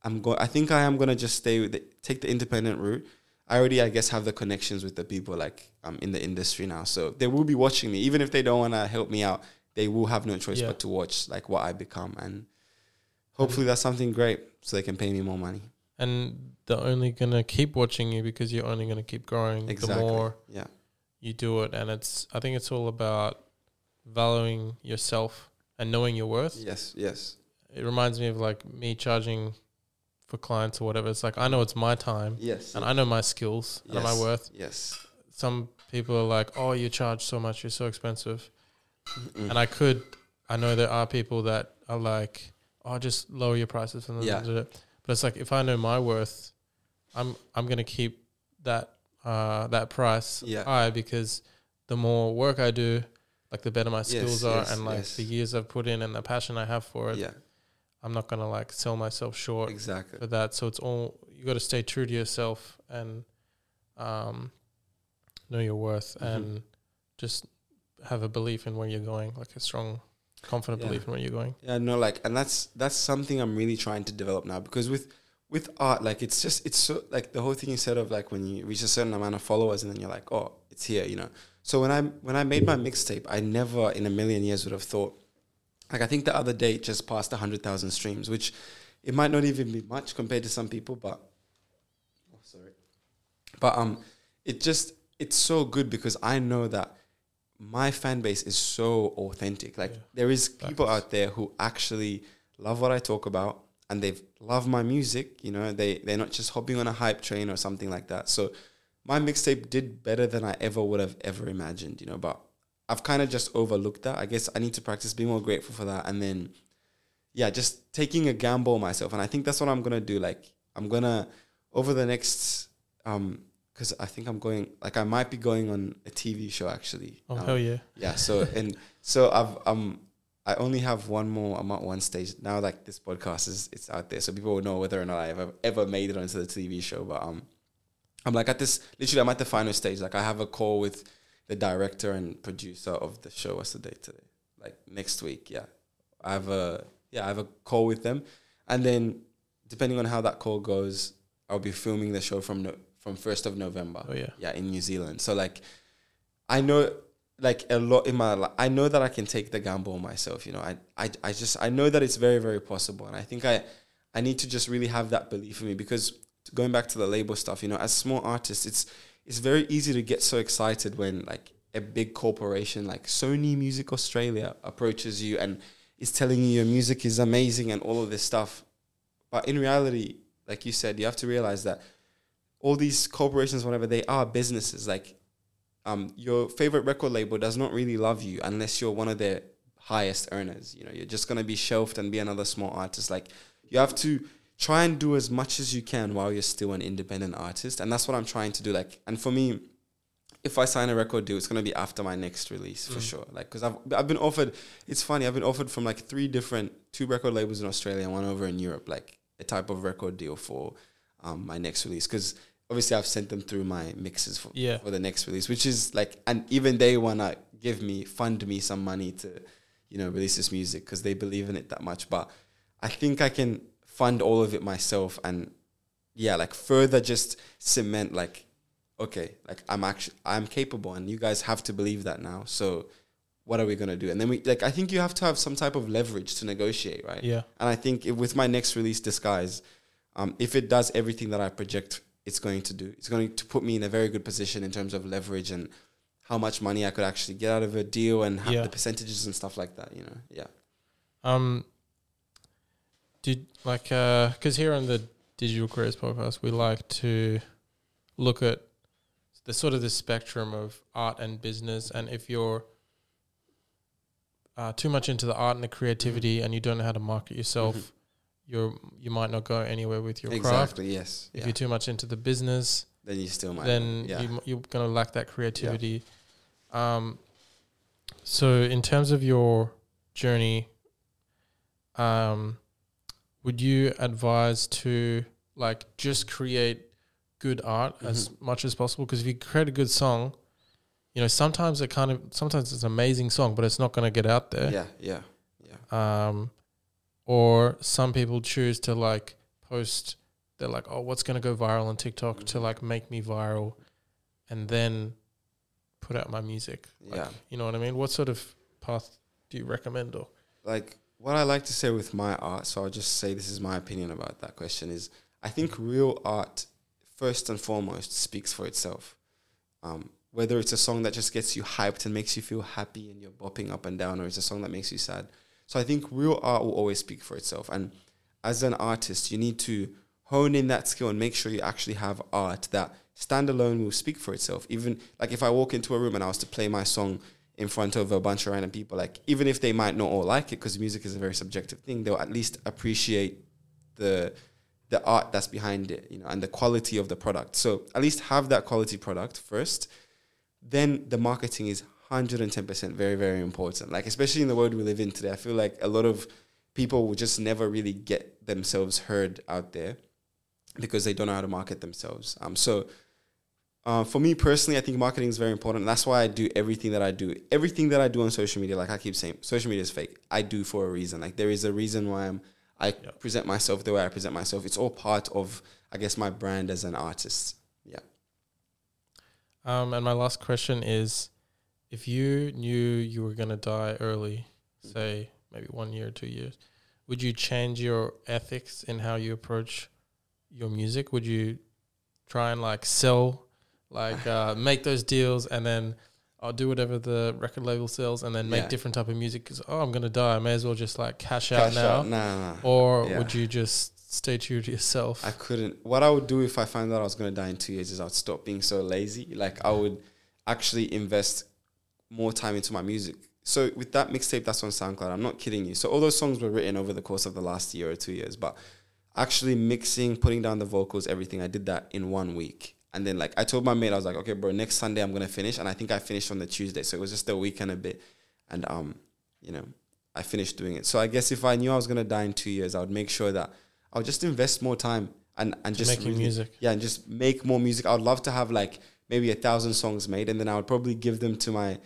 i'm going i think i am going to just stay with the, take the independent route i already i guess have the connections with the people like i'm in the industry now so they will be watching me even if they don't want to help me out they will have no choice Yeah. but to watch like what i become and hopefully that's something great so they can pay me more money and they're only gonna keep watching you because you're only gonna keep growing. Exactly. The more yeah. you do it, and it's I think it's all about valuing yourself and knowing your worth. Yes. Yes. It reminds me of like me charging for clients or whatever. It's like I know it's my time Yes. and I know my skills and my worth. Yes. Some people are like, "Oh, you charge so much. You're so expensive," Mm. and I could. I know there are people that are like, "Oh, just lower your prices." And Yeah. But it's like if I know my worth, I'm I'm gonna keep that uh, that price Yeah. high because the more work I do, like the better my skills are, yes, and like yes. the years I've put in and the passion I have for it. Yeah. I'm not gonna like sell myself short Exactly. for that. So it's all you got to stay true to yourself and um, know your worth Mhm. and just have a belief in where you're going, like a strong, confident Yeah. belief in where you're going. Yeah, no, like, and that's that's something I'm really trying to develop now because with with art, like, it's just it's so like the whole thing instead of like when you reach a certain amount of followers and then you're like, oh, it's here, you know. So when I when I made my mixtape, I never in a million years would have thought. Like I think the other day it just passed hundred thousand streams, which it might not even be much compared to some people, but oh, sorry, but um, it just it's so good because I know that my fan base is so authentic. Like Yeah. there is people out there who actually love what I talk about and they love my music. You know, they they're not just hopping on a hype train or something like that. So my mixtape did better than I ever would have ever imagined. You know, but I've kind of just overlooked that. I guess I need to practice being more grateful for that, and then yeah, just taking a gamble myself. And I think that's what I'm gonna do. Like I'm gonna over the next um because I think I'm going like I might be going on a TV show actually. Oh Um, hell yeah! yeah. So and so I've um I only have one more. I'm at one stage now. Like this podcast is it's out there, so people will know whether or not I've ever, ever made it onto the TV show. But um, I'm like at this. Literally, I'm at the final stage. Like I have a call with the director and producer of the show. What's the date today? Like next week. Yeah, I have a yeah I have a call with them, and then depending on how that call goes, I'll be filming the show from no, from first of November Oh yeah, yeah in new zealand so like i know like a lot in my life i know that i can take the gamble myself you know I, I i just i know that it's very very possible and i think i i need to just really have that belief in me because going back to the label stuff you know as small artists it's it's very easy to get so excited when like a big corporation like sony music australia approaches you and is telling you your music is amazing and all of this stuff but in reality like you said you have to realize that all these corporations, whatever they are, businesses. Like, um, your favorite record label does not really love you unless you're one of their highest earners. You know, you're just gonna be shelved and be another small artist. Like, you have to try and do as much as you can while you're still an independent artist, and that's what I'm trying to do. Like, and for me, if I sign a record deal, it's gonna be after my next release for Mm. sure. Like, because I've I've been offered. It's funny. I've been offered from like three different two record labels in Australia and one over in Europe. Like a type of record deal for um, my next release because obviously I've sent them through my mixes for, Yeah. for the next release, which is like, and even they wanna give me fund me some money to, you know, release this music because they believe in it that much. But I think I can fund all of it myself and yeah, like further just cement like, okay, like I'm actually I'm capable and you guys have to believe that now. So what are we gonna do? And then we like I think you have to have some type of leverage to negotiate, right? yeah, And I think if, with my next release, Disguise, um, if it does everything that I project it's going to do, it's going to put me in a very good position in terms of leverage and how much money I could actually get out of a deal and have Yeah. the percentages and stuff like that. You know, yeah, Um, did like because here on the Digital Creators podcast, we like to look at the sort of the spectrum of art and business, and if you're uh, too much into the art and the creativity, and you don't know how to market yourself, Mhm. you're you might not go anywhere with your craft. exactly. Yes. If yeah. you're too much into the business, then you still might then yeah. you, you're going to lack that creativity. Yeah. Um, so, in terms of your journey, um, would you advise to like just create good art as Mm-hmm. much as possible? Because if you create a good song, you know sometimes it kind of sometimes it's an amazing song, but it's not going to get out there. yeah, yeah, yeah. Um, or some people choose to like post. They're like, oh, what's going to go viral on TikTok to Mhm. like make me viral, and then put out my music. Like, Yeah. you know what I mean. What sort of path do you recommend? Or like what I like to say with my art, so I'll just say this is my opinion about that question is I think real art, first and foremost, speaks for itself. Um, whether it's a song that just gets you hyped and makes you feel happy and you're bopping up and down, or it's a song that makes you sad. So I think real art will always speak for itself. And as an artist, you need to hone in that skill and make sure you actually have art that standalone will speak for itself. Even like if I walk into a room and I was to play my song in front of a bunch of random people, like even if they might not all like it, because music is a very subjective thing, they'll at least appreciate the the art that's behind it, you know, and the quality of the product. So at least have that quality product first. Then the marketing is 110% very, very important. Like, especially in the world we live in today, I feel like a lot of people will just never really get themselves heard out there because they don't know how to market themselves. Um, so uh, for me personally, I think marketing is very important. That's why I do everything that I do. Everything that I do on social media, like I keep saying, social media is fake. I do for a reason. Like there is a reason why I'm I present myself the way I present myself. It's all part of, I guess, my brand as an artist. Yeah. Um, and my last question is, if you knew you were gonna die early, say maybe one year, two years, would you change your ethics in how you approach your music? Would you try and like sell, like uh, make those deals, and then I'll do whatever the record label sells, and then make Yeah. different type of music? Because oh, I'm gonna die, I may as well just like cash out Cash now. out. Nah, nah. Or Yeah. would you just stay true to yourself? I couldn't. What I would do if I found out I was going to die in two years is I'd stop being so lazy. Like I would actually invest more time into my music. So with that mixtape that's on SoundCloud, I'm not kidding you. So all those songs were written over the course of the last year or two years, but actually mixing, putting down the vocals, everything, I did that in one week. And then like I told my mate, I was like, okay, bro, next Sunday I'm gonna finish. And I think I finished on the Tuesday. So it was just a week and a bit. And um, you know, I finished doing it. So I guess if I knew I was gonna die in two years, I would make sure that I would just invest more time and, and just making music. Yeah, and just make more music. I would love to have like maybe a thousand songs made, and then I would probably give them to my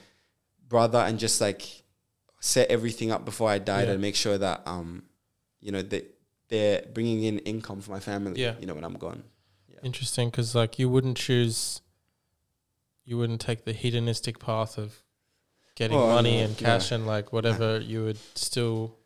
brother and just like set everything up before I died Yeah. and make sure that um, you know, that they're bringing in income for my family. Yeah. you know, when I'm gone. Interesting, because like you wouldn't choose, you wouldn't take the hedonistic path of getting Well, money and cash and like whatever. You would still,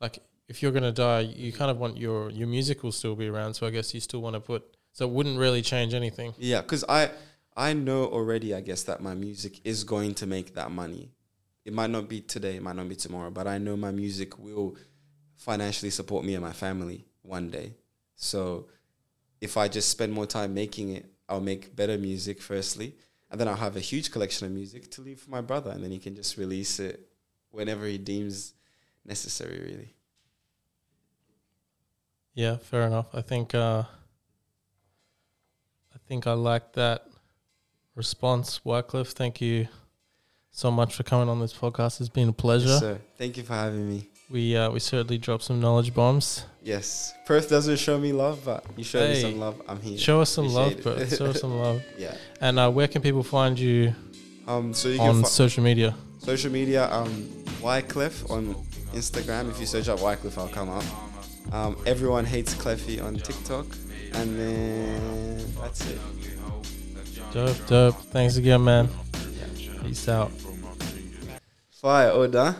like, if you're gonna die, you kind of want your your music will still be around. So I guess you still want to put. So it wouldn't really change anything. Yeah, because I I know already, I guess, that my music is going to make that money. It might not be today, it might not be tomorrow, but I know my music will financially support me and my family one day. So if I just spend more time making it, I'll make better music firstly, and then I'll have a huge collection of music to leave for my brother, and then he can just release it whenever he deems necessary. Really. Yeah, fair enough. I think. uh I think I like that response, Wyclef. Thank you so much for coming on this podcast. It's been a pleasure. Yes, sir. Thank you for having me. We uh, we certainly dropped some knowledge bombs. Yes, Perth doesn't show me love, but you show me some love. I'm here. Show us some love, Appreciate bro. it. Show us some love. Yeah. And uh, where can people find you Um. So you can on fi- social media? social media. Um. Wyclef on Instagram. If you search up Wyclef, I'll come up. Um. Everyone hates Cleffy on TikTok, and then that's it. Dope, dope. Thanks again, man. Peace out. Fire, Oda.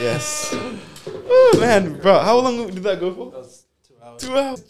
Yes. oh man, bro, how long did that go for? Two hours. Two hours.